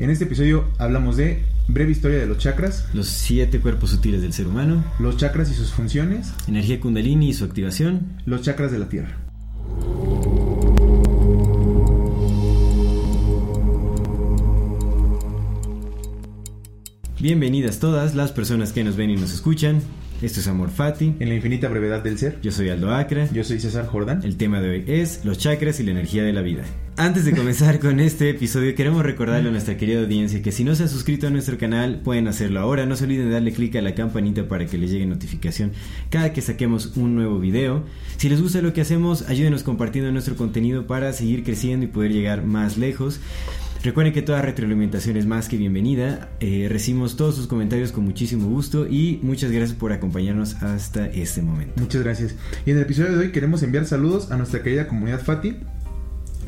En este episodio hablamos de breve historia de los chakras, Los siete cuerpos sutiles del ser humano, los chakras y sus funciones, energía kundalini y su activación. los chakras de la tierra. Bienvenidas todas las personas que nos ven y nos escuchan. Esto es Amor Fati. En la infinita brevedad del ser. Yo soy Aldo Acra. Yo soy César Jordán. El tema de hoy es los chakras y la energía de la vida. Antes de comenzar con este episodio, queremos recordarle a nuestra querida audiencia que si no se ha suscrito a nuestro canal, pueden hacerlo ahora. No se olviden de darle clic a la campanita para que les llegue notificación cada que saquemos un nuevo video. Si les gusta lo que hacemos, ayúdenos compartiendo nuestro contenido para seguir creciendo y poder llegar más lejos. Recuerden que toda retroalimentación es más que bienvenida. Eh, recibimos todos sus comentarios con muchísimo gusto y muchas gracias por acompañarnos hasta este momento. Muchas gracias. Y en el episodio de hoy queremos enviar saludos a nuestra querida comunidad Fati.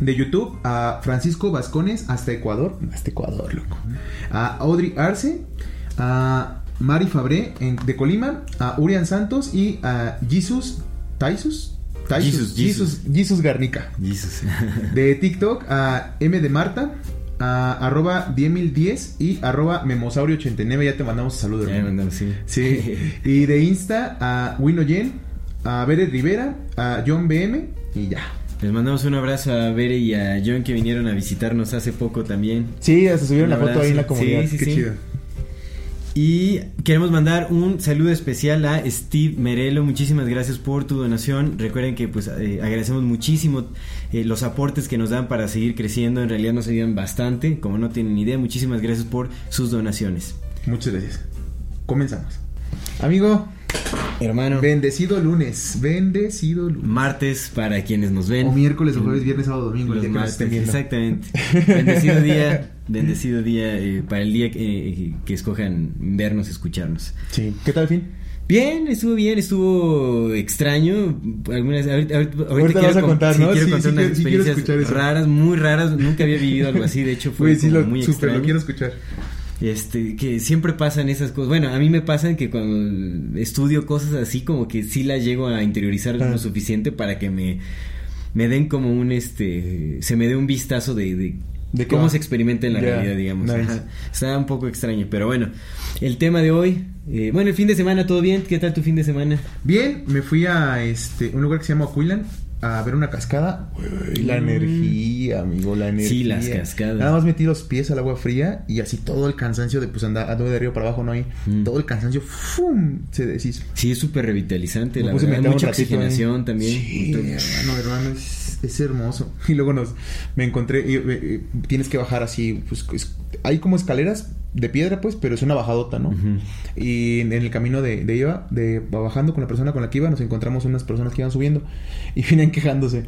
De YouTube a Francisco Vascones hasta Ecuador. Hasta Ecuador, loco. A Audrey Arce. A Mari Fabré en- de Colima. A Urian Santos y a Jesus. ¿Taisus? Jesus, Jesus, Jesus Garnica. Jesus. De TikTok a M de Marta. A arroba 1010 y arroba memosaurio89. Ya te mandamos saludos. Ya hermano. mandaron, sí. Sí. Y de Insta a Winoyen, a Bere Rivera, a John BM y ya. Les mandamos un abrazo a Bere y a John que vinieron a visitarnos hace poco también. Sí, hasta subieron Un la foto ahí en la comunidad. Sí, sí, Qué sí. chido. Y queremos mandar un saludo especial a Steve Merelo. Muchísimas gracias por tu donación. Recuerden que pues eh, agradecemos muchísimo eh, los aportes que nos dan para seguir creciendo. En realidad nos ayudan bastante, como no tienen idea. Muchísimas gracias por sus donaciones. Muchas gracias. Comenzamos. Amigo, Hermano, bendecido lunes. Bendecido lunes. martes para quienes nos ven. O miércoles, o jueves, viernes, sábado, domingo, el Los día que nos martes, estén viendo. Exactamente. Bendecido día, bendecido día eh, para el día que, eh, que escojan vernos, escucharnos. Sí. ¿Qué tal el fin? Bien, estuvo bien, estuvo extraño. Algunas, ahorita, ahorita, Ahorita quiero vas a con- contar, sí, ¿no? quiero Sí, contar sí unas experiencias raras, muy raras. Nunca había vivido algo así. De hecho, fue sí, como lo, muy súper extraño. lo quiero escuchar. Este, que siempre pasan esas cosas. Bueno, a mí me pasan que cuando estudio cosas así, como que sí las llego a interiorizar Ah. lo suficiente para que me, me den como un, este, se me dé un vistazo de, de ¿De qué cómo va? se experimenta en la realidad, digamos. nice. Está un poco extraño, pero bueno. El tema de hoy, eh, bueno, el fin de semana, ¿todo bien? ¿Qué tal tu fin de semana? Bien, me fui a este un lugar que se llama Aquilan a ver una cascada. Güey, la Mm. energía, amigo, la energía. Sí, las cascadas. Nada más metí los pies al agua fría y así todo el cansancio de pues andar de arriba para abajo, no hay. Mm. Todo el cansancio ¡fum! se deshizo. Sí, es súper revitalizante, Me la verdad. Mucha oxigenación también. Sí, hermano, hermano, es, es hermoso. Y luego nos me encontré y, eh, eh, tienes que bajar así, pues es- hay como escaleras de piedra, pues, pero es una bajadota, ¿no? Y en, el camino de, de iba, de bajando con la persona con la que iba, nos encontramos unas personas que iban subiendo y vienen quejándose.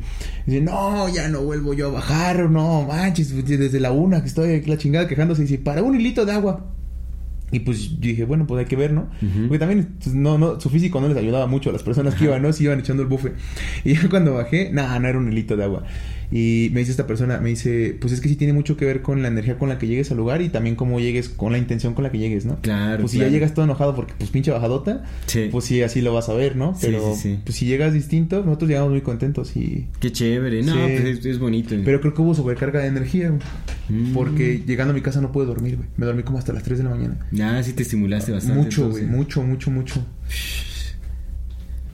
Dicen, no, ya no vuelvo yo a bajar, no manches, desde la una que estoy aquí la chingada quejándose. Y dice, para un hilito de agua. Y pues yo dije, bueno, pues hay que ver, ¿no? Porque también pues, no, no, su físico no les ayudaba mucho a las personas que iban, ¿no? Se iban echando el bufe. Y yo cuando bajé, nada, no era un hilito de agua. Y me dice esta persona, me dice, pues es que sí tiene mucho que ver con la energía con la que llegues al lugar y también cómo llegues, con la intención con la que llegues, ¿no? Claro, Pues si claro. ya llegas todo enojado porque pues pinche bajadota, Sí. pues sí, así lo vas a ver, ¿no? Sí, Pero sí, sí. pues si llegas distinto, nosotros llegamos muy contentos y... Qué chévere. No, Sí. pues es, es bonito. Pero creo que hubo sobrecarga de energía, güey. Mm. Porque llegando a mi casa no pude dormir, güey. Me dormí como hasta las 3 de la mañana. Ah, sí te estimulaste bastante. mucho, güey. Mucho, mucho, mucho.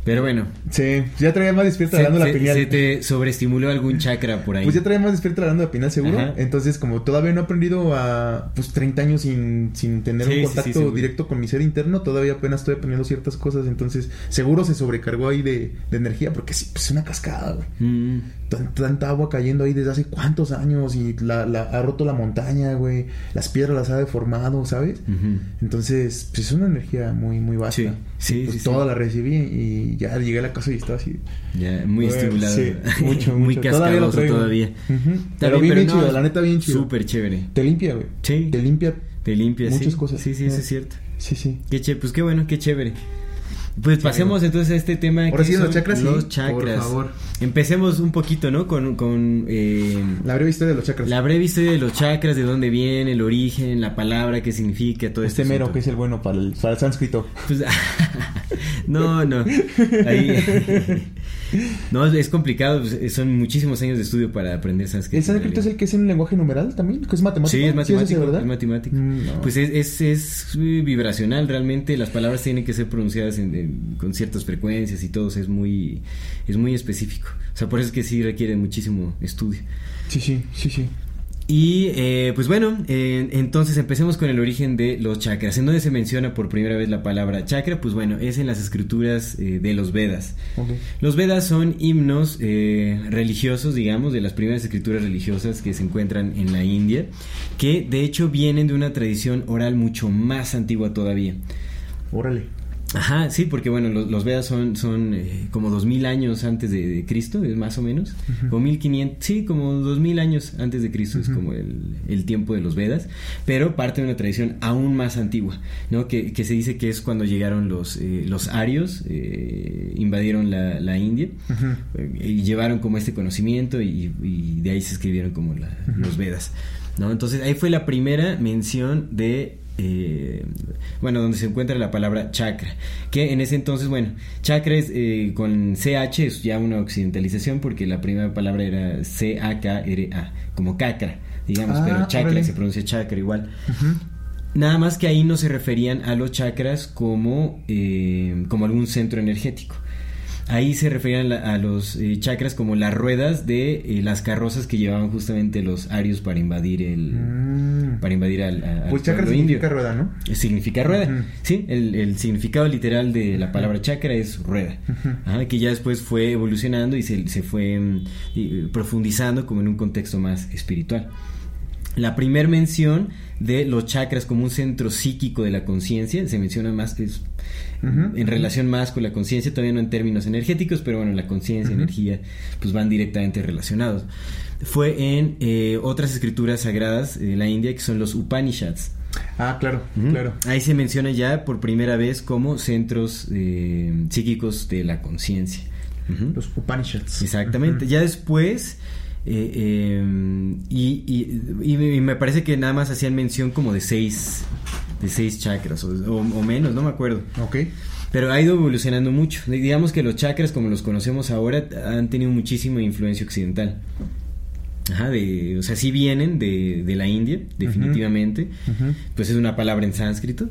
Pero bueno. Sí, ya traía más despierta Se, la pineal. se te sobreestimuló algún chakra por ahí. Pues ya traía más despierta la glándula pineal seguro. Ajá. Entonces, como todavía no he aprendido a pues 30 años sin, sin tener Sí, un contacto sí, directo con mi ser interno, todavía apenas estoy aprendiendo ciertas cosas. Entonces, seguro se sobrecargó ahí de, de energía porque sí, pues es una cascada, güey. Mm. Tan- tanta agua cayendo ahí desde hace cuántos años y la, la- ha roto la montaña, güey. Las piedras las ha deformado, ¿sabes? Entonces, pues es una energía muy, muy vasta. Sí, sí, pues, toda la recibí y y ya llegué a la casa y estaba así. Ya, muy Bueno, estimulado. sí, mucho, muy mucho. Todavía lo cascaroso traigo. todavía. Ujú. Está Pero bien, bien no, chido, la neta, bien chido. Súper chévere. Te limpia, güey. Sí. Te limpia. Te limpia, Muchas sí. cosas. Sí, sí, eso es cierto. Sí, sí. Qué chévere, pues qué bueno, qué chévere. Pues pasemos entonces a este tema. Ahora sí, los chakras, sí, Los por chakras. favor. Empecemos un poquito, ¿no? Con, con eh, La breve historia de los chakras. la breve historia de los chakras, de dónde viene, el origen, la palabra, qué significa, todo este este mero que es el bueno para el, para el sánscrito. Pues, no, no. Ahí- no, es complicado. pues, Son muchísimos años de estudio para aprender sánscrito. ¿El sánscrito es el que es en un lenguaje numeral también? ¿Que es matemático? Sí, es matemático, ¿verdad? es matemático. Mm, no. Pues es, es, es, eh, vibracional, realmente las palabras tienen que ser pronunciadas en- en- con ciertas frecuencias y todo, es muy, es muy específico. O sea, por eso es que sí requiere muchísimo estudio. Sí, sí, sí, sí. Y eh, pues bueno, eh, entonces empecemos con el origen de los chakras. ¿En dónde se menciona por primera vez la palabra chakra? Pues bueno, es en las escrituras eh, de los Vedas. Los Vedas son himnos eh, religiosos, digamos, de las primeras escrituras religiosas que se encuentran en la India, que de hecho vienen de una tradición oral mucho más antigua todavía. Órale. Ajá, sí, porque bueno, los, los Vedas son, son eh, como 2000 años antes de, de Cristo, es más o menos, como 1500, sí, como 2000 años antes de Cristo es como el, el tiempo de los Vedas, pero parte de una tradición aún más antigua, ¿no? Que, que se dice que es cuando llegaron los, eh, los arios, eh, invadieron la, la India eh, y llevaron como este conocimiento y, y de ahí se escribieron como la- los Vedas, ¿no? Entonces ahí fue la primera mención de eh, bueno, donde se encuentra la palabra chakra, que en ese entonces, bueno, chakra es eh, con CH es ya una occidentalización porque la primera palabra era C-A-K-R-A, como cacra, digamos, Ah, pero chakra se pronuncia chakra igual. Nada más que ahí no se referían a los chakras como, eh, como algún centro energético. Ahí se referían a los eh, chakras como las ruedas de eh, las carrozas que llevaban justamente los arios para invadir el Mm. para invadir al, a- al Pues chakra significa indio. rueda, ¿no? Eh, Significa rueda, sí, el, el significado literal de la palabra chakra es rueda, Ajá, que ya después fue evolucionando y se, se fue mm, y, profundizando como en un contexto más espiritual. La primer mención de los chakras como un centro psíquico de la conciencia se menciona más es, Ujú. en relación más con la conciencia, todavía no en términos energéticos, pero bueno, la conciencia, energía, pues van directamente relacionados. Fue en eh, otras escrituras sagradas de la India que son los Upanishads. Ah, claro, claro. Ahí se menciona ya por primera vez como centros eh, psíquicos de la conciencia. Los Upanishads. Exactamente. Ya después, eh, eh, y, y- y me- parece que nada más hacían mención como de seis, de seis chakras, o, o- o menos, no me acuerdo. Ok. Pero ha ido evolucionando mucho. Digamos que los chakras, como los conocemos ahora, han tenido muchísima influencia occidental. Ajá, de, o sea, sí vienen de, de la India, definitivamente. Pues es una palabra en sánscrito.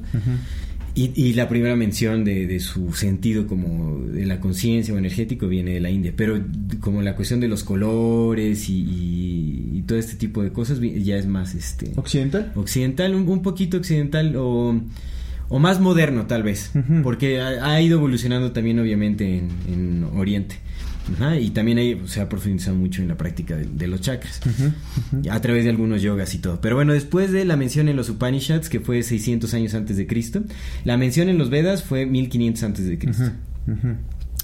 Y, y la primera mención de, de su sentido como de la conciencia o energético viene de la India, pero como la cuestión de los colores y, y- y todo este tipo de cosas ya es más este ¿Occidental? occidental, un, un poquito occidental o, o más moderno tal vez, porque ha, ha ido evolucionando también obviamente en, en Oriente. Ajá, y también ahí se ha profundizado mucho en la práctica de, de los chakras a través de algunos yogas y todo. Pero bueno, después de la mención en los Upanishads, que fue 600 años antes de Cristo, la mención en los Vedas fue 1500 antes de Cristo.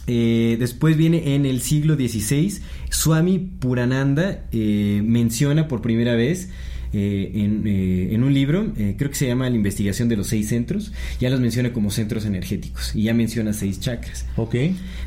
Eh, después viene en el siglo XVI, Swami Purananda eh, menciona por primera vez eh, en, eh, en un libro, eh, creo que se llama La investigación de los seis centros, ya los menciona como centros energéticos y ya menciona seis chakras. Ok.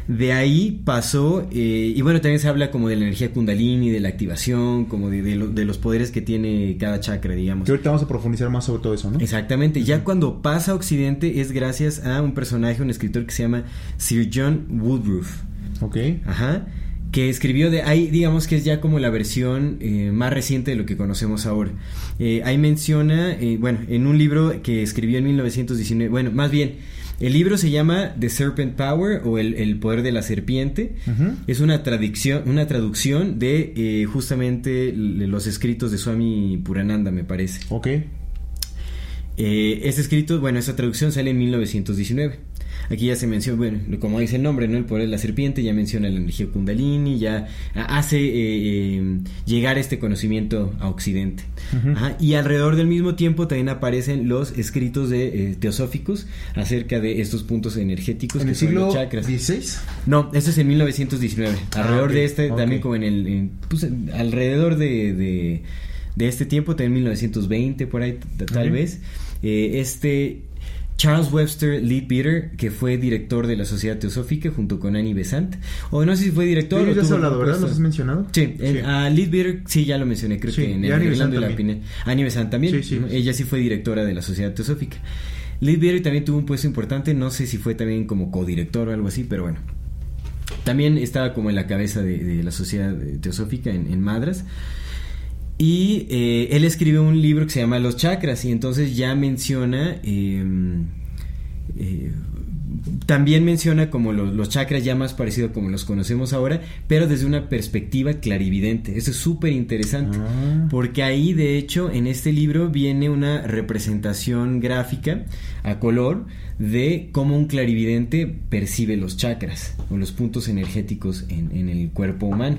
De ahí pasó, eh, y bueno, también se habla como de la energía kundalini, de la activación, como de, de lo- de los poderes que tiene cada chakra, digamos. Que ahorita vamos a profundizar más sobre todo eso, ¿no? Exactamente, ya cuando pasa a Occidente es gracias a un personaje, un escritor que se llama Sir John Woodruff. Ok. Ajá. Que escribió de ahí, digamos que es ya como la versión eh, más reciente de lo que conocemos ahora. Eh, ahí menciona, eh, bueno, en un libro que escribió en 1919, bueno, más bien, el libro se llama The Serpent Power o El, el Poder de la Serpiente. Es una traducción, una traducción de eh, justamente los escritos de Swami Purananda, me parece. Ok. Ese escrito, bueno, esa traducción sale en 1919. Aquí ya se menciona, bueno, como dice el nombre, ¿no? El poder de la serpiente, ya menciona la energía kundalini, ya hace eh, eh, llegar este conocimiento a Occidente. y alrededor del mismo tiempo también aparecen los escritos de eh, teosóficos acerca de estos puntos energéticos ¿En que el siglo son los chakras. No, esto es en 1919. Ah, alrededor de este, también como en el, en, pues, alrededor de, de, de este tiempo, también 1920 por ahí tal vez, eh, este Charles Webster Leadbeater, que fue director de la Sociedad Teosófica junto con Annie Besant, o no sé si fue director ¿Tú o ya has tuvo hablado, verdad? ¿Los has mencionado? Sí, en- Sí. a Leadbeater sí ya lo mencioné, creo Sí, que en el Annie Besant la también. Annie Besant también, Sí, sí, sí. ella sí fue directora de la Sociedad Teosófica. Leadbeater también tuvo un puesto importante, no sé si fue también como codirector o algo así, pero bueno. También estaba como en la cabeza de, de la Sociedad Teosófica en, en Madras. Y eh, él escribe un libro que se llama Los Chakras y entonces ya menciona... eh, eh, también menciona como lo- los chakras ya más parecido como los conocemos ahora, pero desde una perspectiva clarividente. Eso es súper interesante. Ah. Porque ahí, de hecho, en este libro viene una representación gráfica a color de cómo un clarividente percibe los chakras o los puntos energéticos en, en el cuerpo humano.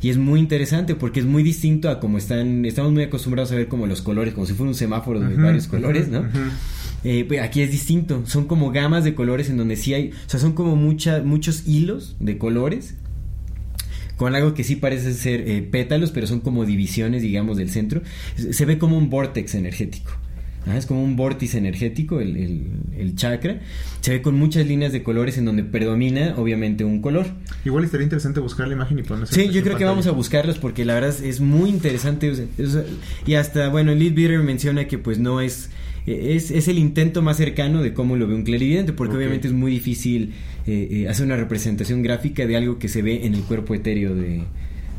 Y es muy interesante porque es muy distinto a como están, estamos muy acostumbrados a ver como los colores, como si fuera un semáforo de varios colores, ¿no? Eh, pues aquí es distinto, son como gamas de colores en donde sí hay, o sea, son como mucha, muchos hilos de colores con algo que sí parece ser eh, pétalos, pero son como divisiones, digamos, del centro. Se ve como un vortex energético. Ajá, es como un vórtice energético el, el- el chakra. Se ve con muchas líneas de colores en donde predomina, obviamente, un color. Igual estaría interesante buscar la imagen y ponerse Sí, yo creo que vamos a buscarlas porque la verdad es, muy interesante. o sea, o sea, y hasta, bueno, Lead Beater menciona que pues no es, es... Es el intento más cercano de cómo lo ve un clarividente, porque obviamente es muy difícil eh, eh, hacer una representación gráfica de algo que se ve en el cuerpo etéreo de,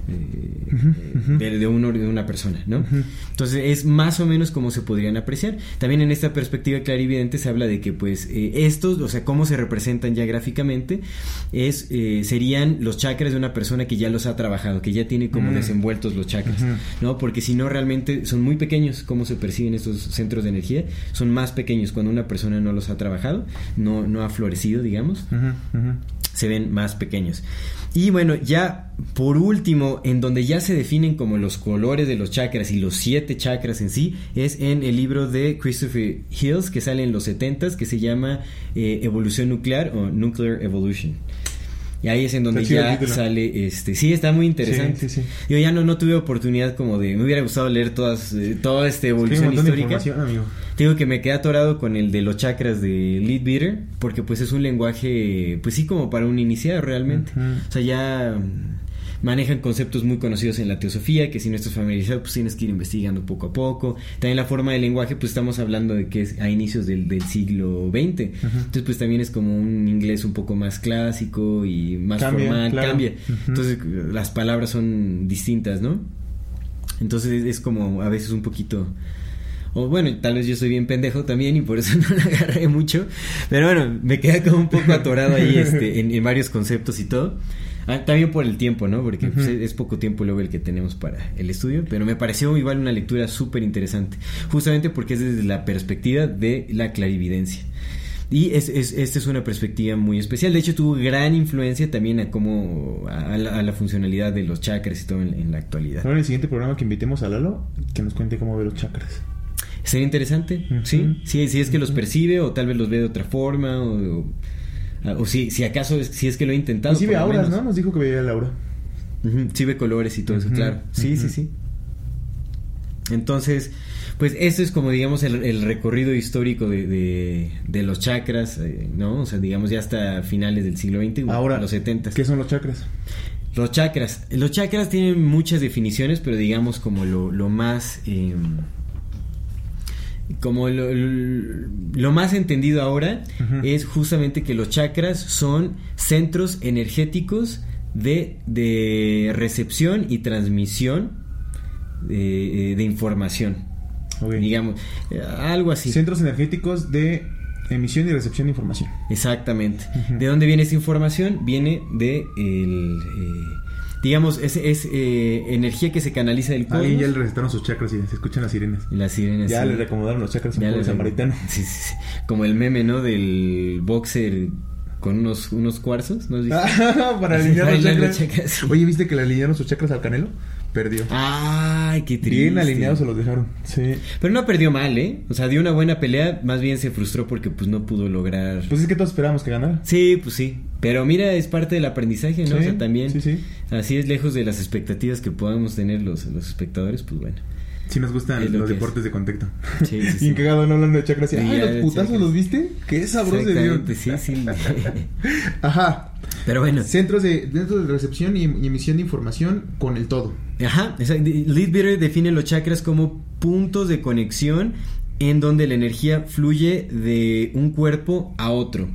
de, de- de un de una persona, ¿no? Entonces es más o menos como se podrían apreciar. También en esta perspectiva clarividente se habla de que pues eh, estos, o sea, cómo se representan ya gráficamente, es eh, serían los chakras de una persona que ya los ha trabajado, que ya tiene como Mm. desenvueltos los chakras. ¿no? Porque si no realmente son muy pequeños, cómo se perciben estos centros de energía, son más pequeños cuando una persona no los ha trabajado, no, no ha florecido, digamos. Se ven más pequeños. Y bueno, ya por último, en donde ya se definen como los colores de los chakras y los siete chakras en sí, es en el libro de Christopher Hills que sale en los 70s que se llama eh, Evolución Nuclear o Nuclear Evolution. Y ahí es en donde ya sale este, sí, está muy interesante. Sí, sí, sí. Yo ya no, no tuve oportunidad como de, me hubiera gustado leer todas, eh, toda esta evolución histórica. amigo. Te digo que me quedé atorado con el de los chakras de Lead Beater, porque pues es un lenguaje, pues sí, como para un iniciado realmente. O sea, ya manejan conceptos muy conocidos en la teosofía, que si no estás familiarizado, pues tienes que ir investigando poco a poco. También la forma de lenguaje, pues estamos hablando de que es a inicios del, del siglo XX. Entonces, pues también es como un inglés un poco más clásico y más Cambia, formal, claro. cambia. Entonces, las palabras son distintas, ¿no? Entonces es como a veces un poquito... O bueno, tal vez yo soy bien pendejo también y por eso no la agarré mucho. Pero bueno, me queda como un poco atorado ahí este, en, en varios conceptos y todo. Ah, también por el tiempo, ¿no? Porque pues, es, es poco tiempo luego el que tenemos para el estudio. Pero me pareció igual una lectura súper interesante. Justamente porque es desde la perspectiva de la clarividencia. Y es, es- esta es una perspectiva muy especial. De hecho, tuvo gran influencia también a cómo, a la, a la funcionalidad de los chakras y todo en, en la actualidad. Ahora en el siguiente programa que invitemos a Lalo, que nos cuente cómo ve los chakras. Sería interesante, sí, sí, si es que los percibe o tal vez los ve de otra forma o, o, o si, si acaso si es que lo ha intentado. Pues sí ve auras. ¿no? Nos dijo que veía la aura. Sí ve colores y todo eso, claro. Sí, sí, sí. Entonces, pues esto es como digamos el, el recorrido histórico de, de, de los chakras, eh, ¿no? O sea, digamos ya hasta finales del siglo XX, Ahora, los 70. ¿qué son los chakras? Los chakras. Los chakras tienen muchas definiciones, pero digamos como lo, lo más... eh, como lo, lo más entendido ahora es justamente que los chakras son centros energéticos de, de recepción y transmisión de, de información. Digamos, eh, algo así. Centros energéticos de emisión y recepción de información. Exactamente. ¿De dónde viene esa información? Viene de el, eh, digamos, es, es eh, energía que se canaliza del Alguien ya cosmos. le recetaron sus chakras y se escuchan las sirenas. Las sirenas. Ya sí. le recomendaron los chakras un Ya poco le- samaritano. Sí, sí, sí. Como el meme, ¿no? Del boxer con unos, unos cuarzos, ¿no? Para alinear los chakras. Oye, ¿viste que le alinearon sus chakras al Canelo? Perdió. Ay, qué triste. Bien alineados se los dejaron. Sí. Pero no perdió mal, ¿eh? O sea, dio una buena pelea, más bien se frustró porque pues no pudo lograr... Pues es que todos esperábamos que ganara. Sí, pues sí. Pero mira, es parte del aprendizaje, ¿no? Sí, o sea, también... sí, sí. Así es, lejos de las expectativas que podamos tener los, los espectadores, pues bueno. Sí nos gustan Es lo los deportes de contacto. Sí, sí, sí. Bien cagado no hablando de chakras. Ay, los putazos chakras. los viste. Qué sabroso de Dios. Sí, sí. Ajá. Pero bueno. Centros de, dentro de recepción y, y emisión de información con el todo. Ajá. Leadbeater define los chakras como puntos de conexión en donde la energía fluye de un cuerpo a otro.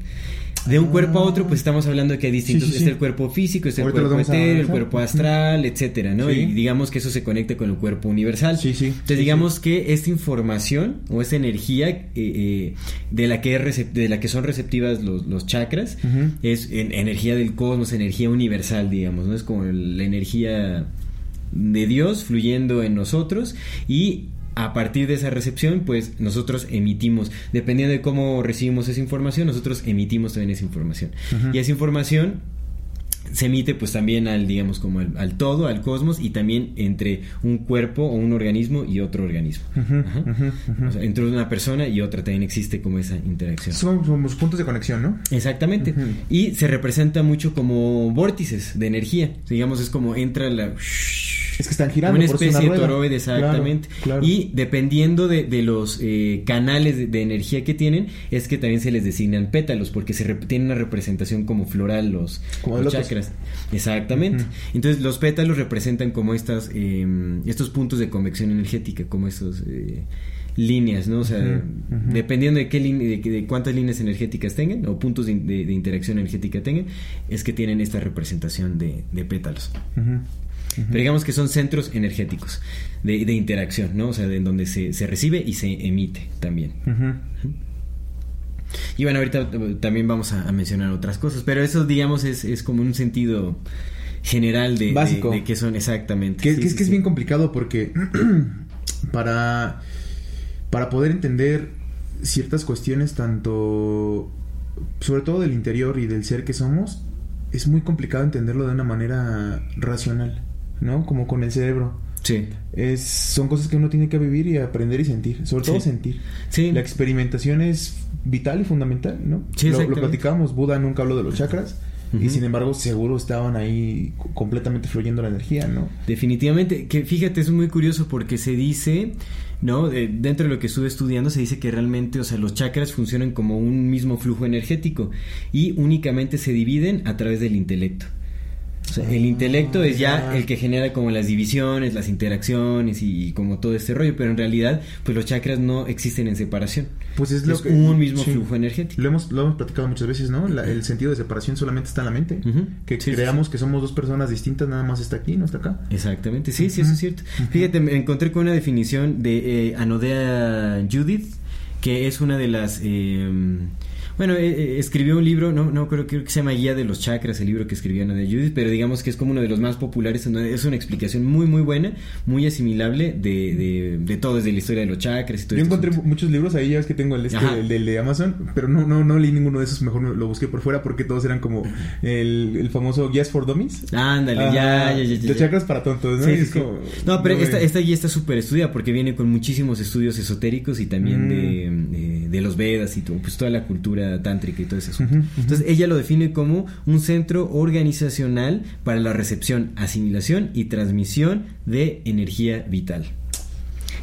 De un Ah. cuerpo a otro, pues estamos hablando que hay distintos. Sí, sí, Es el cuerpo físico, es el Ahorita cuerpo etéreo, el cuerpo astral, etcétera, ¿no? Y digamos que eso se conecta con el cuerpo universal. Sí, sí. Entonces, digamos que esta información o esta energía eh, eh, de la que es de la que son receptivas los, los chakras es en- energía del cosmos, energía universal, digamos, ¿no? Es como la energía de Dios fluyendo en nosotros y a partir de esa recepción, pues nosotros emitimos, dependiendo de cómo recibimos esa información, nosotros emitimos también esa información. Y esa información se emite pues también al, digamos, como al, al todo, al cosmos y también entre un cuerpo o un organismo y otro organismo. Ajá. O sea, entre una persona y otra también existe como esa interacción. Son, somos puntos de conexión, ¿no? Exactamente. Y se representa mucho como vórtices de energía. Digamos, es como entra la... Es que están girando. Una por especie de toroide, exactamente. Claro, claro. Y dependiendo de, de los eh, canales de, de energía que tienen, es que también se les designan pétalos, porque se tienen una representación como floral los, Como chakras. Exactamente. Entonces, los pétalos representan como estas, eh, estos puntos de convección energética, como estos... eh, líneas, ¿no? O sea, dependiendo de qué de, de cuántas líneas energéticas tengan o puntos de, de- de interacción energética tengan, es que tienen esta representación de, de Pero digamos que son centros energéticos de, de interacción, ¿no? O sea, de en donde se, se recibe y se emite también. Y bueno, ahorita eh, también vamos a, a mencionar otras cosas, pero eso, digamos, es, es como un sentido general de, de- Básico. de, qué son exactamente. Que, Sí, que es sí, que es sí. bien complicado porque para, para poder entender ciertas cuestiones, tanto sobre todo del interior y del ser que somos, es muy complicado entenderlo de una manera racional, ¿no? Como con el cerebro. Sí. Es, son cosas que uno tiene que vivir y aprender y sentir, sobre todo Sí. sentir. Sí. La experimentación es vital y fundamental, ¿no? Sí, lo, platicábamos, Buda nunca habló de los chakras y sin embargo seguro estaban ahí co- completamente fluyendo la energía, ¿no? Definitivamente, que fíjate, es muy curioso porque se dice, ¿no? Eh, dentro de lo que estuve estudiando se dice que realmente, o sea, los chakras funcionan como un mismo flujo energético y únicamente se dividen a través del intelecto. O sea, el intelecto es ya el que genera como las divisiones, las interacciones y, y como todo este rollo, pero en realidad, pues los chakras no existen en separación. Pues es Es, lo que un mismo sí. flujo energético. Lo hemos, lo hemos platicado muchas veces, ¿no? La- el sentido de separación solamente está en la mente. Que Sí, sí, creamos que somos dos personas distintas, nada más está aquí, no está acá. Exactamente, sí, sí, eso es cierto. Fíjate, me encontré con una definición de eh, Anodea Judith, que es una de las... eh, bueno, eh, eh, escribió un libro, no, no creo, creo que se llama Guía de los Chakras, el libro que escribió Anodea Judith, pero digamos que es como uno de los más populares, en donde es una explicación muy, muy buena, muy asimilable de, de, de todo, desde la historia de los chakras y todo Yo este encontré asunto. muchos libros ahí, ya ves que tengo el, este, el, de Amazon, pero no, no, no leí ninguno de esos, mejor me- lo busqué por fuera porque todos eran como el, el famoso Guías for Dummies. Ándale, ya, ya, ya, ya, ya. chakras para tontos, ¿no? Sí, es como- No, pero esta, güey. esta guía está súper estudiada porque viene con muchísimos estudios esotéricos y también Mm. de, de, de los Vedas y todo, pues toda la cultura tántrica y todo ese asunto. Ujú, ujú. Entonces ella lo define como un centro organizacional para la recepción, asimilación y transmisión de energía vital.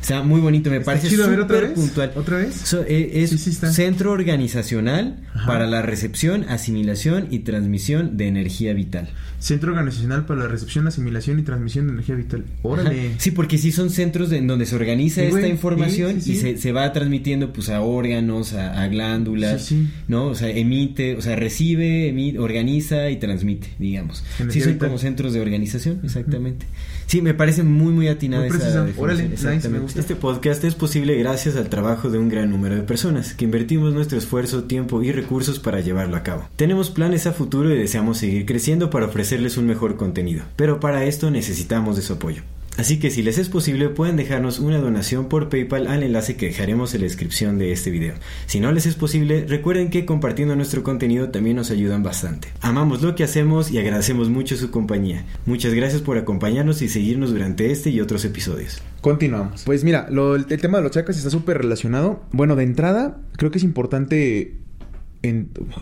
Está muy bonito, me Está parece chido, a ver, ¿otra súper vez? puntual. ¿Otra vez? So, eh, es Sí, sí centro organizacional Ajá. para la recepción, asimilación y transmisión de energía vital. Centro Organizacional para la Recepción, Asimilación y Transmisión de Energía Vital. Órale. Ajá. Sí, porque sí son centros de- en donde se organiza Sí, esta güey. información y se, se va transmitiendo pues a órganos, a, a glándulas, Sí, sí. ¿no? O sea, emite, o sea, recibe, emite, organiza y transmite, digamos. Energía sí son vital. como centros de organización, exactamente. Sí, me parece muy, muy atinada Muy esa precisa. definición. Órale, nice, Exactamente. me gusta. Este podcast es posible gracias al trabajo de un gran número de personas que invertimos nuestro esfuerzo, tiempo y recursos para llevarlo a cabo. Tenemos planes a futuro y deseamos seguir creciendo para ofrecerles un mejor contenido, pero para esto necesitamos de su apoyo. Así que si les es posible pueden dejarnos una donación por PayPal al enlace que dejaremos en la descripción de este video. Si no les es posible, recuerden que compartiendo nuestro contenido también nos ayudan bastante. Amamos lo que hacemos y agradecemos mucho su compañía. Muchas gracias por acompañarnos y seguirnos durante este y otros episodios. Continuamos. Pues mira, el, tema de los chakras está súper relacionado. Bueno, de entrada, creo que es importante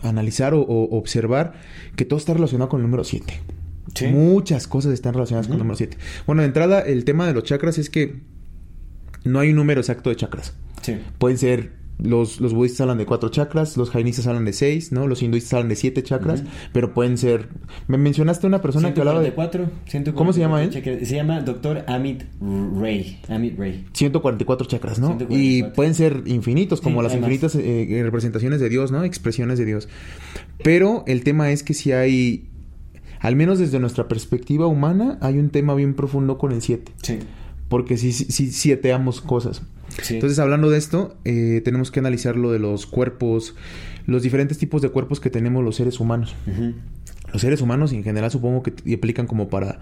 analizar o, o observar que todo está relacionado con el número 7. Sí. Muchas cosas están relacionadas con el número 7. Bueno, de entrada, el tema de los chakras es que no hay un número exacto de chakras. Sí. Pueden ser, los, los budistas hablan de cuatro chakras, los jainistas hablan de seis, ¿no? Los hinduistas hablan de siete chakras, pero pueden ser... Me mencionaste una persona que hablaba de 144, 144 ¿Cómo se llama él? chakras. Se llama Dr. Amit Ray. Amit Ray. 144 chakras, ¿no? 144. Y pueden ser infinitos, como Sí, las infinitas eh, representaciones de Dios, ¿no? Expresiones de Dios. Pero el tema es que si hay, al menos desde nuestra perspectiva humana, hay un tema bien profundo con el 7. Sí. Porque si, si, si sieteamos cosas. Sí. Entonces, hablando de esto, eh, tenemos que analizar lo de los cuerpos, los diferentes tipos de cuerpos que tenemos los seres humanos. Ujú. Los seres humanos en general supongo que aplican como para,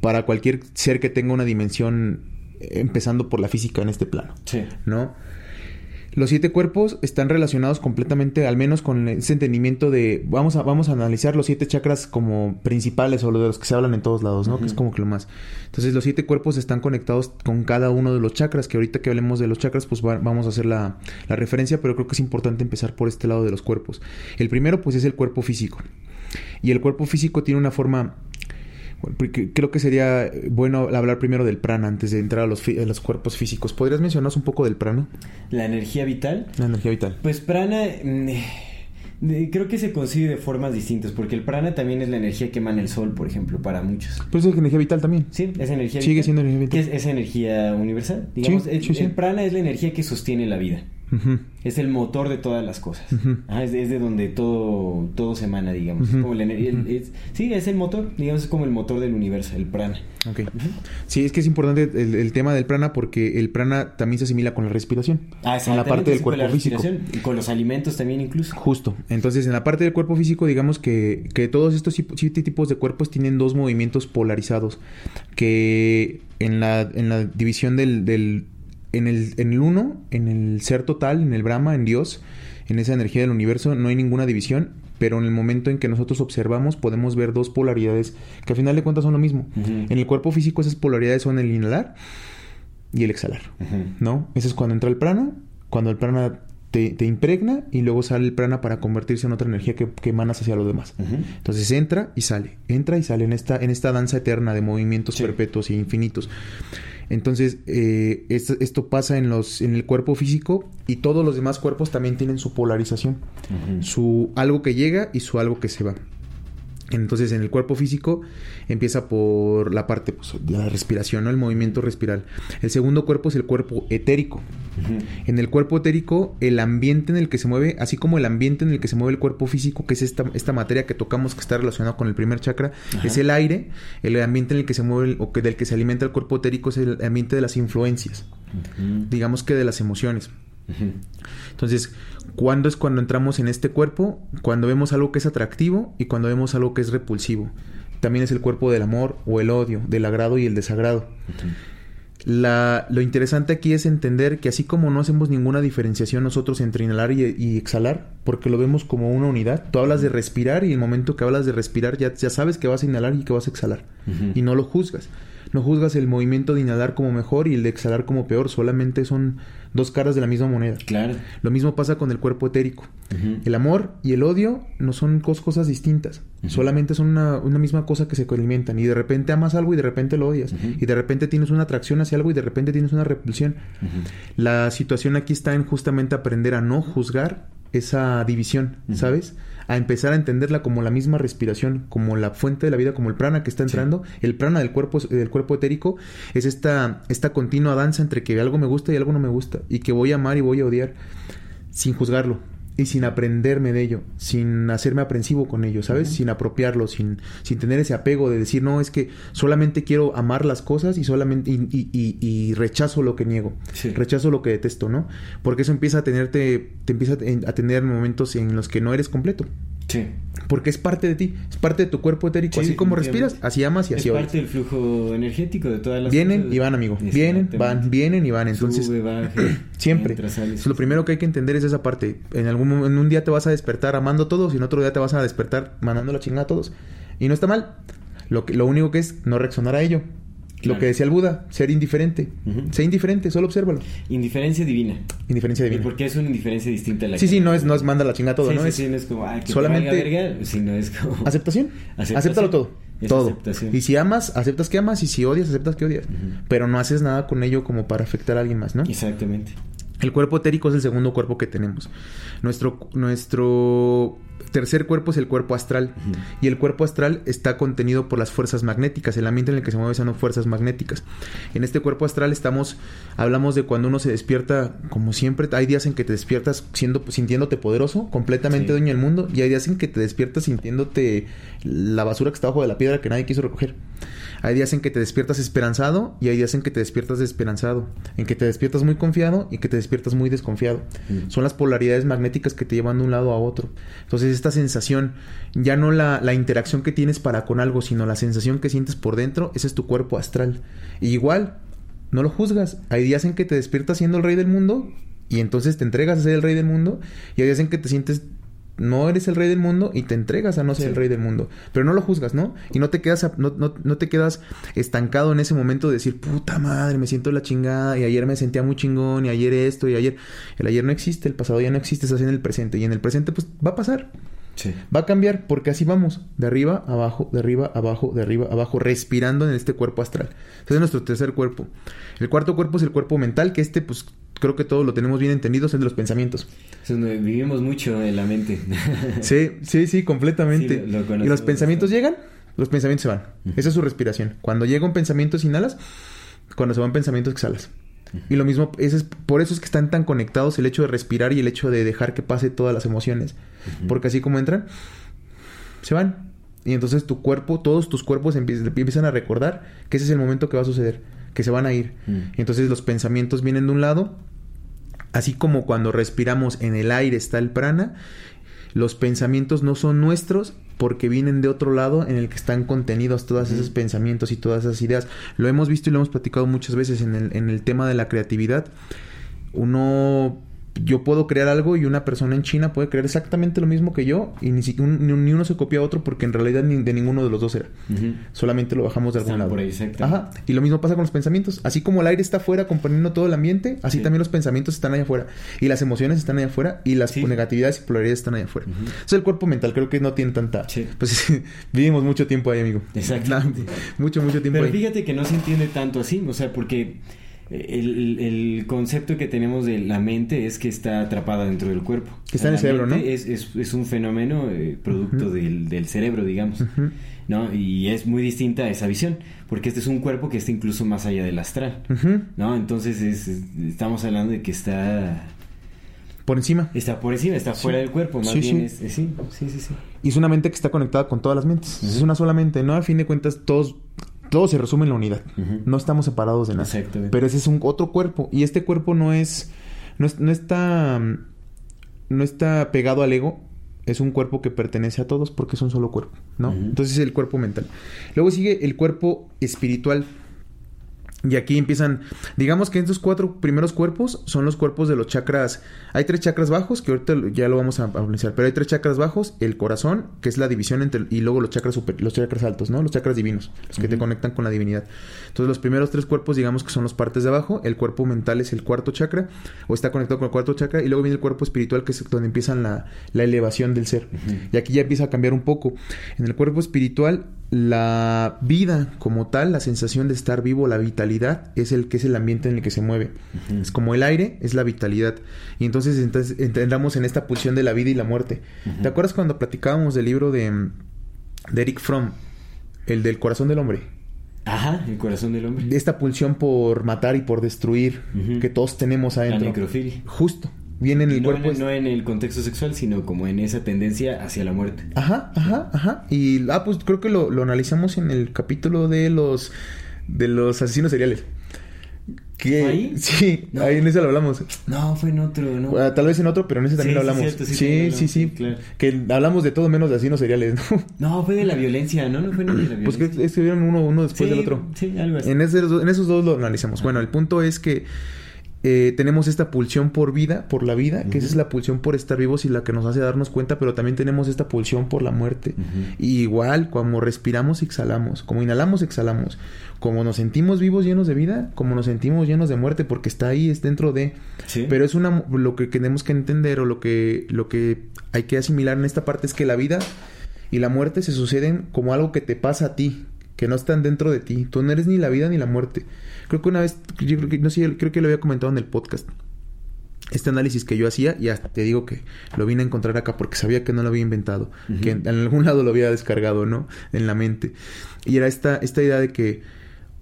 para cualquier ser que tenga una dimensión, eh, empezando por la física en este plano. Sí. ¿no? Los siete cuerpos están relacionados completamente, al menos con ese entendimiento de vamos a, vamos a analizar los siete chakras como principales o de los que se hablan en todos lados, ¿no? Que es como que lo más. Entonces los siete cuerpos están conectados con cada uno de los chakras, que ahorita que hablemos de los chakras, pues va- vamos a hacer la, la referencia, pero creo que es importante empezar por este lado de los cuerpos. El primero, pues es el cuerpo físico. Y el cuerpo físico tiene una forma creo que sería bueno hablar primero del prana antes de entrar a los, a los cuerpos físicos. ¿Podrías mencionarnos un poco del prana? La energía vital. La energía vital. Pues prana mm, eh, creo que se concibe de formas distintas porque el prana también es la energía que emana el sol, por ejemplo, para muchos. Pues es energía vital también. Sí, es energía Sigue vital. siendo energía Que vital. es, es energía universal. Digamos, Sí, el, sí, sí. el prana es la energía que sostiene la vida. Es el motor de todas las cosas. Ah, es, de, es de donde todo, todo se emana, digamos. El- es- sí, es el motor, digamos, es como el motor del universo, el prana. Ok. Sí, es que es importante el, el tema del prana porque el prana también se asimila con la respiración. Ah, en la parte del sí, con la cuerpo físico. Y con los alimentos también incluso. Justo. Entonces, en la parte del cuerpo físico, digamos que, que todos estos siete tipos de cuerpos tienen dos movimientos polarizados. Que en la, en la división del, del en el, en el uno, en el ser total, en el Brahma, en Dios, en esa energía del universo, no hay ninguna división, pero en el momento en que nosotros observamos podemos ver dos polaridades que al final de cuentas son lo mismo. En el cuerpo físico esas polaridades son el inhalar y el exhalar. ¿no? Ese es cuando entra el prana, cuando el prana te, te impregna y luego sale el prana para convertirse en otra energía que, que emanas hacia los demás. Entonces entra y sale, entra y sale en esta, en esta danza eterna de movimientos Sí. perpetuos e infinitos. Entonces, eh, esto, esto pasa en, los, en el cuerpo físico y todos los demás cuerpos también tienen su polarización. Su algo que llega y su algo que se va. Entonces, en el cuerpo físico empieza por la parte pues, de la respiración, ¿no? el movimiento respiral. El segundo cuerpo es el cuerpo etérico. En el cuerpo etérico, el ambiente en el que se mueve, así como el ambiente en el que se mueve el cuerpo físico, que es esta, esta materia que tocamos que está relacionada con el primer chakra, es el aire. El ambiente en el que se mueve el- o que del que se alimenta el cuerpo etérico es el ambiente de las influencias, digamos que de las emociones. Entonces, ¿cuándo es cuando entramos en este cuerpo? Cuando vemos algo que es atractivo y cuando vemos algo que es repulsivo. También es el cuerpo del amor o el odio, del agrado y el desagrado. La- lo interesante aquí es entender que así como no hacemos ninguna diferenciación nosotros entre inhalar y, y exhalar, porque lo vemos como una unidad, tú hablas de respirar y el momento que hablas de respirar ya, ya sabes que vas a inhalar y que vas a exhalar. Y no lo juzgas. No juzgas el movimiento de inhalar como mejor y el de exhalar como peor, solamente son dos caras de la misma moneda. Claro. Lo mismo pasa con el cuerpo etérico. El amor y el odio no son cos- cosas distintas. Solamente son una, una misma cosa que se alimentan. Y de repente amas algo y de repente lo odias. Y de repente tienes una atracción hacia algo y de repente tienes una repulsión. La situación aquí está en justamente aprender a no juzgar esa división. ¿sabes? A empezar a entenderla como la misma respiración, como la fuente de la vida, como el prana que está entrando. El prana del cuerpo, del cuerpo etérico es esta, esta continua danza entre que algo me gusta y algo no me gusta. Y que voy a amar y voy a odiar sin juzgarlo. Y sin aprenderme de ello, sin hacerme aprensivo con ello, ¿sabes? Sin apropiarlo, sin, sin tener ese apego de decir, no, es que solamente quiero amar las cosas y solamente y, y- y- y rechazo lo que niego, Sí. rechazo lo que detesto, ¿no? Porque eso empieza a tenerte, te empieza a tener momentos en los que no eres completo. Sí. Porque es parte de ti, es parte de tu cuerpo etérico. Sí, así como respiras, así amas y así es parte del flujo energético de todas las Vienen cosas. y van, amigo. Vienen, van, vienen y van. Entonces, Sube, siempre. entra, Lo primero que hay que entender es esa parte. En algún en un día te vas a despertar amando a todos y en otro día te vas a despertar mandando la chingada a todos. Y no está mal. Lo, que, lo único que es no reaccionar a ello. Lo que decía el Buda, ser indiferente. Ujú. Sé indiferente, solo obsérvalo. Indiferencia divina. Indiferencia divina. Porque es una indiferencia distinta a la Sí, que- sí, no es, no es manda la chingada a todo, Sí, ¿no? sí, es sí, no es como, ah, que solamente- verga, sino es como... aceptación. Aceptación. Acéptalo todo. Es todo. aceptación. Y si amas, aceptas que amas. Y si odias, aceptas que odias. Pero no haces nada con ello como para afectar a alguien más, ¿no? Exactamente. El cuerpo etérico es el segundo cuerpo que tenemos. Nuestro, nuestro tercer cuerpo es el cuerpo astral. Y el cuerpo astral está contenido por las fuerzas magnéticas. El ambiente en el que se mueve son fuerzas magnéticas. En este cuerpo astral estamos, hablamos de cuando uno se despierta, como siempre, hay días en que te despiertas siendo, sintiéndote poderoso, completamente Sí. dueño del mundo. Y hay días en que te despiertas sintiéndote la basura que está bajo de la piedra que nadie quiso recoger. Hay días en que te despiertas esperanzado y hay días en que te despiertas desesperanzado. En que te despiertas muy confiado y que te despiertas muy desconfiado. Mm. Son las polaridades magnéticas que te llevan de un lado a otro. Entonces esta sensación, ya no la, la interacción que tienes para con algo, sino la sensación que sientes por dentro, ese es tu cuerpo astral. Y igual, no lo juzgas. Hay días en que te despiertas siendo el rey del mundo y entonces te entregas a ser el rey del mundo. Y hay días en que te sientes no eres el rey del mundo y te entregas a no ser Sí. el rey del mundo. Pero no lo juzgas, ¿no? Y no te quedas, a- no, no- no te quedas estancado en ese momento de decir, puta madre, me siento la chingada y ayer me sentía muy chingón y ayer esto y ayer... El ayer no existe, el pasado ya no existe, estás en el presente. Y en el presente pues va a pasar. Sí. Va a cambiar porque así vamos, de arriba, abajo, de arriba, abajo, de arriba, abajo, respirando en este cuerpo astral. Entonces es nuestro tercer cuerpo. El cuarto cuerpo es el cuerpo mental, que este pues creo que todos lo tenemos bien entendido, es el de los pensamientos. Vivimos mucho en la mente. Sí, sí, sí, completamente. Sí, lo- lo y los pensamientos bastante. llegan, los pensamientos se van. Esa es su respiración. Cuando llega un pensamiento, inhalas. Cuando se van pensamientos, exhalas. Y lo mismo, ese es, por eso es que están tan conectados el hecho de respirar y el hecho de dejar que pase todas las emociones. Porque así como entran, se van. Y entonces tu cuerpo, todos tus cuerpos empie- empiezan a recordar que ese es el momento que va a suceder, que se van a ir. Mm. Y entonces los pensamientos vienen de un lado, así como cuando respiramos en el aire está el prana, los pensamientos no son nuestros porque vienen de otro lado en el que están contenidos todos esos pensamientos y todas esas ideas. Lo hemos visto y lo hemos platicado muchas veces en el, en el tema de la creatividad. Uno, yo puedo crear algo y una persona en China puede crear exactamente lo mismo que yo y ni, siquiera un- ni, uno se copia a otro porque en realidad ni de ninguno de los dos era. Solamente lo bajamos de algún Están lado. por ahí, exacto. Ajá. Y lo mismo pasa con los pensamientos. Así como el aire está afuera componiendo todo el ambiente, así Sí. también los pensamientos están allá afuera. Y las emociones están allá afuera y las Sí. negatividades y polaridades están allá afuera. Ujú. Eso el cuerpo mental creo que no tiene tanta... Sí. Pues vivimos mucho tiempo ahí, amigo. Exactamente. mucho, mucho tiempo Pero ahí. fíjate que no se entiende tanto así, o sea, porque el, el concepto que tenemos de la mente es que está atrapada dentro del cuerpo. Que está en el cerebro, ¿no? Es, es, es un fenómeno eh, producto del, del cerebro, digamos. ¿no? Y es muy distinta a esa visión, porque este es un cuerpo que está incluso más allá del astral. ¿No? Entonces es- es- estamos hablando de que está Por encima. está por encima, está fuera del cuerpo, más Sí, bien sí. es- sí, sí, sí, sí. Y es una mente que está conectada con todas las mentes. Es una sola mente, ¿no? A fin de cuentas, todos, todo se resume en la unidad. No estamos separados de nada. Exactamente. Pero ese es un otro cuerpo. Y este cuerpo no es. No, es- no está. No está pegado al ego. Es un cuerpo que pertenece a todos porque es un solo cuerpo, ¿no? Entonces es el cuerpo mental. Luego sigue el cuerpo espiritual. Y aquí empiezan, digamos que estos cuatro primeros cuerpos son los cuerpos de los chakras. Hay tres chakras bajos, que ahorita ya lo vamos a hablar, pero hay tres chakras bajos, el corazón, que es la división entre, y luego los chakras super, los chakras altos, ¿no? Los chakras divinos, los que te conectan con la divinidad. Entonces los primeros tres cuerpos, digamos que son los partes de abajo, el cuerpo mental es el cuarto chakra, o está conectado con el cuarto chakra, y luego viene el cuerpo espiritual, que es donde empiezan la, la elevación del ser. Y aquí ya empieza a cambiar un poco. En el cuerpo espiritual, la vida como tal, la sensación de estar vivo, la vitalidad, es el que es el ambiente en el que se mueve. Es como el aire, es la vitalidad. Y entonces, entonces entramos en esta pulsión de la vida y la muerte. ¿Te acuerdas cuando platicábamos del libro de, de Eric Fromm? El del corazón del hombre. Ajá, el corazón del hombre. De esta pulsión por matar y por destruir que todos tenemos La adentro. necrofilia. Justo. Viene en el no, cuerpo. En, no en el contexto sexual, sino como en esa tendencia hacia la muerte. Ajá, ajá, ajá. Y ah, pues creo que lo, lo analizamos en el capítulo de los de los asesinos seriales. ¿Ahí? Sí, No. ahí en ese lo hablamos. No, fue en otro, ¿no? Ah, Tal vez en otro, pero en ese también Sí, lo sí, hablamos. cierto, sí, sí, sí, claro. Que hablamos de todo menos de asesinos seriales, ¿no? No, fue de la violencia, ¿no? No fue ni de la violencia. Pues que estuvieron uno, uno después del otro. Sí, algo así. En, ese- en esos dos lo analizamos. Bueno, el punto es que eh, tenemos esta pulsión por vida, por la vida, que esa es la pulsión por estar vivos y la que nos hace darnos cuenta, pero también tenemos esta pulsión por la muerte. Y igual, como respiramos, exhalamos. Como inhalamos, exhalamos. Como nos sentimos vivos, llenos de vida, como nos sentimos llenos de muerte, porque está ahí, es dentro de. Sí. Pero es una lo que tenemos que entender o lo que, lo que hay que asimilar en esta parte es que la vida y la muerte se suceden como algo que te pasa a ti, que no están dentro de ti. Tú no eres ni la vida ni la muerte. Creo que una vez, yo creo que, no sé, creo que lo había comentado en el podcast. Este análisis que yo hacía, y hasta te digo que lo vine a encontrar acá porque sabía que no lo había inventado, que en, en algún lado lo había descargado, ¿no? En la mente. Y era esta, esta idea de que,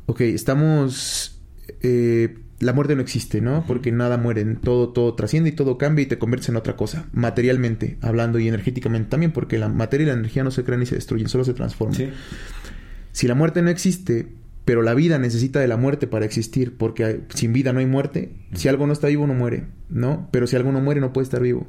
ok, estamos... eh, la muerte no existe, ¿no? Porque nada muere, todo, todo trasciende y todo cambia y te conviertes en otra cosa, materialmente hablando y energéticamente también, porque la materia y la energía no se crean ni se destruyen, solo se transforman. Sí. Si la muerte no existe, pero la vida necesita de la muerte para existir, porque sin vida no hay muerte, si algo no está vivo no muere, ¿no? Pero si algo no muere no puede estar vivo.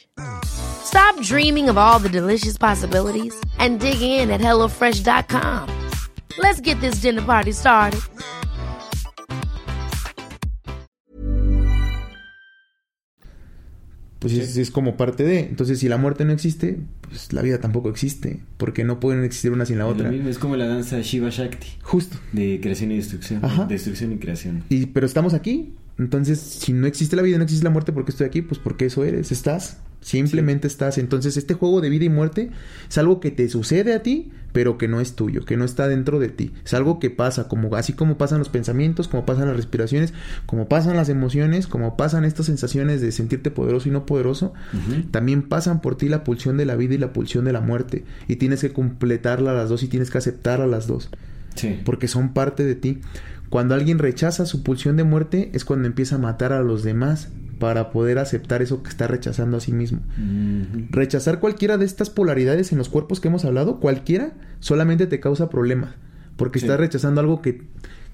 Stop dreaming of all the delicious possibilities and dig in at HelloFresh.com. Let's get this dinner party started. Pues es, es como parte de. Entonces, si la muerte no existe, pues la vida tampoco existe, porque no pueden existir una sin la otra. es como la danza Shiva Shakti. Justo. De creación y destrucción. Ajá. Destrucción y creación. Y, pero estamos aquí. Entonces, si no existe la vida, no existe la muerte, ¿por qué estoy aquí? Pues porque eso eres, estás. Simplemente estás. Entonces, este juego de vida y muerte es algo que te sucede a ti, pero que no es tuyo, que no está dentro de ti. Es algo que pasa, como así como pasan los pensamientos, como pasan las respiraciones, como pasan las emociones, como pasan estas sensaciones de sentirte poderoso y no poderoso, también pasan por ti la pulsión de la vida y la pulsión de la muerte. Y tienes que completarla las dos y tienes que aceptar a las dos Sí. porque son parte de ti. Cuando alguien rechaza su pulsión de muerte es cuando empieza a matar a los demás para poder aceptar eso que está rechazando a sí mismo. Rechazar cualquiera de estas polaridades en los cuerpos que hemos hablado, cualquiera, solamente te causa problemas, porque Sí. estás rechazando algo que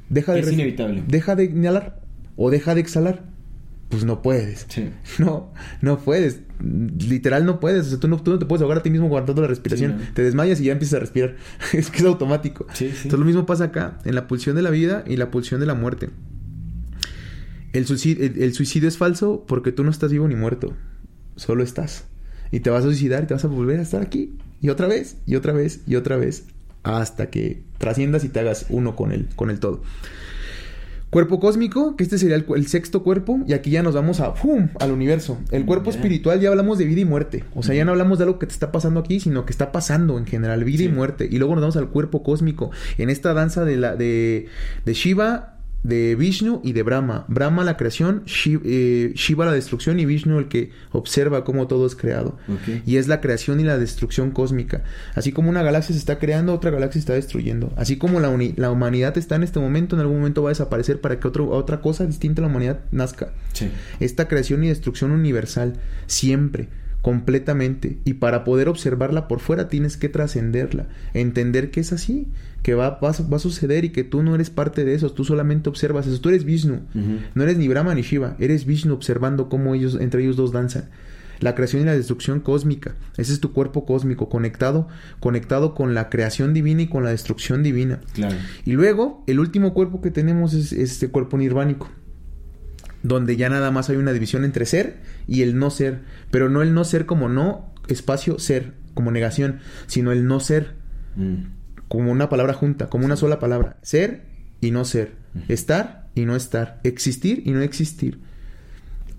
deja de Es inevitable. Deja de inhalar o deja de exhalar. Pues no puedes. Sí. No, no puedes. Literal no puedes. O sea, tú no, tú no te puedes ahogar a ti mismo aguantando la respiración. Sí, no. Te desmayas y ya empiezas a respirar. es que es automático. Sí. Entonces lo mismo pasa acá, en la pulsión de la vida y la pulsión de la muerte. El suicidio, el, el suicidio es falso porque tú no estás vivo ni muerto. Solo estás. Y te vas a suicidar y te vas a volver a estar aquí. Y otra vez, y otra vez, y otra vez. Hasta que trasciendas y te hagas uno con el, con el todo. Cuerpo cósmico, que este sería el, el sexto cuerpo, y aquí ya nos vamos a ¡pum! al universo. El cuerpo espiritual ya hablamos de vida y muerte. O sea, ya no hablamos de algo que te está pasando aquí, sino que está pasando en general, vida y muerte. Y luego nos vamos al cuerpo cósmico. En esta danza de la de, de Shiva, de Vishnu y de Brahma. Brahma la creación, eh, Shiva la destrucción y Vishnu el que observa cómo todo es creado. Y es la creación y la destrucción cósmica. Así como una galaxia se está creando, otra galaxia se está destruyendo. Así como la, humanidad está en este momento, en algún momento va a desaparecer para que otro, otra cosa distinta a la humanidad nazca. Sí. Esta creación y destrucción universal, siempre, completamente. Y para poder observarla por fuera tienes que trascenderla, entender que es así, que va, va, a- va a suceder y que tú no eres parte de eso, tú solamente observas eso. Tú eres Vishnu, no eres ni Brahma ni Shiva, eres Vishnu observando cómo ellos, entre ellos dos danzan. la creación y la destrucción cósmica. Ese es tu cuerpo cósmico, conectado, conectado con la creación divina y con la destrucción divina. Claro. Y luego, el último cuerpo que tenemos es este cuerpo nirvánico donde ya nada más hay una división entre ser y el no ser, pero no el no ser como no espacio ser, como negación, sino el no ser. Mm. como una palabra junta, como una sola palabra, ser y no ser, estar y no estar, existir y no existir.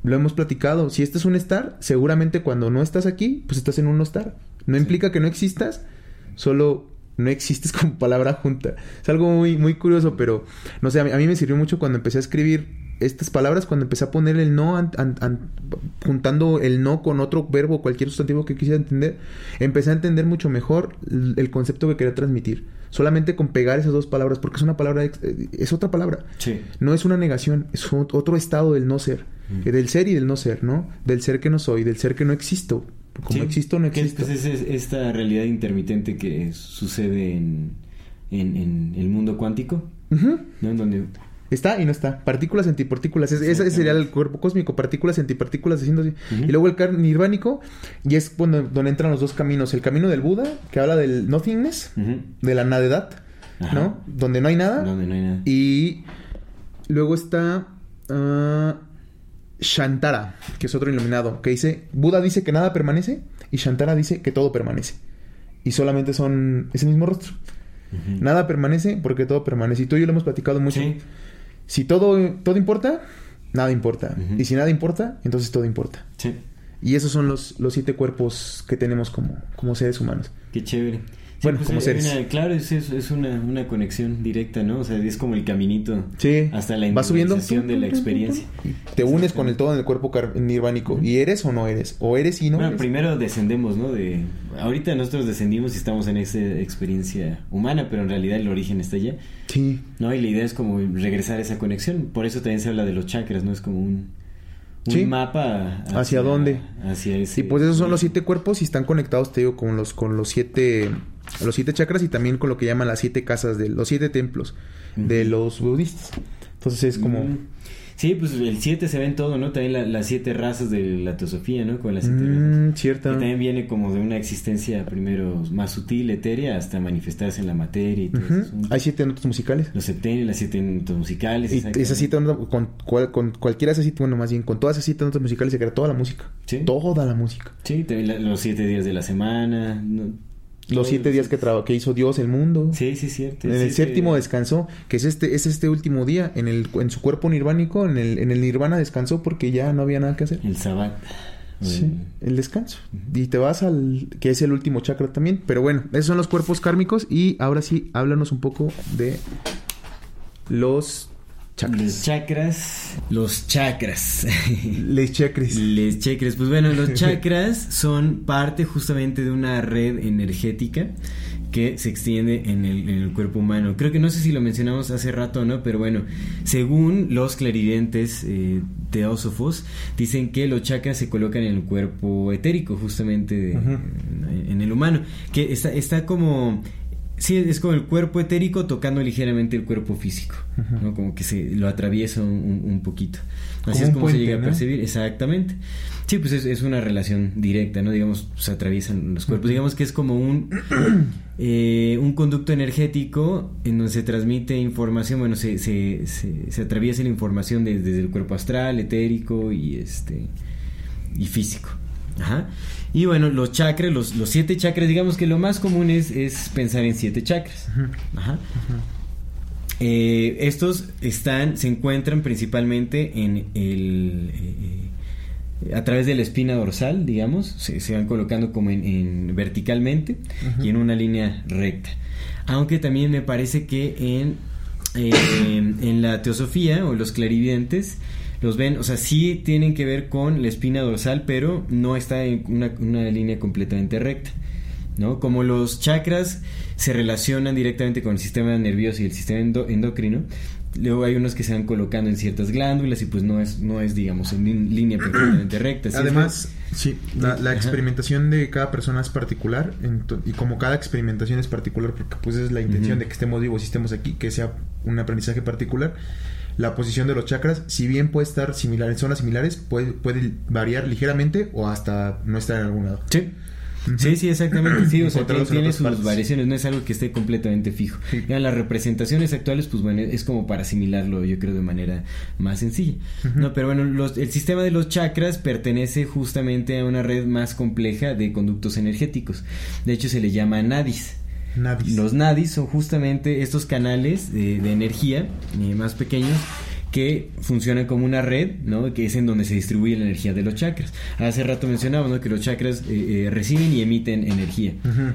Lo hemos platicado, si este es un estar, seguramente cuando no estás aquí, pues estás en un no estar. No implica que no existas, solo no existes como palabra junta. Es algo muy, muy curioso, pero no sé, a mí, a mí me sirvió mucho cuando empecé a escribir estas palabras, cuando empecé a poner el no, an- an- an- juntando el no con otro verbo, cualquier sustantivo que quisiera entender, empecé a entender mucho mejor el, el concepto que quería transmitir. Solamente con pegar esas dos palabras, porque es una palabra, eh, es otra palabra. Sí. No es una negación, es ot- otro estado del no ser. Mm. Eh, Del ser y del no ser, ¿no? Del ser que no soy, del ser que no existo. Como Sí. existo, no existo. pues, es- es esta realidad intermitente que sucede en, en, en el mundo cuántico. ¿no? En donde... Está y no está. Partículas, antipartículas. Es- ese sería el cuerpo cósmico. Partículas, antipartículas. Y luego el car nirvánico. Y es cuando, donde entran los dos caminos. El camino del Buda, que habla del nothingness, de la nadedad, Ajá. ¿no? Donde no hay nada. Donde no hay nada. Y luego está ah, Shantara, que es otro iluminado, que dice, Buda dice que nada permanece y Shantara dice que todo permanece. Y solamente son ese mismo rostro. Nada permanece porque todo permanece. Y tú y yo lo hemos platicado mucho. Sí. Si todo, todo importa, nada importa. Y si nada importa, entonces todo importa. Sí. Y esos son los, los siete cuerpos que tenemos como, como seres humanos. Qué chévere. Sí, Bueno, pues, como hay seres. una- claro, es, es, es una, una conexión directa, ¿no? O sea, es como el caminito Sí. hasta la Vas subiendo. de la experiencia. Te unes con el todo en el cuerpo nirvánico. ¿Y eres o no eres? O eres y no bueno, eres. primero descendemos, ¿no? De ahorita nosotros descendimos y estamos en esa experiencia humana, pero en realidad el origen está allá, Sí. ¿no? Y la idea es como regresar a esa conexión. Por eso también se habla de los chakras, ¿no? Es como un, un Sí. mapa ¿Hacia dónde? Hacia ese. Y pues esos son los siete cuerpos y están conectados, te digo, con los, con los siete, los siete chakras y también con lo que llaman las siete casas de los siete templos de los budistas. Entonces es como, Mm. Sí, pues el 7 se ve en todo, ¿no? También la- las siete razas de la teosofía, ¿no? Con las siete razas. mm, Que también viene como de una existencia primero más sutil, etérea, hasta manifestarse en la materia y todo Ujú. ese asunto. Hay siete notas musicales. Los septenios, las siete notas musicales. Y esas siete notas, con, cual- con cualquiera de esas siete, bueno, más bien, con todas esas siete notas musicales se crea toda la música. Sí. Toda la música. Sí, también la- los siete días de la semana. ¿no? Los siete días que, que hizo Dios el mundo. Sí, sí, cierto. En el séptimo descansó, que es este, es este último día, en el, en su cuerpo nirvánico, en el, en el nirvana descansó porque ya no había nada que hacer. El sabbat. Sí, el descanso. Y te vas al que es el último chakra también. Pero bueno, esos son los cuerpos kármicos. Y ahora sí, háblanos un poco de los chakras. Los chakras. Los chakras. Les chakras. Les chakras. Pues bueno, los chakras son parte justamente de una red energética que se extiende en el, en el cuerpo humano. Creo que no sé si lo mencionamos hace rato o no, pero bueno, según los clarividentes eh, teósofos, dicen que los chakras se colocan en el cuerpo etérico, justamente de- en, en el humano, que está, está como... Sí, es como el cuerpo etérico tocando ligeramente el cuerpo físico, ¿no? Como que se lo atraviesa un, poquito. Así Como es como se llega a percibir, exactamente. Sí, pues es, es una relación directa, ¿no? Digamos, se atraviesan los cuerpos. Digamos que es como un, eh, un conducto energético en donde se transmite información, bueno, se, se, se, se atraviesa la información de- desde el cuerpo astral, etérico y este y físico. Ajá. Y bueno, los chakras, los, los siete chakras, digamos que lo más común es, es pensar en siete chakras. Ajá. Eh, estos están, se encuentran principalmente en el eh, a través de la espina dorsal, digamos, se, se van colocando como en, en- verticalmente y en una línea recta. Aunque también me parece que en eh, en la teosofía o los clarividentes los ven, o sea, sí tienen que ver con la espina dorsal, pero no está en una, una línea completamente recta. ¿no? Como los chakras se relacionan directamente con el sistema nervioso y el sistema endo- endocrino, luego hay unos que se van colocando en ciertas glándulas y pues no es, no es digamos, en línea perfectamente recta. Sí Además, sí, la, experimentación de cada persona es particular y como cada experimentación es particular porque pues es la intención de que estemos vivos y estemos aquí, que sea un aprendizaje particular. La posición de los chakras, si bien puede estar similar en zonas similares, puede, puede variar ligeramente o hasta no estar en algún lado. Sí. Sí, sí, exactamente. Sí, o sea, tiene sus partes. variaciones, no es algo que esté completamente fijo. Sí. Ya las representaciones actuales, pues bueno, es como para asimilarlo, yo creo, de manera más sencilla. No, pero bueno, los- el sistema de los chakras pertenece justamente a una red más compleja de conductos energéticos. De hecho, se le llama nadis. Nadis. Los nadis son justamente estos canales de, de energía eh, más pequeños que funcionan como una red, ¿no? Que es en donde se distribuye la energía de los chakras. Hace rato mencionábamos, ¿no? Que los chakras eh, eh, reciben y emiten energía.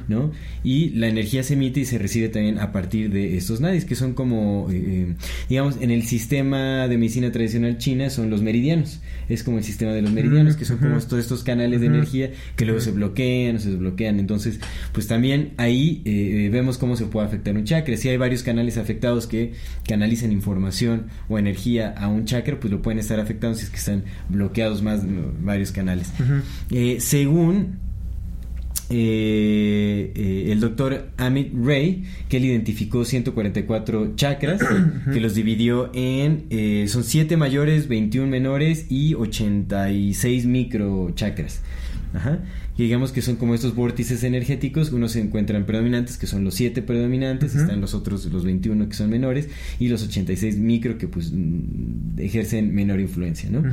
¿no? Y la energía se emite y se recibe también a partir de estos nadis, que son como, eh, eh, digamos, en el sistema de medicina tradicional china son los meridianos. Es como el sistema de los meridianos, que son como todos estos canales de energía que luego se bloquean o se desbloquean. Entonces, pues también ahí eh, vemos cómo se puede afectar un chakra. Si hay varios canales afectados que canalizan información o energía a un chakra, pues lo pueden estar afectando si es que están bloqueados más varios canales. Eh, según eh, eh, el doctor Amit Ray, que él identificó 144 chakras, que los dividió en, eh, son 7 mayores, 21 menores y 86 micro chakras. Ajá. Y digamos que son como estos vórtices energéticos, unos se encuentran predominantes, que son los 7 predominantes, están los otros, los 21 que son menores, y los 86 micro que pues mm, ejercen menor influencia, ¿no?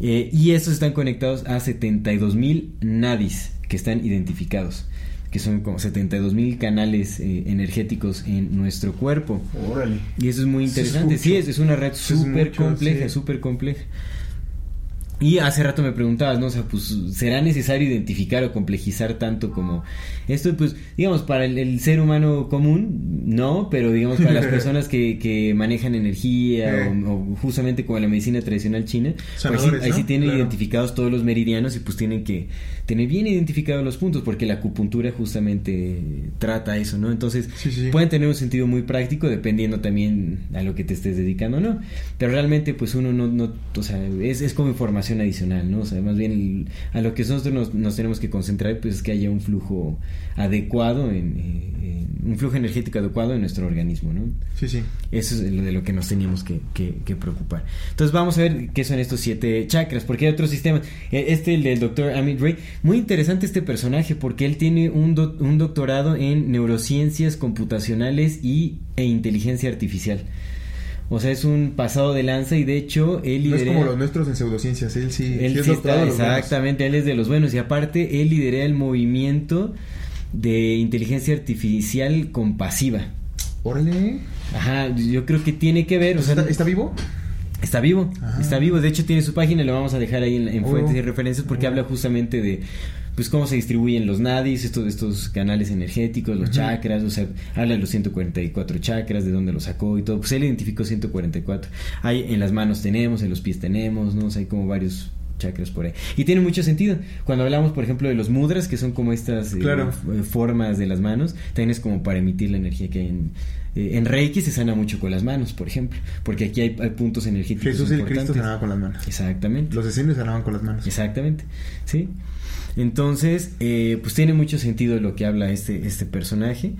Eh, y estos están conectados a 72 mil nadis que están identificados, que son como 72 mil canales eh, energéticos en nuestro cuerpo. Órale. Y eso es muy es interesante. sí, es, es una red súper compleja, sí. súper compleja. Y hace rato me preguntabas, ¿no? O sea, pues, ¿será necesario identificar o complejizar tanto como esto? Pues, digamos, para el, el ser humano común, no, pero digamos, para las personas que, que manejan energía Eh. o, o justamente como la medicina tradicional china, pues ahí sí tienen Claro. identificados todos los meridianos y pues tienen que tener bien identificados los puntos, porque la acupuntura justamente trata eso, ¿no? Entonces, Sí, sí. pueden tener un sentido muy práctico dependiendo también a lo que te estés dedicando no. Pero realmente, pues uno no, no o sea, es, es como información adicional, ¿no? O sea, más bien el- a lo que nosotros nos, nos tenemos que concentrar, pues es que haya un flujo adecuado, en, en- un flujo energético adecuado en nuestro organismo, ¿no? Sí, sí. Eso es lo de lo que nos teníamos que, que- que preocupar. Entonces vamos a ver qué son estos siete chakras, porque hay otros sistemas. Eh, Este, el del doctor Amit Ray, muy interesante este personaje, porque él tiene un, do- un doctorado en neurociencias computacionales y, e inteligencia artificial. O sea, es un pasado de lanza y de hecho él No es lidera... como los nuestros en pseudociencias. Él sí, Él sí es sí doctorado está, exactamente, él es de los buenos y aparte él lidera el movimiento de inteligencia artificial compasiva. Órale. Ajá, yo creo que tiene que ver, o sea, ¿Está, está vivo? Está vivo, está vivo. De hecho, tiene su página, lo vamos a dejar ahí en, en Oh. fuentes y referencias porque Oh. habla justamente de pues cómo se distribuyen los nadis, estos, estos canales energéticos, los chakras, o sea, habla de los 144 chakras, de dónde los sacó y todo. Pues él identificó 144. Hay en las manos tenemos, en los pies tenemos, ¿no? O sea, hay como varios chakras por ahí. Y tiene mucho sentido. Cuando hablamos, por ejemplo, de los mudras, que son como estas eh, Claro. f- formas de las manos, también es como para emitir la energía que hay en... eh, en Reiki se sana mucho con las manos, por ejemplo, porque aquí hay, hay puntos energéticos Jesús el importantes. Cristo sanaba con las manos. Exactamente. Los esenios sanaban con las manos. Exactamente. Sí. Entonces, eh, pues tiene mucho sentido lo que habla este, este personaje.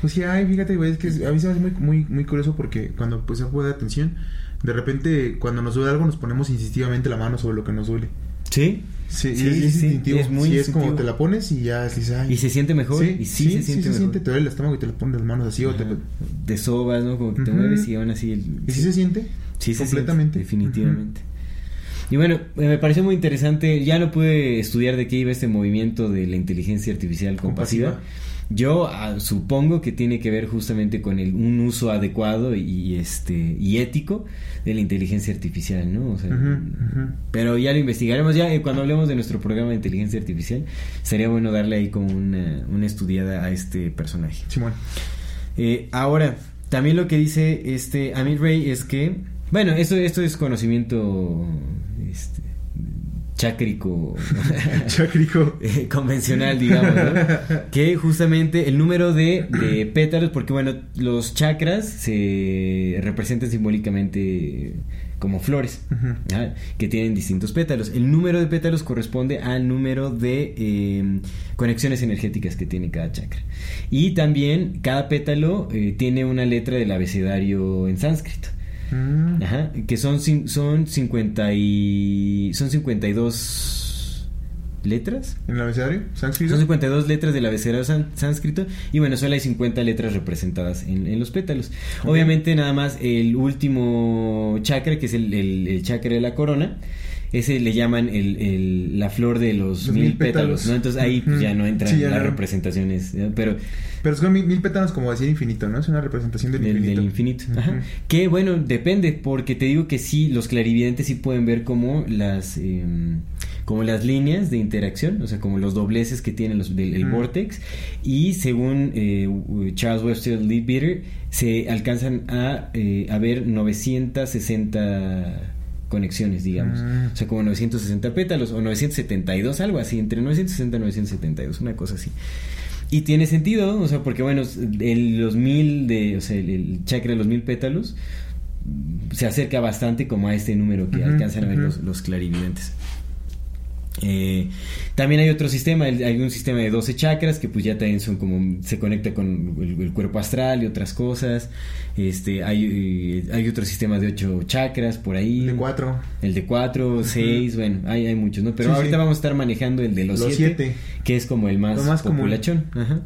Pues sí, ay, fíjate, güey, es que a mí se me hace muy, muy, muy curioso porque cuando pues se puede dar atención, de repente cuando nos duele algo nos ponemos insistivamente la mano sobre lo que nos duele. Sí. Sí, Sí, es, sí, instintivo. es muy Sí, es como te la pones y ya dices, ay. Y se siente mejor. Sí, y sí, sí, se siente se mejor. siente, te duele el estómago y te le pones las manos así o te... De sobas, ¿no? Como que te mueves y aún así. el- ¿Y sí se siente? Sí, se Completamente. siente, definitivamente. Y bueno, eh, me pareció muy interesante. Ya no pude estudiar de qué iba este movimiento de la inteligencia artificial compasiva. Compasiva. Yo ah, supongo que tiene que ver justamente con el, un uso adecuado y este y ético de la inteligencia artificial, ¿no? O sea, pero ya lo investigaremos. Ya eh, cuando hablemos de nuestro programa de inteligencia artificial, sería bueno darle ahí como una, una estudiada a este personaje. Simón. Eh, ahora, también lo que dice este Amit Ray es que, bueno, esto, esto es conocimiento este, chácrico Chácrico. eh, convencional, digamos, ¿no? que justamente el número de, de pétalos, porque bueno, los chakras se representan simbólicamente como flores. ¿ah? que tienen distintos pétalos. El número de pétalos corresponde al número de eh, conexiones energéticas que tiene cada chakra. Y también cada pétalo eh, tiene una letra del abecedario en sánscrito. Mm. Ajá, que son, son 50 y... Son 52 letras. ¿En el abecedario? ¿Sánscrito? Son 52 letras del abecedario sán- sánscrito y bueno, solo hay 50 letras representadas en, en los pétalos. Obviamente nada más el último chakra, que es el, el- el chakra de la corona, ese le llaman el, el- la flor de los, Los mil, mil pétalos, pétalos. ¿no? Entonces ahí pues, ya no entran Sí, ya las no. representaciones, ¿no? pero Pero son mil, mil pétalos como decir infinito, ¿no? Es una representación del, del, infinito. del. Que bueno, depende, porque te digo que sí, los clarividentes sí pueden ver como las eh, como las líneas de interacción, o sea, como los dobleces que tienen los, del el Mm. vortex. Y según eh, Charles Webster Leadbeater, se alcanzan a, eh, a ver 960 conexiones, digamos. Mm. O sea, como 960 pétalos o 972, algo así, entre 960 y 972, una cosa así. Y tiene sentido, o sea, porque bueno, el, los mil de, o sea, el, el chakra de los mil pétalos mm, se acerca bastante como a este número que alcanzan a ver los, los clarividentes. Eh, también hay otro sistema, el- hay un sistema de 12 chakras que pues ya también son como, se conecta con el, el cuerpo astral y otras cosas. Este, hay, eh, hay otro sistema de 8 chakras por ahí. De cuatro. El de 4, 6, bueno, hay, hay muchos, ¿no? Pero Sí, ahorita sí. vamos a estar manejando el de los Los 7, siete. que es como el más, más común. populachón. Ajá.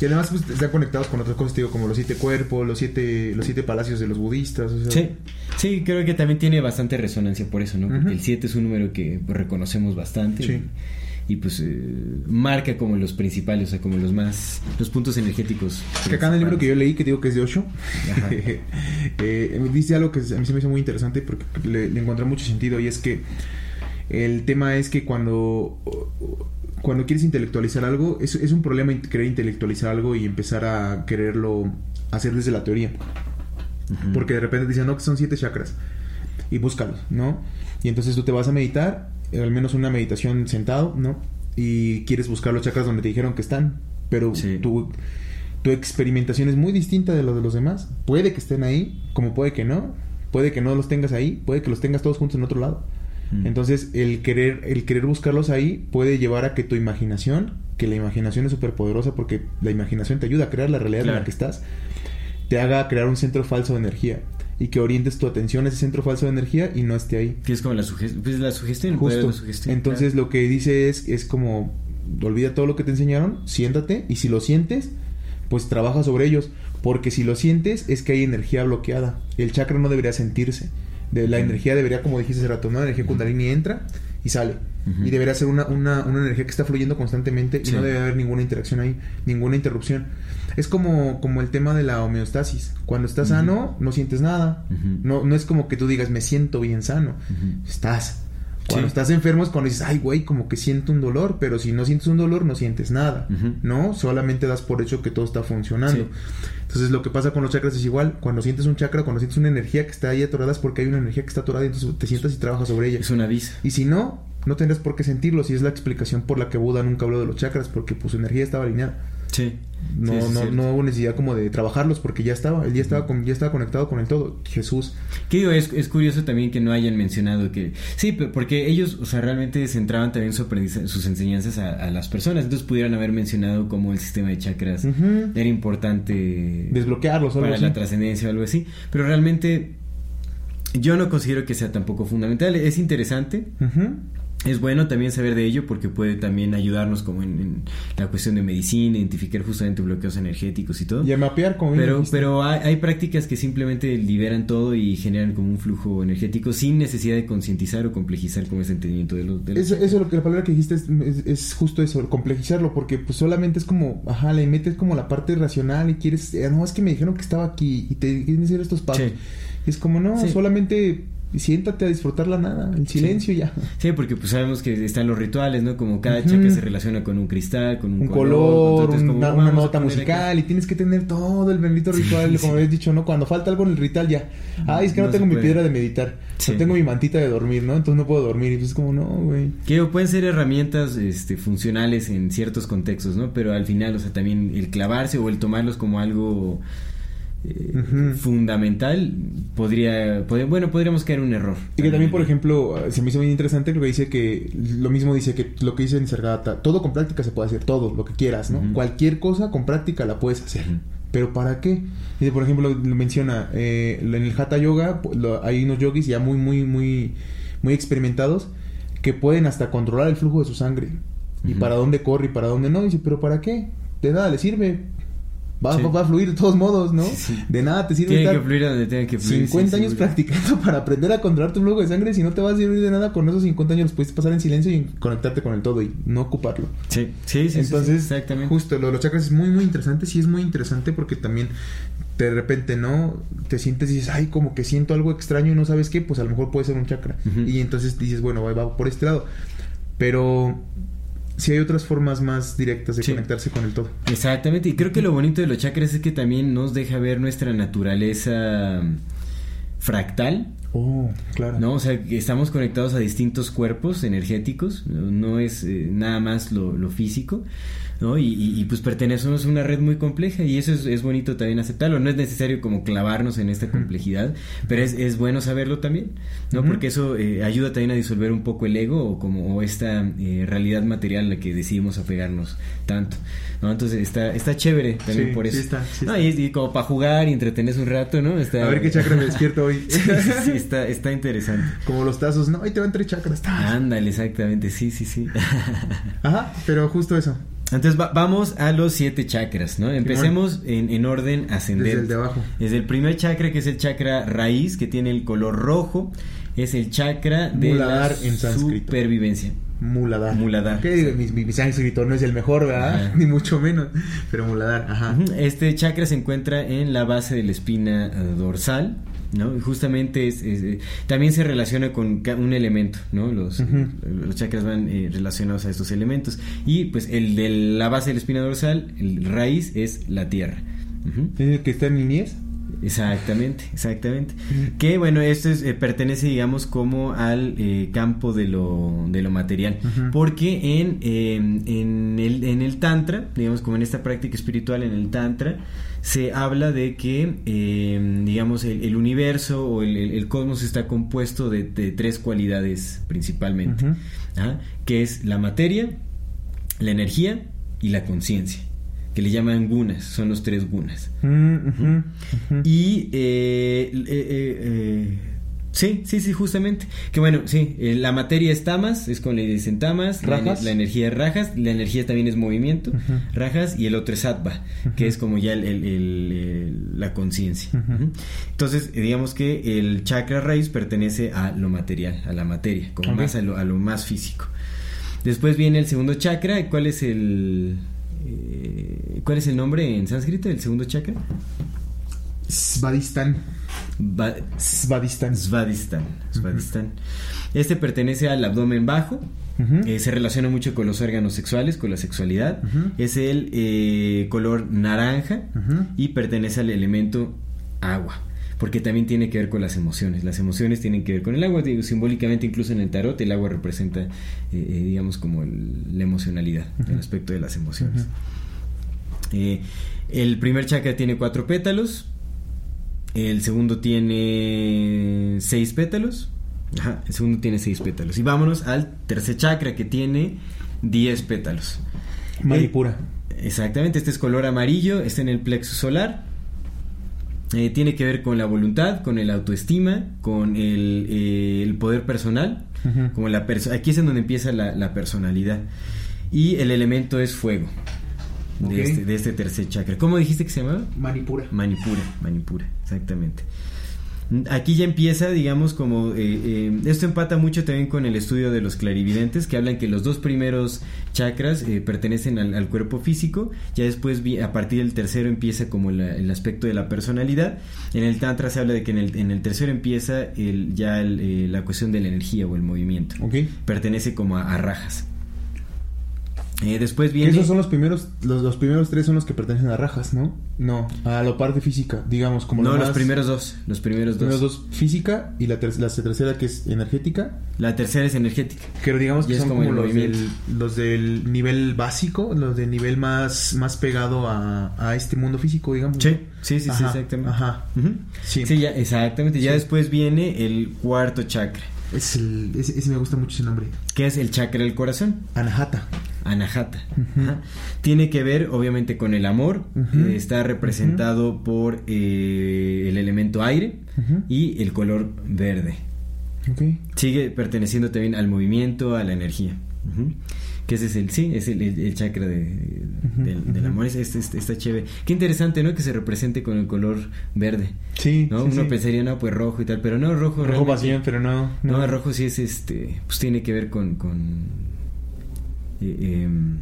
Y además pues, están conectados con otras cosas, te digo, como los siete cuerpos, los siete, los siete palacios de los budistas. O sea, Sí, sí, creo que también tiene bastante resonancia por eso, ¿no? Porque el 7 es un número que reconocemos bastante. Sí. Y, y, pues eh, marca como los principales, o sea, como los más, los puntos energéticos. Que acá en el libro que yo leí, que digo que es de Osho, Ajá. eh, dice algo que a mí se me hizo muy interesante porque le, le encontré mucho sentido y es que el tema es que cuando, cuando quieres intelectualizar algo, es, es un problema querer intelectualizar algo y empezar a quererlo hacer desde la teoría. Porque de repente dicen, no, que son siete chakras. Y búscalos, ¿no? Y entonces tú te vas a meditar, eh, al menos una meditación sentado, ¿no? Y quieres buscar los chakras donde te dijeron que están. Pero Sí. tu, tu experimentación es muy distinta de lo de los demás. Puede que estén ahí, como puede que no. Puede que no los tengas ahí, puede que los tengas todos juntos en otro lado. Mm. Entonces, el querer, el querer buscarlos ahí puede llevar a que tu imaginación, que la imaginación es súper poderosa porque la imaginación te ayuda a crear la realidad en la que estás, te haga crear un centro falso de energía y que orientes tu atención a ese centro falso de energía y no esté ahí. Que es como la, suge- pues, la sugestión. poder Justo. la sugestión, Entonces claro. lo que dice es, es como, olvida todo lo que te enseñaron, siéntate y si lo sientes, pues trabaja sobre ellos. Porque si lo sientes es que hay energía bloqueada. El chakra no debería sentirse. De, la energía debería, como dijiste hace rato, ¿no? La energía kundalini entra y sale. Y debería ser una, una, una energía que está fluyendo constantemente y Sí. no debe haber ninguna interacción ahí, ninguna interrupción. Es como, como el tema de la homeostasis. Cuando estás sano, no sientes nada. No, no es como que tú digas, me siento bien sano. Estás. Cuando Sí. estás enfermo es cuando dices, ay, güey, como que siento un dolor, pero si no sientes un dolor, no sientes nada. ¿no? Solamente das por hecho que todo está funcionando. Sí. Entonces, lo que pasa con los chakras es igual. Cuando sientes un chakra, cuando sientes una energía que está ahí atorada, es porque hay una energía que está atorada y entonces te sientas y trabajas sobre ella. Es un aviso. Y si no, no tendrás por qué sentirlo, si es la explicación por la que Buda nunca habló de los chakras, porque pues su energía estaba alineada. Sí. No, Sí, no, no hubo necesidad como de trabajarlos porque ya estaba, él ya estaba, con, ya estaba conectado con el todo. Jesús. Que digo, es, es curioso también que no hayan mencionado que... Sí, porque ellos, o sea, realmente centraban también su sus enseñanzas a, a las personas. Entonces pudieran haber mencionado cómo el sistema de chakras era importante Desbloquearlos o algo para la trascendencia o algo así. Pero realmente yo no considero que sea tampoco fundamental. Es interesante. Es bueno también saber de ello porque puede también ayudarnos como en, en la cuestión de medicina, identificar justamente bloqueos energéticos y todo. Y a mapear como Pero, pero hay, hay prácticas que simplemente liberan todo y generan como un flujo energético sin necesidad de concientizar o complejizar como ese entendimiento de los... de Eso, eso lo que la palabra que dijiste es, es- es justo eso, complejizarlo, porque pues solamente es como, ajá, le metes como la parte racional y quieres, eh, no, es que me dijeron que estaba aquí y te quieren decir estos pasos. Sí. Y es como, no, Sí. solamente siéntate a disfrutar la nada, el silencio ya. Sí, porque pues sabemos que están los rituales, ¿no? Como cada chakra se relaciona con un cristal, con un, Un color, color, entonces, como una, nota musical aquí- y tienes que tener todo el bendito ritual, Sí, como sí. habías dicho, ¿no? Cuando falta algo en el ritual ya, ay, es que no, No tengo mi puede. piedra de meditar, no tengo mi mantita de dormir, ¿no? Entonces no puedo dormir y pues es como, no, güey. Que pueden ser herramientas este, funcionales en ciertos contextos, ¿no? Pero al final, o sea, también el clavarse o el tomarlos como algo eh, fundamental podría, bueno, podríamos caer en un error. Y que también, por ejemplo, se me hizo muy interesante lo que dice que lo mismo dice que lo que dice en Sergata, todo con práctica se puede hacer, todo, lo que quieras, ¿no? Cualquier cosa con práctica la puedes hacer. ¿pero para qué? Dice, por ejemplo, lo menciona, eh, en el Hatha Yoga lo- hay unos yogis ya muy, muy, muy, muy experimentados que pueden hasta controlar el flujo de su sangre. Y para dónde corre y para dónde no. Dice, ¿pero para qué? De nada le sirve. Va, Sí. va- a fluir de todos modos, ¿no? Sí. De nada te sirve Tiene que estar fluir a donde tenga que fluir. 50 sí, años practicando para aprender a controlar tu flujo de sangre. Si no te va a servir de nada, con esos 50 años los puedes pasar en silencio y conectarte con el todo y no ocuparlo. Sí, sí, sí. Entonces, exactamente. justo lo de los chakras es muy, muy interesante. Sí, es muy interesante porque también de repente, ¿no? Te sientes y dices, ay, como que siento algo extraño y no sabes qué, pues a lo mejor puede ser un chakra. Y entonces dices, bueno, va, va por este lado. Pero sí hay otras formas más directas de Sí. conectarse con el todo. Exactamente, y creo que lo bonito de los chakras es que también nos deja ver nuestra naturaleza mm, fractal, Oh, claro. ¿no? O sea, que estamos conectados a distintos cuerpos energéticos, no, No es eh, nada más lo, lo físico, ¿no? Y, y- y, pues pertenecemos a una red muy compleja y eso es, es bonito también aceptarlo, no es necesario como clavarnos en esta complejidad, pero es, es bueno saberlo también, ¿no? Porque eso eh, ayuda también a disolver un poco el ego o como o esta eh, realidad material a la que decidimos apegarnos tanto, ¿no? Entonces está, está chévere también Sí, por sí eso. está, sí está. y, y como para jugar y entretenerse un rato, ¿no? Está, A ver qué chakra me despierto hoy. sí, sí, sí, está, está interesante. Como los tazos, no, ahí te van tres chakras. Ándale, exactamente, sí, sí, sí. Ajá, pero justo eso. Entonces va- vamos a los siete chakras, ¿no? Empecemos en, en orden ascendente. Desde el de abajo. Desde el primer chakra, que es el chakra raíz, que tiene el color rojo, es el chakra de Muladhara la en supervivencia. Muladar. Que digo, exacto. mi, mi sánscrito no es el mejor, ¿verdad? Ajá. Ni mucho menos. Pero Muladar, ajá. Este chakra se encuentra en la base de la espina eh, dorsal, ¿no? Y justamente es, es, eh, también se relaciona con un elemento, ¿no? Los, los chakras van eh, relacionados a estos elementos. Y pues el de la base de la espina dorsal, el raíz, es la tierra. ¿Es el que está en Niñez? Exactamente, exactamente. Que bueno, esto es, eh, pertenece, digamos, como al eh, campo de lo, de lo material. Porque en, eh, en, el, en el Tantra, digamos, como en esta práctica espiritual, en el Tantra, se habla de que, eh, digamos, el, el universo o el, cosmos está compuesto de, de tres cualidades principalmente. ¿ah? que es la materia, la energía y la conciencia, que le llaman gunas, son los tres gunas. Mm. Y eh, eh, eh, sí, sí, sí, justamente. Que bueno, sí, eh, la materia es tamas, es con le dicen tamas, la, Rajas. la energía es rajas, la energía también es movimiento, rajas, y el otro es sattva, que es como ya el- el- el- el- la conciencia. Entonces, eh, digamos que el chakra raíz pertenece a lo material, a la materia, como más a lo, a lo más físico. Después viene el segundo chakra, ¿cuál es el... eh, ¿Cuál es el nombre en sánscrito del segundo chakra? Svadhisthán. Svadhisthán. Svadhisthán. Este pertenece al abdomen bajo. Eh, se relaciona mucho con los órganos sexuales, con la sexualidad. Es el eh, color naranja y pertenece al elemento agua. Porque también tiene que ver con las emociones. Las emociones tienen que ver con el agua. Digo, simbólicamente, incluso en el tarot, el agua representa, eh, digamos, como el- la emocionalidad, el aspecto de las emociones. El primer chakra tiene cuatro pétalos. El segundo tiene seis pétalos. Ajá, el segundo tiene seis pétalos. Y vámonos al tercer chakra que tiene 10 pétalos. Manipura. Eh, exactamente, este es color amarillo, está en el plexo solar. Eh, tiene que ver con la voluntad, con el autoestima, con el, eh, el poder personal. Como la perso- aquí es en donde empieza la, la personalidad. Y el elemento es fuego. De, este, de este tercer chakra. ¿Cómo dijiste que se llamaba? Manipura. Manipura, manipura, exactamente. Aquí ya empieza, digamos, como... eh, eh, esto empata mucho también con el estudio de los clarividentes, que hablan que los dos primeros chakras eh, pertenecen al, al cuerpo físico, ya después a partir del tercero empieza como la- el aspecto de la personalidad. En el Tantra se habla de que en el, en el tercero empieza el, ya el, eh, la cuestión de la energía o el movimiento. Ok. Pertenece como a, a rajas. Eh, después Que viene... esos son los primeros, los, los primeros tres son los que pertenecen a rajas, ¿no? No, a la parte física, digamos, como no, lo los más- primeros dos. Los primeros los dos. primeros dos física y la, ter- la tercera que es energética, La tercera es energética. pero digamos que son como como, los, del, los del nivel básico, los del nivel más, más pegado a, a este mundo físico, digamos. Sí, sí, sí, sí, Ajá, exactamente. Ajá. Ujú. Sí. Sí, ya, exactamente. Ya Sí. después viene el cuarto chakra. Es el, ese, ese me gusta mucho ese nombre. que es el chakra del corazón. Anahata. Anahata. Ajá. Tiene que ver, obviamente, con el amor. Eh, está representado por eh, el elemento aire y el color verde. Sigue perteneciendo también al movimiento, a la energía. Que ese es el, sí, es el, el- el chakra de- del, del amor. Es, es- es- está chévere. Qué interesante, ¿no? Que se represente con el color verde. Sí. ¿no? sí, Uno sí. pensaría, no, pues rojo y tal, pero no, rojo. Rojo pasión, pero no. No, el rojo sí es este. Pues tiene que ver con. con eh, em,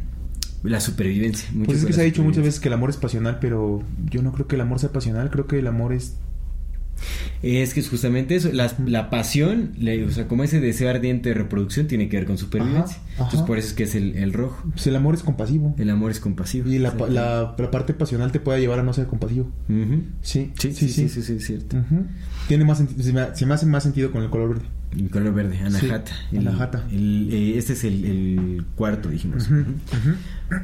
la supervivencia. mucho Pues es que se ha dicho muchas veces que el amor es pasional, pero yo no creo que el amor sea pasional, creo que el amor es... Es que es justamente eso. La, la pasión, le- o sea, como ese deseo ardiente de reproducción, tiene que ver con supervivencia. Ajá, ajá. Entonces, por eso es que es el, el rojo. Pues el amor es compasivo. El amor es compasivo. Y la, la, la parte pasional te puede llevar a no ser compasivo. Sí, Sí, sí, sí, sí, sí, es cierto. Tiene más se, me, se me hace más sentido con el color verde. El color verde, anahata. Sí, El- anahata. el, eh, este es el, cuarto, dijimos.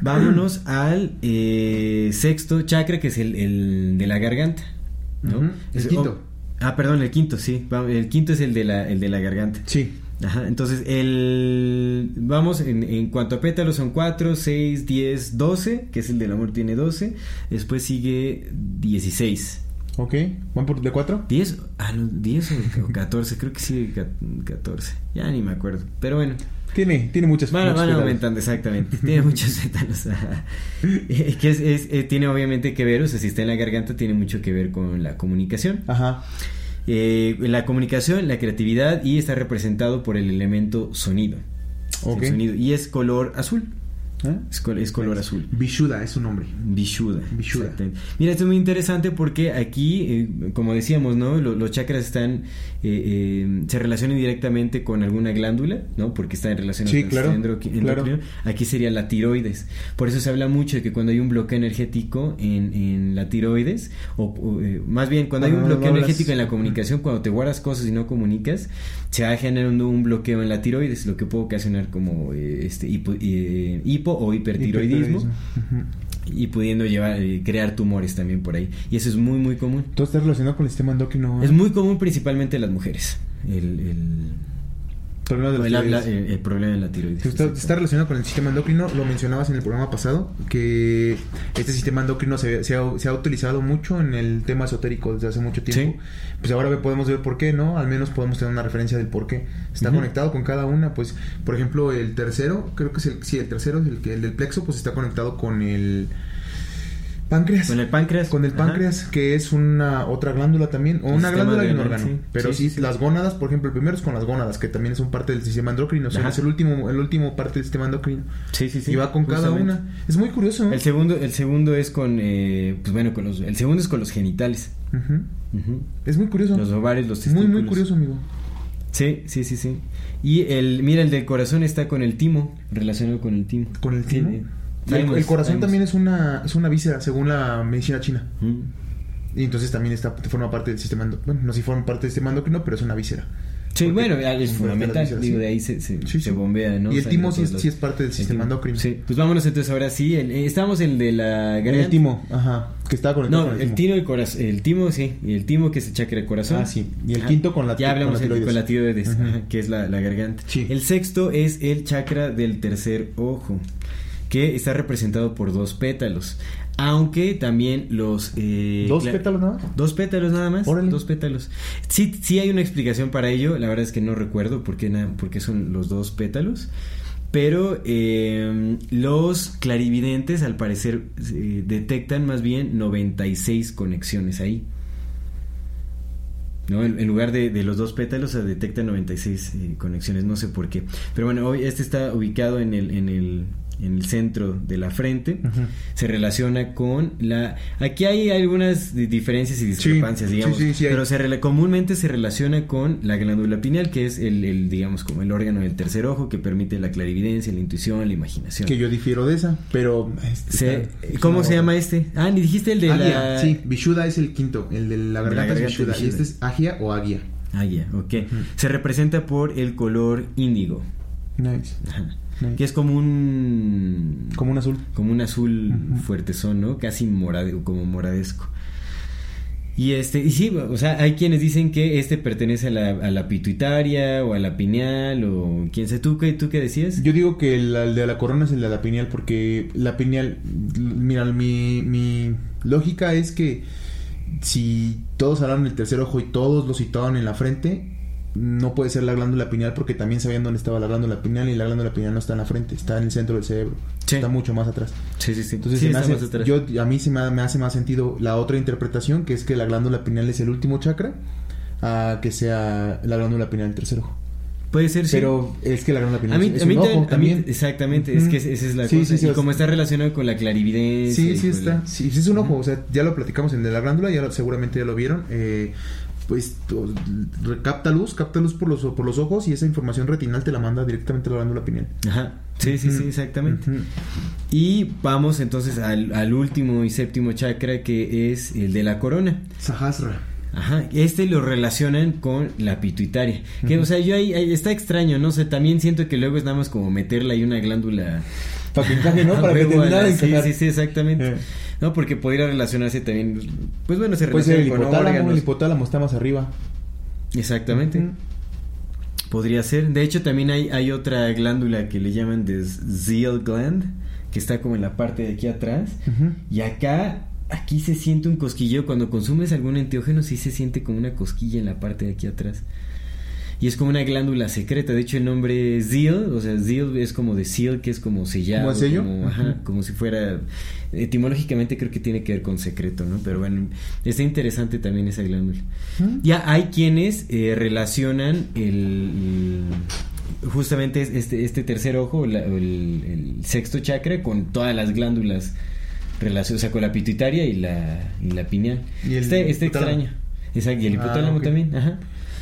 Vámonos al eh, sexto chakra, que es el, el de la garganta. ¿No? El quinto. oh, ah, perdón, el quinto, sí. El quinto es el de la, el de la garganta. Sí. Ajá, entonces el vamos en, en cuanto a pétalos son 4, 6, 10, 12, que es el del amor tiene 12, después sigue 16. Ok. ¿Van por de cuatro? 10, ah, no, 10 o, o 14, creo que sí, ca- 14, ya ni me acuerdo, pero bueno, Tiene, tiene muchas van, muchos van pétalos. aumentando exactamente, tiene muchos pétalos. Eh, que es, es- eh, tiene obviamente que ver, o sea, si está en la garganta tiene mucho que ver con la comunicación. Ajá. Eh, la comunicación, la creatividad y está representado por el elemento sonido. Ok. El sonido. Y es color azul. ¿Eh? Es, col- es color azul. Vishuda es su nombre. Vishuda. Vishuda. exactamente. Mira, esto es muy interesante porque aquí, eh, como decíamos, ¿no? Lo- los chakras están, eh, eh, se relacionan directamente con alguna glándula, ¿no? Porque está en relación Sí, con el claro, sistema endocri- claro. endocrino. Aquí sería la tiroides. Por eso se habla mucho de que cuando hay un bloqueo energético en, en la tiroides, o, o, más bien cuando hay un no bloqueo energético en la comunicación, cuando te guardas cosas y no comunicas, se va generando un bloqueo en la tiroides, lo que puede ocasionar como eh, este hipo, eh, hipo o hipertiroidismo. Y pudiendo llevar eh, crear tumores también por ahí. Y eso es muy muy común. Todo está relacionado con el sistema endocrino. es muy común principalmente en las mujeres. El, el, Problema de el problema en la tiroides Está, relacionado con el sistema endocrino, lo mencionabas en el programa pasado, que este sistema endocrino se, se ha, se ha utilizado mucho en el tema esotérico desde hace mucho tiempo. Sí. Pues ahora podemos ver por qué, ¿no? Al menos podemos tener una referencia del por qué. Está conectado con cada una, pues, por ejemplo, el tercero, creo que es el, sí, el tercero, el, que, el del plexo, pues está conectado con el páncreas. con el páncreas Con el Ajá. páncreas, que es una otra glándula también, o El una glándula y un órgano. sí. Pero Sí, sí, sí, sí. las gónadas, por ejemplo, el primero es con las gónadas, que también son parte del sistema endocrino, o sea, es el último, el último parte del sistema endocrino. sí sí sí y va con cada una. Es muy curioso, ¿no? el segundo el segundo es con eh, pues bueno con los el segundo es con los genitales. Es muy curioso. los ovarios los muy, muy testículos. curioso, amigo. sí sí sí sí y el mira el del corazón está con el timo relacionado con el timo Con el timo. El, el corazón también es una, es una víscera, según la medicina china. Ujú. Y entonces también está, forma parte del sistema endocrino. Bueno, no si forma parte del sistema endocrino, pero es una víscera. Sí, Porque- bueno, es fundamental. vísceras, Digo, de ahí se, se, Sí, se sí. bombea, ¿no? Y el timo sí sí es parte del El sistema endocrino. Sí, pues vámonos entonces ahora sí. el- eh, estamos el de la En garganta. el timo, ajá. Que estaba conectado No, con el timo, el corazón, el timo sí, y el timo que es el chakra del corazón. Ah, sí. Y el Ajá. quinto con la- Ya hablamos con la el- tiroides. con la tiroides, Ujú. ajá, que es la, la garganta. Sí. El sexto es el chakra del tercer ojo, que está representado por dos pétalos, aunque también los eh, ¿Dos pétalos nada más? Dos pétalos nada más. Órale. Dos pétalos. Sí, sí hay una explicación para ello. La verdad es que no recuerdo por qué, por qué son los dos pétalos. Pero eh, los clarividentes, al parecer, eh, detectan más bien 96 conexiones ahí. ¿No? En, en lugar de, de los dos pétalos se detectan 96 eh, conexiones, no sé por qué. Pero bueno, hoy este está ubicado en el, en el, en el centro de la frente. Se relaciona con la... Aquí hay algunas di- diferencias y discrepancias, sí, digamos. sí, sí pero se rela- comúnmente se relaciona con la glándula pineal, que es el, el, digamos, como el órgano del tercer ojo que permite la clarividencia, la intuición, la imaginación. Que yo difiero de esa, pero... este, Se- está- ¿Cómo no, se llama este? Ah, ni dijiste el de Agia, la... sí. Vishuddha es el quinto. El de la De la garganta, garganta es Vishuddha. es Y este es Agia o Agia. Águila, ok. Se representa por el color índigo, Nice. Ajá. Que es como un... Como un azul. como un azul fuertezón, ¿no? Casi morade, como moradesco. Y este, y sí, o sea, hay quienes dicen que este pertenece a la, a la pituitaria o a la pineal o quién sé, ¿tú qué, tú qué decías? Yo digo que el, el de la corona es el de la pineal porque la pineal, mira, mi, mi lógica es que si todos hablaron del tercer ojo y todos lo situaban en la frente, no puede ser la glándula pineal porque también sabían dónde estaba la glándula pineal y la glándula pineal no está en la frente, está en el centro del cerebro, Sí. está mucho más atrás. Sí, sí, sí. Entonces Sí, se me está hace- más atrás. yo, a mí se me, me hace más sentido la otra interpretación que es que la glándula pineal es el último chakra a que sea la glándula pineal el tercer ojo. Puede ser, sí. Pero es que la glándula pineal a mí, es a mí un ojo también, a mí- también. exactamente, es que esa es la Sí, cosa. sí, y como está relacionado con la clarividencia. Sí, sí está. la- Sí, es un ojo. O sea, ya lo platicamos en de la glándula, ya lo- seguramente ya lo vieron. Eh, pues capta luz, capta luz por los, por los ojos y esa información retinal te la manda directamente a la glándula pineal. Ajá. Sí, sí, sí, exactamente. Y vamos entonces al, al último y séptimo chakra que es el de la corona. Sahasra. Ajá, este lo relacionan con la pituitaria. Que, o sea, yo ahí, ahí está extraño, no sé, también siento que luego es nada más como meterle ahí una glándula. Para que encaje, ¿no? Para que Sí, sí, sí, exactamente. Eh. No, porque podría relacionarse también, pues bueno, se Puede ser el relaciona con hipotálamo, el hipotálamo está más arriba. Exactamente. Podría ser. De hecho, también hay, hay otra glándula que le llaman de Zeal gland, que está como en la parte de aquí atrás. Y acá, aquí se siente un cosquilleo. Cuando consumes algún enteógeno, sí se siente como una cosquilla en la parte de aquí atrás. Y es como una glándula secreta. De hecho, el nombre Zeal, o sea, Zeal es como de seal, que es como sellado. ¿Como sello? como- ajá, como si fuera. Etimológicamente creo que tiene que ver con secreto, ¿no? Pero bueno, está interesante también esa glándula. Ujú. Ya hay quienes eh, relacionan el, el- justamente es- este, este tercer ojo, la- el, el sexto chakra, con todas las glándulas relacionadas, o sea, con la pituitaria y la, y la pineal. Y el está, está extraño. Exacto, y el Ah, hipotálamo también, ajá.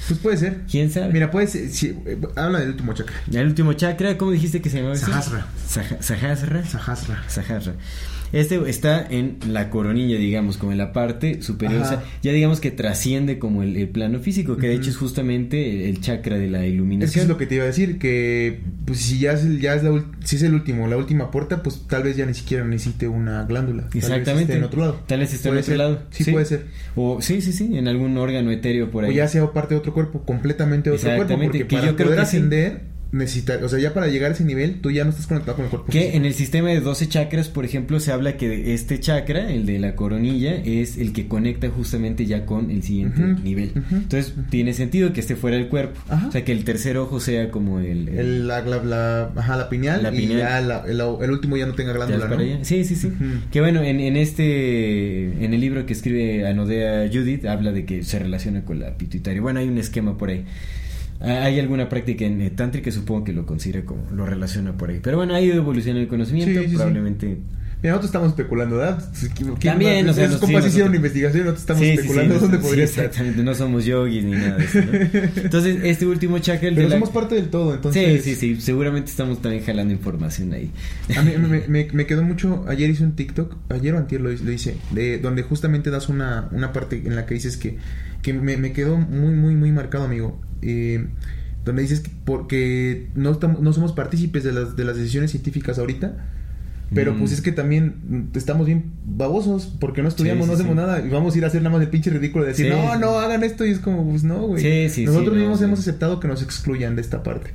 Pues puede ser. ¿Quién sabe? Mira, puede ser. sí, eh, habla del último chakra. El último chakra, ¿cómo dijiste que se llamaba? Sahasra. Sahasra. Sahasra. Sahasra. Este está en la coronilla, digamos, como en la parte superior. O sea, ya digamos que trasciende como el, el plano físico, que de hecho es justamente el, el chakra de la Es que iluminación. es lo que te iba a decir, que pues si ya es el, ya es la si es el último, la última puerta, pues tal vez ya ni siquiera necesite una glándula. Tal vez Exactamente. esté en otro lado. Tal vez esté en otro ser. lado. Sí, puede ser. O sí, sí, sí, en algún órgano etéreo por ahí. O ya sea parte de otro cuerpo, completamente de otro cuerpo, Exactamente, porque que para yo creo poder que sí. Ascender necesita, o sea, ya para llegar a ese nivel tú ya no estás conectado con el cuerpo. Que en el sistema de 12 chakras, por ejemplo, se habla que este chakra, el de la coronilla, es el que conecta justamente ya con el siguiente nivel. Entonces, tiene sentido que esté fuera del cuerpo. Ajá. O sea, que el tercer ojo sea como el... el- El, la, la, la- ajá, la pineal, La y pineal. ya la- el, el último ya no tenga glándula, ¿no? allá. Sí, sí, sí. Que bueno, en, en este, en el libro que escribe Anodea Judith, habla de que se relaciona con la pituitaria. Bueno, hay un esquema por ahí. Ah, Hay alguna práctica en eh, tántrica, supongo que lo considera como, lo relaciona por ahí. Pero bueno, ha ido evolucionando el conocimiento, Sí, sí, sí. probablemente... Mira, nosotros estamos especulando, ¿verdad? ¿Quién- quién También, o sea, nos- sí, compas hicieron una investigación, nosotros estamos Sí, sí, sí, especulando dónde sí, podría estar. Exactamente, no somos yogis ni nada de eso. ¿no? Entonces, este último chakra, Pero de la- somos parte del todo, entonces. Sí, sí, sí, seguramente estamos también jalando información ahí. A mí me, me- me quedó mucho. Ayer hice un TikTok, ayer o antier lo, lo hice, de, donde justamente das una, una parte en la que dices que, que me, me quedó muy, muy, muy marcado, amigo. Eh, donde dices que porque no, estamos, no somos partícipes de las, de las decisiones científicas ahorita. Pero Mm. pues es que también mm, estamos bien babosos porque no estudiamos, Sí, no sí, hacemos sí. nada y vamos a ir a hacer nada más el pinche ridículo de decir, no, no, hagan esto y es como, pues no, güey. Sí, sí, Nosotros no, mismos hemos aceptado que nos excluyan de esta parte.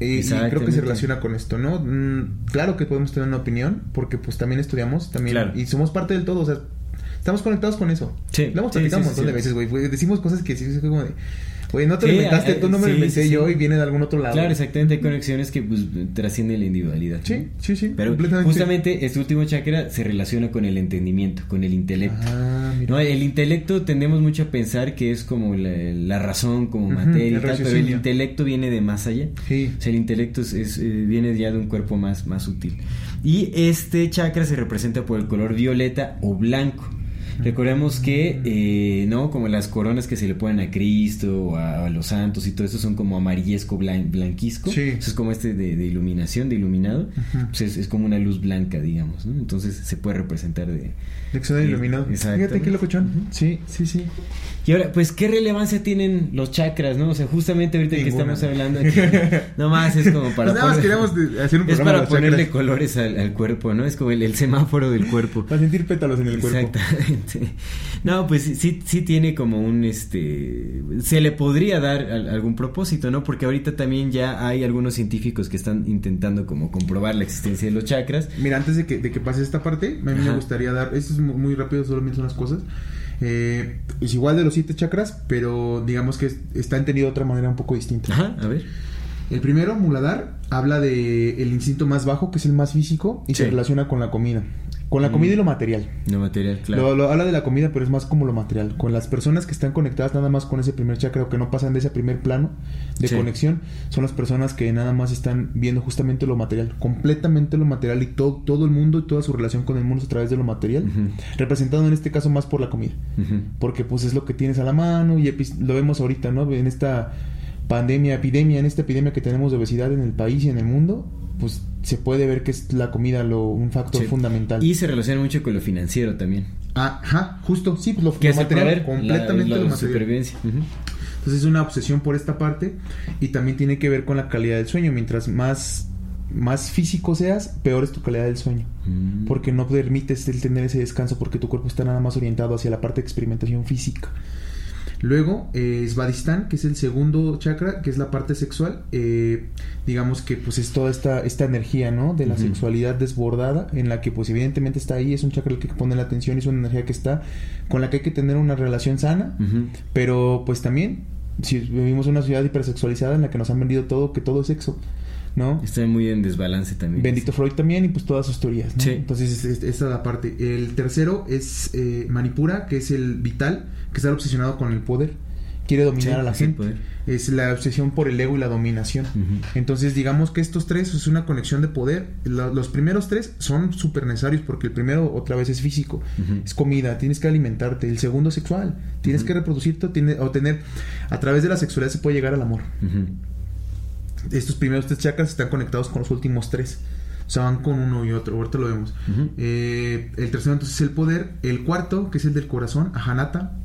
Eh, y creo que se relaciona con esto, ¿no? Mm, claro que podemos tener una opinión, porque pues también estudiamos, también, Claro. y somos parte del todo, o sea, estamos conectados con eso. Sí, Lo hemos platicado sí, un montón de veces, güey, decimos cosas que sí, como de, güey, no te lo inventaste, tú no me lo inventé yo y viene de algún otro lado. Claro, exactamente, hay conexiones que pues, trascienden la individualidad. ¿no? Sí, sí, sí, Pero justamente este último chakra se relaciona con el entendimiento, con el intelecto. Ah, mira. No, el intelecto tendemos mucho a pensar que es como la, la razón, como materia y el tal, pero el intelecto viene de más allá. Sí. O sea, el intelecto es, es, eh, viene ya de un cuerpo más, más sutil. Y este chakra se representa por el color violeta o blanco. Recordemos que, eh, ¿no? Como las coronas que se le ponen a Cristo o a, a los santos y todo eso son como amarillesco, blan- blanquisco. Sí. Eso es como este de, de iluminación, de iluminado. Pues es, es como una luz blanca, digamos, ¿no? Entonces se puede representar de... De que son. Exactamente. Fíjate qué locochón. Sí, sí, sí. Y ahora, pues, ¿qué relevancia tienen los chakras, no? O sea, justamente ahorita que Ninguna. estamos hablando aquí, nomás es como para Pues nada más poner- de- hacer un Es para ponerle chakras. colores al, al cuerpo, ¿no? Es como el, el semáforo del cuerpo. Para sentir pétalos en el cuerpo. Exactamente. no, pues sí, sí tiene como un, este, se le podría dar algún propósito, ¿no? Porque ahorita también ya hay algunos científicos que están intentando como comprobar la existencia de los chakras. Mira, antes de que, de que pase esta parte, a mí me gustaría dar, esto es muy rápido, solamente unas cosas. Eh, es igual de los siete chakras, pero digamos que está entendido de otra manera un poco distinta. Ajá, a ver. El primero, Muladar, habla de el instinto más bajo, que es el más físico, y se relaciona con la comida. Con la comida y lo material. Lo material, claro. Lo, habla de la comida, pero es más como lo material. Con las personas que están conectadas nada más con ese primer chakra o que no pasan de ese primer plano de conexión, son las personas que nada más están viendo justamente lo material, completamente lo material y todo, todo el mundo y toda su relación con el mundo es a través de lo material, representado en este caso más por la comida. Porque pues es lo que tienes a la mano y lo vemos ahorita, ¿no? En esta pandemia, epidemia, en esta epidemia que tenemos de obesidad en el país y en el mundo, pues se puede ver que es la comida lo, un factor fundamental. Y se relaciona mucho con lo financiero también. Ajá, justo, sí, pues lo, que material, completamente la, lo Supervivencia. Entonces es una obsesión por esta parte y también tiene que ver con la calidad del sueño. Mientras más, más físico seas, peor es tu calidad del sueño. Mm. Porque no permites el tener ese descanso porque tu cuerpo está nada más orientado hacia la parte de experimentación física. Luego, eh, Svadhisthana, que es el segundo chakra, que es la parte sexual. Eh, digamos que pues es toda esta, esta energía, ¿no? De la sexualidad desbordada, en la que pues evidentemente está ahí, es un chakra el que pone la atención, es una energía que está, con la que hay que tener una relación sana, pero pues también, si vivimos en una ciudad hipersexualizada en la que nos han vendido todo, que todo es sexo. ¿No? Está muy en desbalance también. Bendito Freud también y pues todas sus teorías, ¿no? Entonces, esta es la parte. El tercero es eh, Manipura, que es el vital, que está obsesionado con el poder. Quiere dominar a la gente. Es la obsesión por el ego y la dominación. Entonces, digamos que estos tres es una conexión de poder. los primeros tres son súper necesarios porque el primero, otra vez, es físico. Es comida, tienes que alimentarte. El segundo, sexual. Tienes que reproducirte o tener. A través de la sexualidad se puede llegar al amor estos primeros tres chakras están conectados con los últimos tres. O sea, van con uno y otro. Ahorita lo vemos. Eh, el tercero entonces es el poder. El cuarto, que es el del corazón, Ahanata.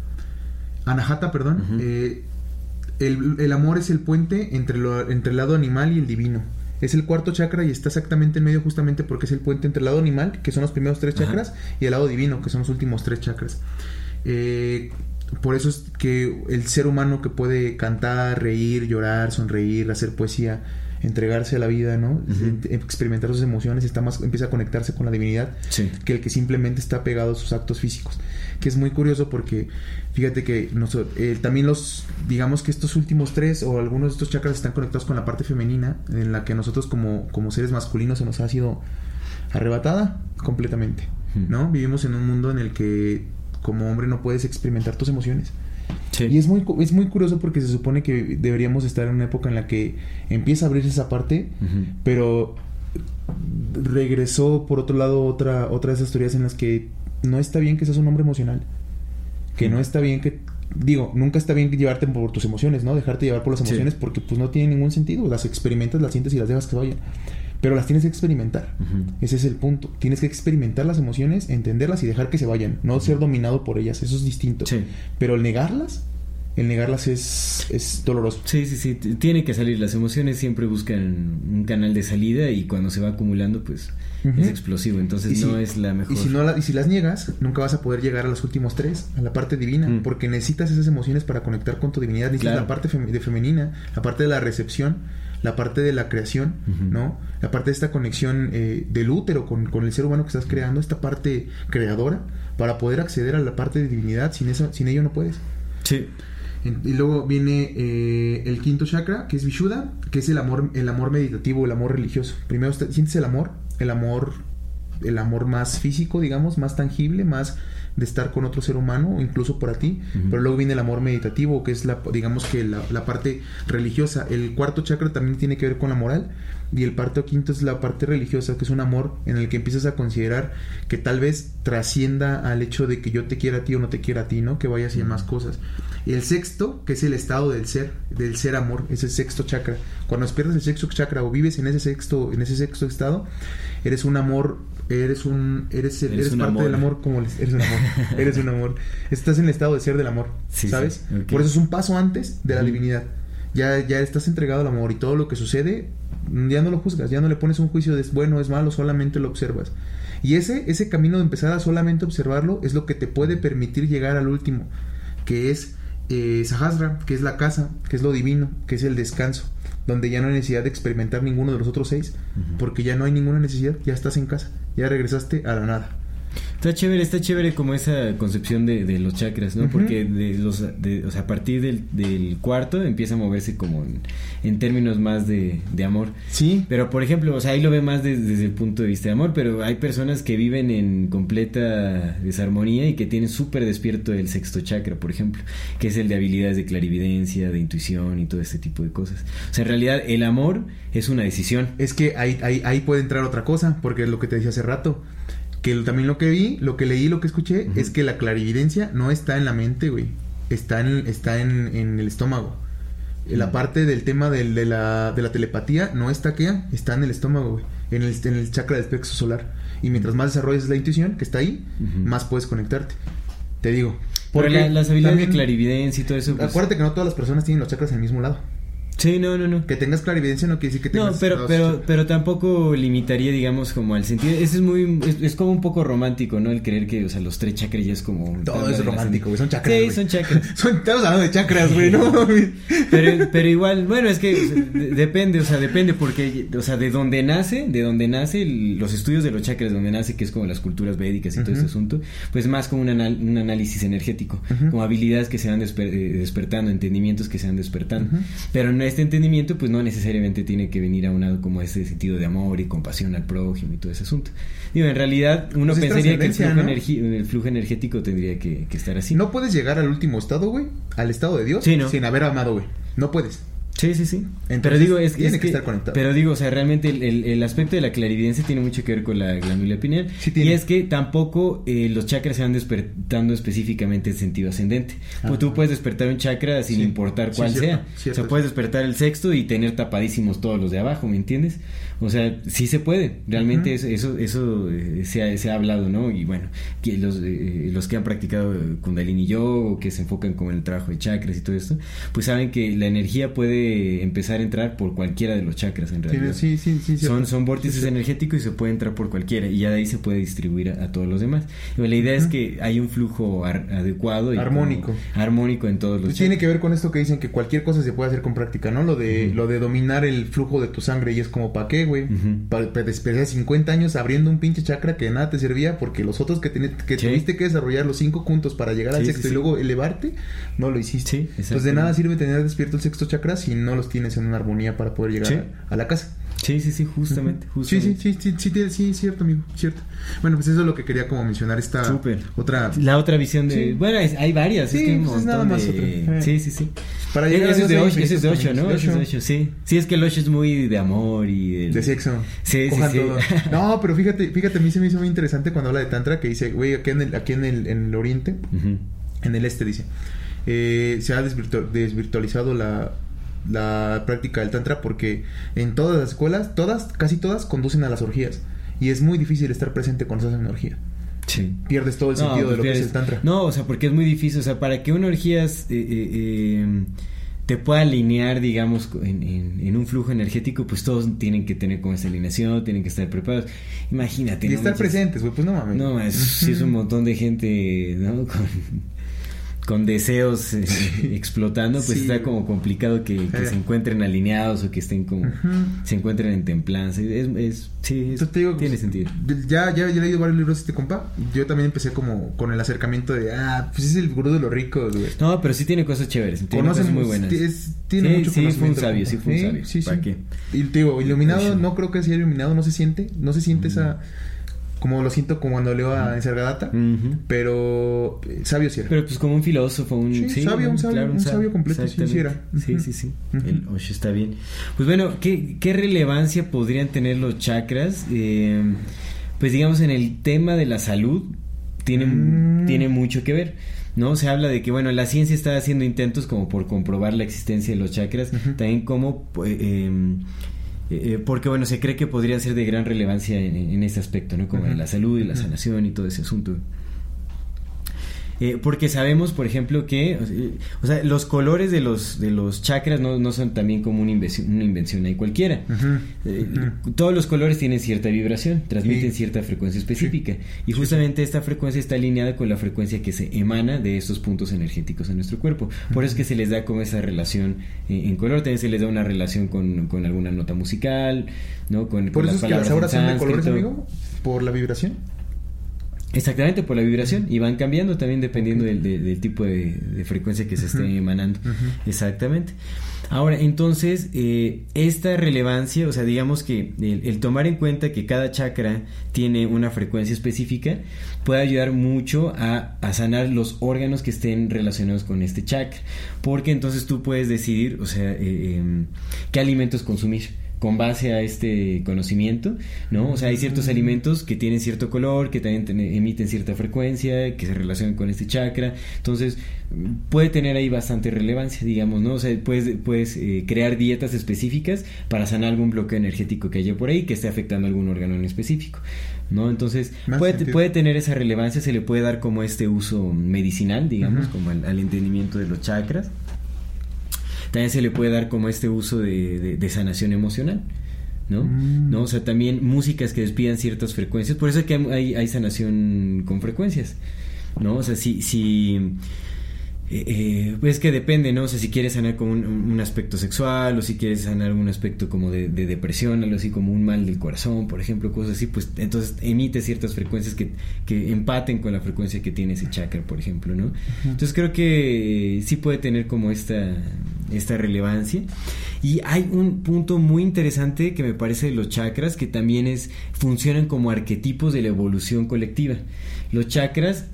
Anahata, perdón. Eh, el, amor es el puente entre, lo, entre el lado animal y el divino. Es el cuarto chakra y está exactamente en medio justamente porque es el puente entre el lado animal, que son los primeros tres chakras, y el lado divino, que son los últimos tres chakras. Eh, por eso es que el ser humano que puede cantar, reír, llorar, sonreír, hacer poesía, entregarse a la vida, ¿no? Experimentar sus emociones, está más, empieza a conectarse con la divinidad que el que simplemente está pegado a sus actos físicos. Que es muy curioso porque fíjate que eh, también los, digamos que estos últimos tres o algunos de estos chakras están conectados con la parte femenina, en la que nosotros como, como seres masculinos se nos ha sido arrebatada completamente, ¿no? Vivimos en un mundo en el que como hombre no puedes experimentar tus emociones. Y es muy, es muy curioso porque se supone que deberíamos estar en una época en la que empieza a abrirse esa parte, pero regresó por otro lado otra, otra de esas teorías en las que no está bien que seas un hombre emocional. Que no está bien que... Digo, nunca está bien llevarte por tus emociones, ¿no? Dejarte llevar por las emociones porque pues no tiene ningún sentido. Las experimentas, las sientes y las dejas que vayan pero las tienes que experimentar. Ese es el punto. Tienes que experimentar las emociones, entenderlas y dejar que se vayan, no ser dominado por ellas, eso es distinto. Pero el negarlas, el negarlas es, es doloroso. Sí, sí, sí, tiene que salir. Las emociones siempre buscan un canal de salida y cuando se va acumulando, pues es explosivo. Entonces no es la mejor. Y si, no y si las niegas, nunca vas a poder llegar a los últimos tres, a la parte divina, porque necesitas esas emociones para conectar con tu divinidad. Necesitas la parte de femenina, la parte de la recepción la parte de la creación, ¿no? La parte de esta conexión eh, del útero con, el ser humano que estás creando, esta parte creadora, para poder acceder a la parte de divinidad, sin, eso, sin ello no puedes. Sí. y luego viene eh, el quinto chakra, que es Vishuddha, que es el amor, el amor meditativo, el amor religioso. Primero sientes el amor, el amor, el amor más físico, digamos, más tangible, más de estar con otro ser humano, incluso para ti, pero luego viene el amor meditativo, que es la, digamos que la, parte religiosa. El cuarto chakra también tiene que ver con la moral, y el parto quinto es la parte religiosa, que es un amor en el que empiezas a considerar que tal vez trascienda al hecho de que yo te quiera a ti o no te quiera a ti, ¿no? Que vaya hacia más cosas. Y el sexto, que es el estado del ser, del ser amor, es el sexto chakra. Cuando pierdes el sexto chakra o vives en ese sexto, en ese sexto estado, eres un amor eres un eres, eres, parte del amor. como eres un amor eres un amor. Estás en el estado de ser del amor sabes por eso es un paso antes de la divinidad. Ya ya estás entregado al amor y todo lo que sucede ya no lo juzgas ya no le pones un juicio de es bueno es malo solamente lo observas. Y ese, ese camino de empezar a solamente observarlo es lo que te puede permitir llegar al último, que es eh, Sahasra, que es la casa, que es lo divino, que es el descanso, donde ya no hay necesidad de experimentar ninguno de los otros seis, porque ya no hay ninguna necesidad, ya estás en casa, ya regresaste a la nada. Está chévere, está chévere como esa concepción de, de los chakras, ¿no? Porque de los, de- o sea, a partir del, del cuarto empieza a moverse como en, en términos más de, de amor. Sí, Pero por ejemplo, o sea, ahí lo ve más des- desde el punto de vista de amor, pero hay personas que viven en completa desarmonía y que tienen súper despierto el sexto chakra, por ejemplo, que es el de habilidades de clarividencia, de intuición y todo este tipo de cosas. O sea, en realidad el amor es una decisión. Es que ahí, ahí, ahí puede entrar otra cosa, porque es lo que te dije hace rato. Que también lo que vi, lo que leí, lo que escuché, es que la clarividencia no está en la mente, güey. Está en, está en, en el estómago. La parte del tema de, la, de la telepatía no está aquí, está en el estómago, güey. En el, en el chakra del plexo solar. Y mientras más desarrolles la intuición, que está ahí, más puedes conectarte. Te digo. Pero la- las habilidades también- de clarividencia y todo eso. pues- Acuérdate que no todas las personas tienen los chakras en el mismo lado. Sí, no, no, no. Que tengas clarividencia no quiere decir que tengas... No, pero, pero, pero tampoco limitaría, digamos, como al sentido. Ese es muy, es, es como un poco romántico, ¿no? El creer que, o sea, los tres chakras ya es como. Todo es romántico, güey. Son chakras. Sí, güey. son chakras. Son, estamos hablando de chakras, güey, ¿no? Pero, pero igual, bueno, es que o sea, de- depende, o sea, depende porque, o sea, de donde nace, de donde nace el- los estudios de los chakras, de donde nace, que es como las culturas védicas y todo ese asunto, pues más como un, anal- un análisis energético, como habilidades que se van desper- eh, despertando, entendimientos que se van despertando. Pero en este entendimiento, pues no necesariamente tiene que venir a un lado como ese sentido de amor y compasión al prójimo y todo ese asunto. Digo, en realidad, uno Pues es pensaría que el flujo, ¿no? el flujo energético tendría que, que estar así. No puedes llegar al último estado, güey, al estado de Dios, Sí, ¿no? sin haber amado, güey. No puedes. Sí, sí, sí. Entonces, pero digo, es, tiene es que estar conectado. Pero digo, o sea, realmente el, el- el aspecto de la clarividencia tiene mucho que ver con la glándula pineal. Sí tiene. Y es que tampoco eh, los chakras se van despertando específicamente en sentido ascendente. Pues tú puedes despertar un chakra sin Sí. importar Sí, cuál cierto, sea. cierto. o sea, puedes despertar el sexto y tener tapadísimos todos los de abajo, ¿me entiendes? O sea, sí se puede. Realmente eso, eso, eso eh, se, ha, se ha hablado, ¿no? Y bueno, que los, eh, los que han practicado eh, Kundalini Yoga o que se enfocan como en el trabajo de chakras y todo esto, pues saben que la energía puede empezar a entrar por cualquiera de los chakras en realidad. Tiene- sí, sí, sí, son, son vórtices Sí, sí. energéticos y se puede entrar por cualquiera y ya de ahí se puede distribuir a, a todos los demás. La idea es que hay un flujo ar- adecuado y Armónico. como armónico en todos los Pues tiene chakras. que ver con esto que dicen que cualquier cosa se puede hacer con práctica, ¿no? Lo de, lo de dominar el flujo de tu sangre y es como, ¿para qué, güey? Para desperdiciar 50 años abriendo un pinche chakra que de nada te servía porque los otros que, que Sí. tuviste que desarrollar los cinco puntos para llegar al sexto sí, y luego elevarte, no lo hiciste. Pues de nada sirve tener despierto el sexto chakra si no los tienes en una armonía para poder llegar a la casa. Sí, sí, sí, justamente. Sí, sí, justamente. sí, sí, sí, sí, sí, cierto, amigo, cierto. Bueno, pues eso es lo que quería como mencionar esta otra... La otra visión de... Sí. Bueno, hay varias. Sí, es pues es nada más de... otra. Eh. Sí, sí, sí. Para llegar a ese es de Dios hay 8, ese es de 8, infinitos ¿no? Ese es de De 8, sí. Sí, es que el 8 es muy de amor y de... Sexo. Sí, sí, sí. No, pero fíjate, fíjate, a mí se me hizo muy interesante cuando habla de Tantra, que dice, güey, aquí en el, aquí en el, en el oriente, en el este dice, eh, se ha desvirtu- desvirtualizado la, la práctica del Tantra porque en todas las escuelas, todas, casi todas, conducen a las orgías. Y es muy difícil estar presente cuando se hace una orgía. Sí. Pierdes todo el No, sentido de lo que es pierdes- el Tantra. No, o sea, porque es muy difícil. O sea, para que una orgía eh, eh, eh, te pueda alinear, digamos, en, en- en un flujo energético, pues todos tienen que tener como esa alineación, tienen que estar preparados. Imagínate. Y no estar manches. presentes, güey, pues no mames. No, es, sí es un montón de gente, ¿no? Con, con deseos eh, explotando, pues Sí, está como complicado que, que Eh. se encuentren alineados o que estén como... Se encuentren en templanza. Es, es, sí, es- te digo, tiene sentido. Ya, ya, ya he leído varios libros de este compa. Yo también empecé como con el acercamiento de, ah, pues es el gurú de los ricos, güey. No, pero sí tiene cosas chéveres. Tiene cosas muy mu- buenas. es- tiene Sí, mucho sí, fue un sabio, sí fue un sabio. Sí. ¿Para qué? Y te digo, iluminado, no creo que sea iluminado, no se siente, no se siente Mm. esa, como lo siento como cuando leo a Ensargadata, Ujú. pero eh, sabio sí era. Pero pues como un filósofo, un Sí, sabio, un sabio, un sabio completo, sí, sí era. Sí, sí, sí. El Osho está bien. Pues bueno, ¿qué, qué relevancia podrían tener los chakras? Eh, pues digamos en el tema de la salud tiene, Mm. tiene mucho que ver. ¿no? Se habla de que, bueno, la ciencia está haciendo intentos como por comprobar la existencia de los chakras, también como, pues, eh, eh, porque, bueno, se cree que podrían ser de gran relevancia en, en este aspecto, ¿no? Como de la salud y la sanación y todo ese asunto. Eh, porque sabemos, por ejemplo, que o sea, los colores de los, de los chakras no, no son también como una invención, una invención ahí cualquiera. Eh, todos los colores tienen cierta vibración, transmiten Sí. cierta frecuencia específica. Y justamente esta frecuencia está alineada con la frecuencia que se emana de estos puntos energéticos en nuestro cuerpo. Por eso es que se les da como esa relación eh, en color. También se les da una relación con, con alguna nota musical, ¿no? Con, Por con eso es que las auras son de colores, amigo. Por la vibración. Exactamente, por la vibración. Y van cambiando también dependiendo del, del- del tipo de, de frecuencia que se esté emanando. Exactamente. Ahora, entonces, eh, esta relevancia, o sea, digamos que el, el tomar en cuenta que cada chakra tiene una frecuencia específica, puede ayudar mucho a, a sanar los órganos que estén relacionados con este chakra. Porque entonces tú puedes decidir, o sea, eh, em, qué alimentos consumir con base a este conocimiento, ¿no? O sea, hay ciertos alimentos que tienen cierto color, que también ten- emiten cierta frecuencia, que se relacionan con este chakra, entonces puede tener ahí bastante relevancia, digamos, ¿no? O sea, puedes, puedes eh, crear dietas específicas para sanar algún bloqueo energético que haya por ahí que esté afectando algún órgano en específico, ¿no? Entonces, puede, puede tener esa relevancia, se le puede dar como este uso medicinal, digamos, como al, al entendimiento de los chakras. También se le puede dar como este uso de, de- de sanación emocional. ¿no? Mm. ¿no? O sea, también músicas que despidan ciertas frecuencias. Por eso es que hay, hay sanación con frecuencias. ¿No? O sea, si, si eh, eh, pues que depende, ¿no? O sea, si quieres sanar como un, un aspecto sexual o si quieres sanar un aspecto como de, de depresión, algo así como un mal del corazón, por ejemplo, cosas así, pues entonces emite ciertas frecuencias que, que empaten con la frecuencia que tiene ese chakra, por ejemplo, ¿no? Entonces creo que sí puede tener como esta, esta relevancia. Y hay un punto muy interesante que me parece de los chakras que también es funcionan como arquetipos de la evolución colectiva. Los chakras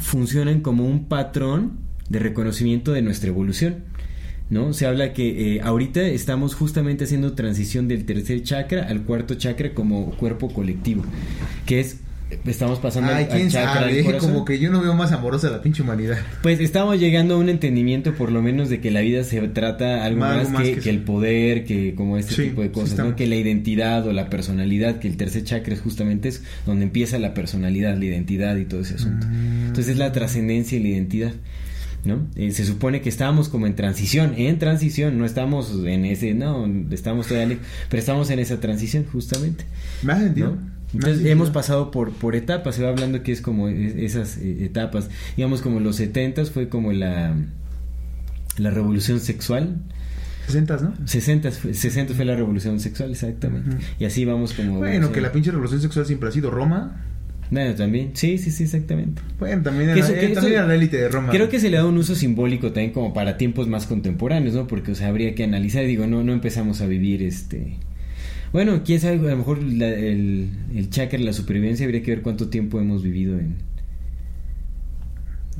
funcionan como un patrón de reconocimiento de nuestra evolución. ¿No? Se habla que eh, ahorita estamos justamente haciendo transición del tercer chakra al cuarto chakra como cuerpo colectivo, que es estamos pasando Ay, al, al quién chakra sabe, del corazón. como que yo no veo más amorosa a la pinche humanidad. Pues estamos llegando a un entendimiento por lo menos de que la vida se trata algo más, más que, que que eso. el poder, que como este Sí, tipo de cosas. ¿no? Que la identidad o la personalidad, que el tercer chakra es justamente eso, donde empieza la personalidad, la identidad y todo ese asunto. Mm. Entonces es la trascendencia y la identidad. ¿No? Eh, se supone que estábamos como en transición, en transición, no estamos en ese, no, estamos todavía lejos, pero estamos en esa transición justamente. ¿Me hace sentido? ¿no? Entonces sentido. hemos pasado por, por etapas, se va hablando que es como es- esas eh, etapas, digamos como los 70 fue como la, la revolución sexual, 60, ¿no? 60 fue, 60 fue la revolución sexual, exactamente, y así vamos como... Bueno, que la pinche revolución sexual siempre ha sido Roma. Bueno, también, sí, sí, sí, exactamente. Bueno, también, eso- eh, eso- también la élite de Roma. Creo que se le da un uso simbólico también como para tiempos más contemporáneos, ¿no? Porque, o sea, habría que analizar, digo, no, no empezamos a vivir este... Bueno, quién sabe, a lo mejor la- el, el chakra, la supervivencia, habría que ver cuánto tiempo hemos vivido en,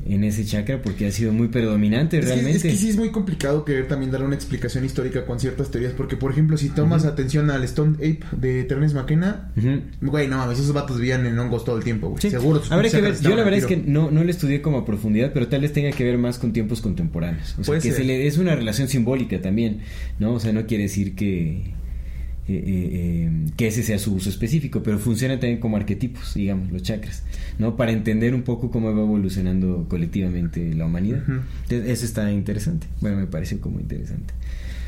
en ese chakra, porque ha sido muy predominante Es que, realmente. es que sí es muy complicado querer también dar una explicación histórica con ciertas teorías, porque por ejemplo, si tomas atención al Stone Ape de Terence McKenna, güey, no mames, esos vatos vivían en hongos todo el tiempo, güey. Sí. Seguro. Habría que ver, yo la verdad es que no, no lo estudié como a profundidad, pero tal vez tenga que ver más con tiempos contemporáneos. O sea, Puede que ser. se le es una relación simbólica también, ¿no? O sea, no quiere decir que eh, eh, eh, que ese sea su uso específico, pero funciona también como arquetipos, digamos, los chakras, ¿no? Para entender un poco cómo va evolucionando colectivamente la humanidad. Entonces, eso está interesante. Bueno, me pareció como interesante.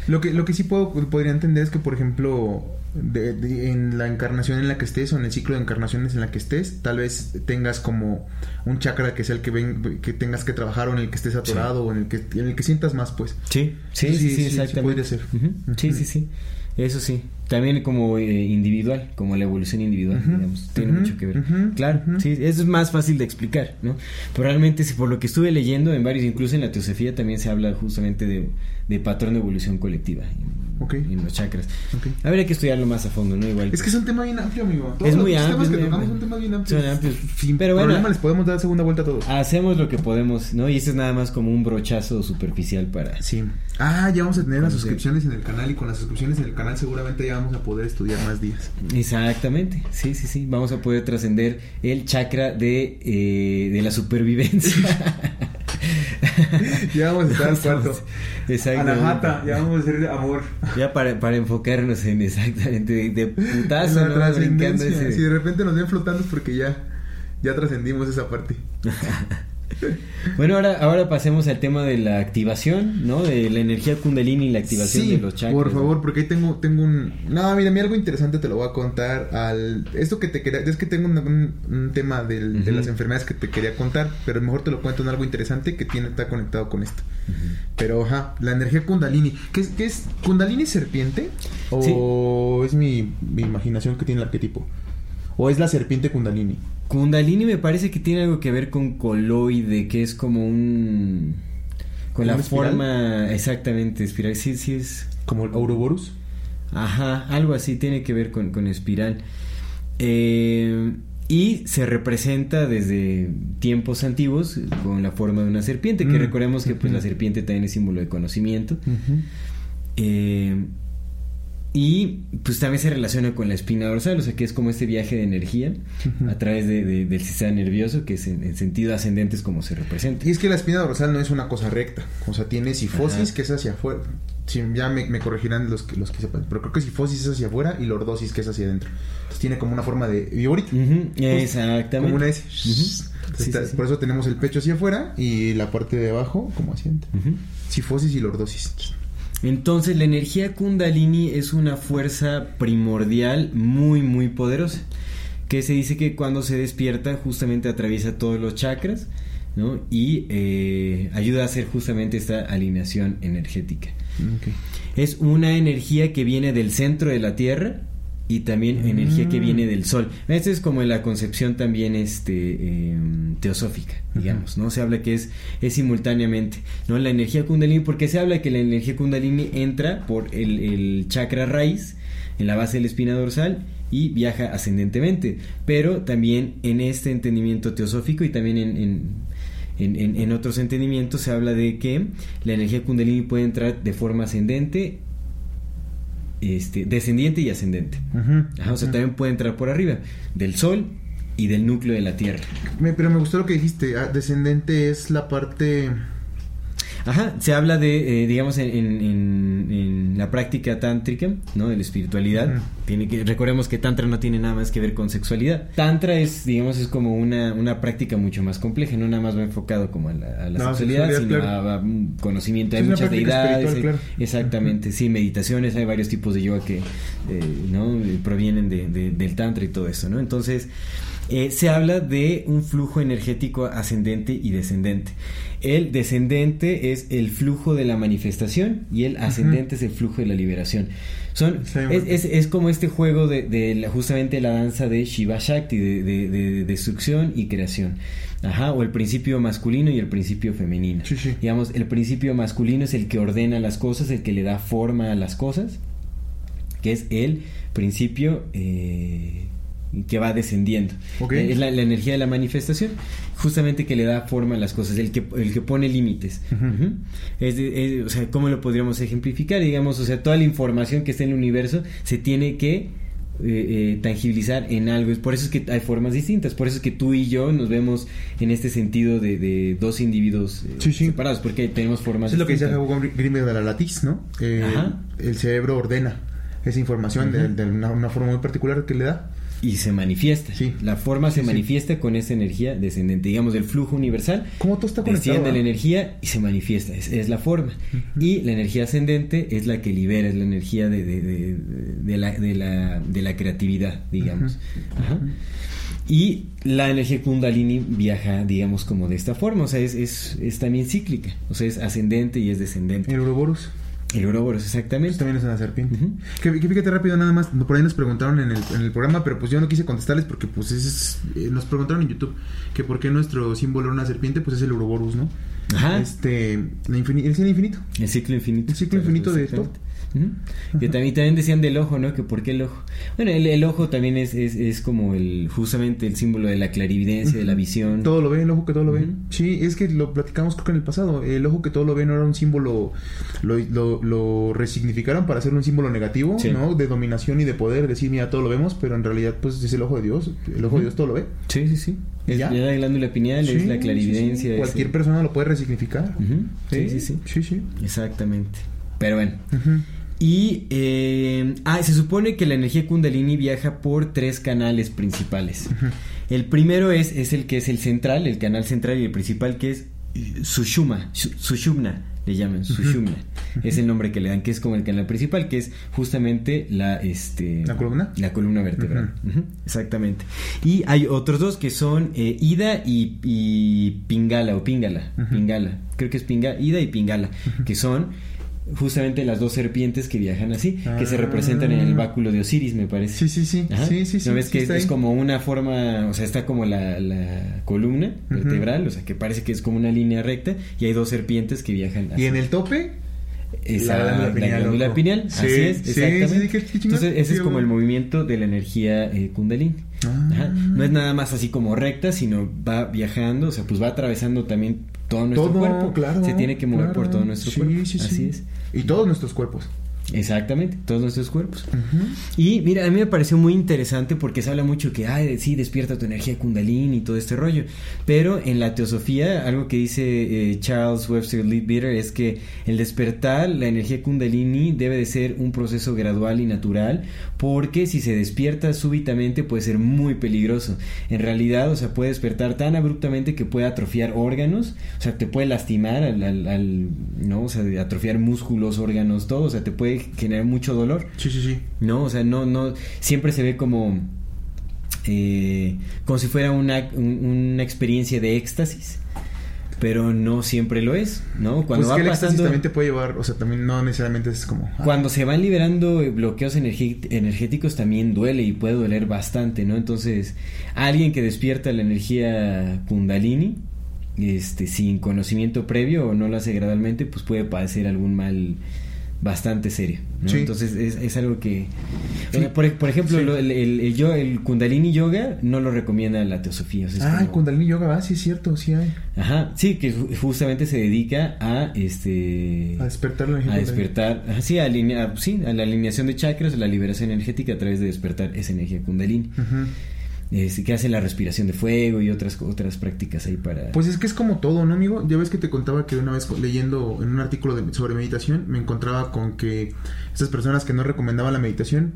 Lo que, lo que sí puedo, podría entender es que, por ejemplo, de- de- en la encarnación en la que estés o en el ciclo de encarnaciones en la que estés, tal vez tengas como un chakra que sea el que ven, que tengas que trabajar o en el que estés atorado o en el que, en el que sientas más, pues. Sí, sí, Sí, sí, sí, sí, exactamente. podría ser. Sí, sí, sí. Eso sí. También como eh, individual, como la evolución individual, Ujú, digamos. Tiene ujú, mucho que ver. ujú, claro, ujú. sí. Eso es más fácil de explicar, ¿no? Pero realmente, si por lo que estuve leyendo en varios, incluso en la teosofía, también se habla justamente de, de patrón de evolución colectiva en, Ok. en los chakras. Ok. Habría que estudiarlo más a fondo, ¿no? Igual. Es que es un tema bien amplio, amigo. Todos Es los muy temas amplio, que es muy tocamos son temas bien amplios. Son amplios. Sin Pero bueno. les podemos dar segunda vuelta a todos. Hacemos lo que podemos, ¿no? Y eso es nada más como un brochazo superficial para... Sí. Ah, ya vamos a tener las suscripciones en el canal y con las suscripciones en el canal seguramente ya vamos a poder estudiar más días. Exactamente, sí, sí, sí. Vamos a poder trascender el chakra de, eh, de la supervivencia. Ya vamos a estar al cuarto. Exactamente. Anahata, ya vamos a hacer amor. Ya para, para enfocarnos en exactamente de, de putazo, la ¿no? Trascendencia. ese- Si de repente nos ven flotando es porque ya, ya trascendimos esa parte. Bueno, ahora, ahora pasemos al tema de la activación, ¿no? De la energía kundalini y la activación Sí, de los chakras. por ¿no? favor, porque ahí tengo, tengo un... No, mira, a mí algo interesante te lo voy a contar al... Esto que te quería... Es que tengo un, un- un tema del- de las enfermedades que te quería contar, pero mejor te lo cuento en algo interesante que tiene, está conectado con esto. Pero, ajá, la energía kundalini. ¿Qué es, qué es kundalini serpiente? ¿O es mi, mi imaginación que tiene el arquetipo? ¿O es la serpiente kundalini? Kundalini me parece que tiene algo que ver con coloide, que es como un... Con ¿Como la espiral? forma exactamente espiral. Sí, sí es... ¿Como el Ouroboros? Ajá, algo así tiene que ver con, con espiral. Eh, y se representa desde tiempos antiguos con la forma de una serpiente, que Mm, recordemos que pues la serpiente también es símbolo de conocimiento. Eh, y pues también se relaciona con la espina dorsal, o sea que es como este viaje de energía a través de- de- del sistema nervioso, que es en, en sentido ascendente es como se representa. Y es que la espina dorsal no es una cosa recta. O sea, tiene sifosis Ajá. que es hacia afuera. Sí, ya me, me corregirán los que, los que sepan. Pero creo que sifosis es hacia afuera y lordosis que es hacia adentro. Entonces tiene como una forma de viborita. Ujú, Pues, exactamente. Como una S. Ujú. Entonces, Sí, está- sí, sí. Por eso tenemos el pecho hacia afuera y la parte de abajo como hacia adentro. Sifosis y lordosis. Entonces la energía kundalini es una fuerza primordial muy muy poderosa que se dice que cuando se despierta justamente atraviesa todos los chakras ¿no? y eh, ayuda a hacer justamente esta alineación energética. Es una energía que viene del centro de la Tierra y también energía que viene del Sol. Esta es como la concepción también este eh, teosófica, digamos, ¿no? Se habla que es, es simultáneamente, ¿no? La energía kundalini, porque se habla que la energía kundalini entra por el, el chakra raíz, en la base de la espina dorsal, y viaja ascendentemente. Pero también en este entendimiento teosófico y también en, en, en- en- en otros entendimientos se habla de que la energía kundalini puede entrar de forma ascendente, este, descendiente y ascendente. Ujú. Ajá, o sea, también puede entrar por arriba, del Sol y del núcleo de la Tierra. Me- pero me gustó lo que dijiste. ah, descendente es la parte. Ajá, se habla de, eh, digamos, en, en- en- la práctica tántrica, ¿no? De la espiritualidad. Ujú. Tiene que, recordemos que tantra no tiene nada más que ver con sexualidad. Tantra es, digamos, es como una, una práctica mucho más compleja, no nada más va enfocado como a la, a la No, sexualidad, sexualidad, sino claro. a, conocimiento. Hay es una muchas deidades. hay- claro. Exactamente, sí, meditaciones, hay varios tipos de yoga que, eh, ¿no? Eh, Provienen de- de- del tantra y todo eso, ¿no? Entonces, eh, se habla de un flujo energético ascendente y descendente. El descendente es el flujo de la manifestación y el ascendente es el flujo de la liberación. Son, Sí, es, es- es como este juego de, de la- justamente la danza de Shiva Shakti, de, de- de destrucción y creación. Ajá, o el principio masculino y el principio femenino. Sí, sí. Digamos, el principio masculino es el que ordena las cosas, el que le da forma a las cosas, que es el principio eh, que va descendiendo. Eh, Es la, la energía de la manifestación, justamente que le da forma a las cosas, el que, el que pone límites. Es es- o sea, ¿cómo lo podríamos ejemplificar? Digamos, o sea, toda la información que está en el universo se tiene que eh, eh, tangibilizar en algo. Es por eso es que hay formas distintas. Por eso es que tú y yo nos vemos en este sentido de, de dos individuos eh, Sí, sí. separados, porque tenemos formas Eso es lo que distintas. Jacob Grimberg de la latiz, ¿no? El cerebro ordena esa información de, de una, una forma muy particular que le da. Y se manifiesta. Sí. La forma se Sí, manifiesta con esa energía descendente. Digamos, el flujo universal. ¿Cómo todo está conectado? Desciende la ah? energía y se manifiesta. Es, es la forma. Y la energía ascendente es la que libera, es la energía de, de- de- de la, de, la, de la creatividad, digamos. Ajá. Y la energía kundalini viaja, digamos, como de esta forma. O sea, es, es, es también cíclica. O sea, es ascendente y es descendente. El Ouroboros. El Ouroboros, exactamente. también es una serpiente. Ujú. que, que fíjate rápido nada más, por ahí nos preguntaron en el, en el programa, pero pues yo no quise contestarles porque pues es, eh, nos preguntaron en YouTube que por qué nuestro símbolo era una serpiente, pues es el Ouroboros, ¿no? Ajá. Este, la el cine infinito. El ciclo infinito. El ciclo infinito de Exactamente. Que también, también decían del ojo, ¿no? Que por qué el ojo. Bueno, el, el ojo también es, es, es como el justamente el símbolo de la clarividencia, de la visión. Todo lo ve, el ojo que todo lo ve. Sí, es que lo platicamos creo que en el pasado. El ojo que todo lo ve no era un símbolo, lo, lo, lo resignificaron para hacerlo un símbolo negativo, Sí. ¿no? De dominación y de poder, decir, mira, todo lo vemos, pero en realidad pues es el ojo de Dios. El ojo de Dios todo lo ve. Sí, sí, sí. Es ¿Ya? la glándula pineal, es la clarividencia. sí. Cualquier persona lo puede resignificar. Sí, sí, sí. Sí, sí. Exactamente. Pero bueno. Y eh, ah, se supone que la energía kundalini viaja por tres canales principales. El primero es, es el que es el central, el canal central y el principal que es Sushuma, Sushumna le llaman Sushumna. Es el nombre que le dan, que es como el canal principal, que es justamente la este ¿La columna? La columna vertebral. Exactamente. Y hay otros dos que son eh, Ida y, y Pingala o Pingala. Pingala. Creo que es Pinga, Ida y Pingala, que son justamente las dos serpientes que viajan así, que se Ah. representan en el báculo de Osiris, me parece. Sí, sí, sí. Ajá. Sí, sí, sí. ¿No ves sí que es, ahí. como una forma, o sea, está como la, la columna vertebral, o sea, que parece que es como una línea recta y hay dos serpientes que viajan así. Y en el tope, Esa, la la glándula pineal, Sí, así es, exactamente. sí, sí, qué- qué chingón. Entonces, ese es como el movimiento de la energía eh, kundalini. Ah. Ajá. No es nada más así como recta, sino va viajando, o sea, pues va atravesando también todo nuestro todo, cuerpo. claro. Se tiene que mover claro. por todo nuestro Sí, cuerpo. sí, sí. así es. Y todos nuestros cuerpos. Exactamente, todos nuestros cuerpos. Y mira, a mí me pareció muy interesante porque se habla mucho que, ay, sí, despierta tu energía kundalini y todo este rollo. Pero en la teosofía, algo que dice eh, Charles Webster Leadbeater es que el despertar la energía kundalini debe de ser un proceso gradual y natural porque si se despierta súbitamente puede ser muy peligroso. En realidad, o sea, puede despertar tan abruptamente que puede atrofiar órganos, o sea, te puede lastimar al, al- al- ¿no? O sea, atrofiar músculos, órganos, todo, o sea, te puede generar mucho dolor. Sí, sí, sí. No, o sea, no, no, siempre se ve como, eh, como si fuera una, un- una experiencia de éxtasis, pero no siempre lo es, ¿no? Cuando pues va que el pasando, también te puede llevar, o sea, también no necesariamente es como... ah, cuando se van liberando bloqueos energéticos también duele y puede doler bastante, ¿no? Entonces, alguien que despierta la energía kundalini, este, sin conocimiento previo o no lo hace gradualmente, pues puede padecer algún mal bastante serio, ¿no? Sí. Entonces es, es algo que, o sea, por, por ejemplo, lo- el, el, el yo- el kundalini yoga no lo recomienda la teosofía. o sea, es Ah, el Kundalini Yoga, ah, sí es cierto, sí hay. Ajá, sí, que ju- justamente se dedica a este A despertar la energía a despertar, ajá, sí, a, alinea- sí, a la alineación de chakras, a la liberación energética a través de despertar esa energía kundalini. Ujú. Este, que hace la respiración de fuego y otras otras prácticas ahí para Pues es que es como todo, ¿no, amigo? Ya ves que te contaba que una vez leyendo en un artículo sobre meditación me encontraba con que esas personas que no recomendaban la meditación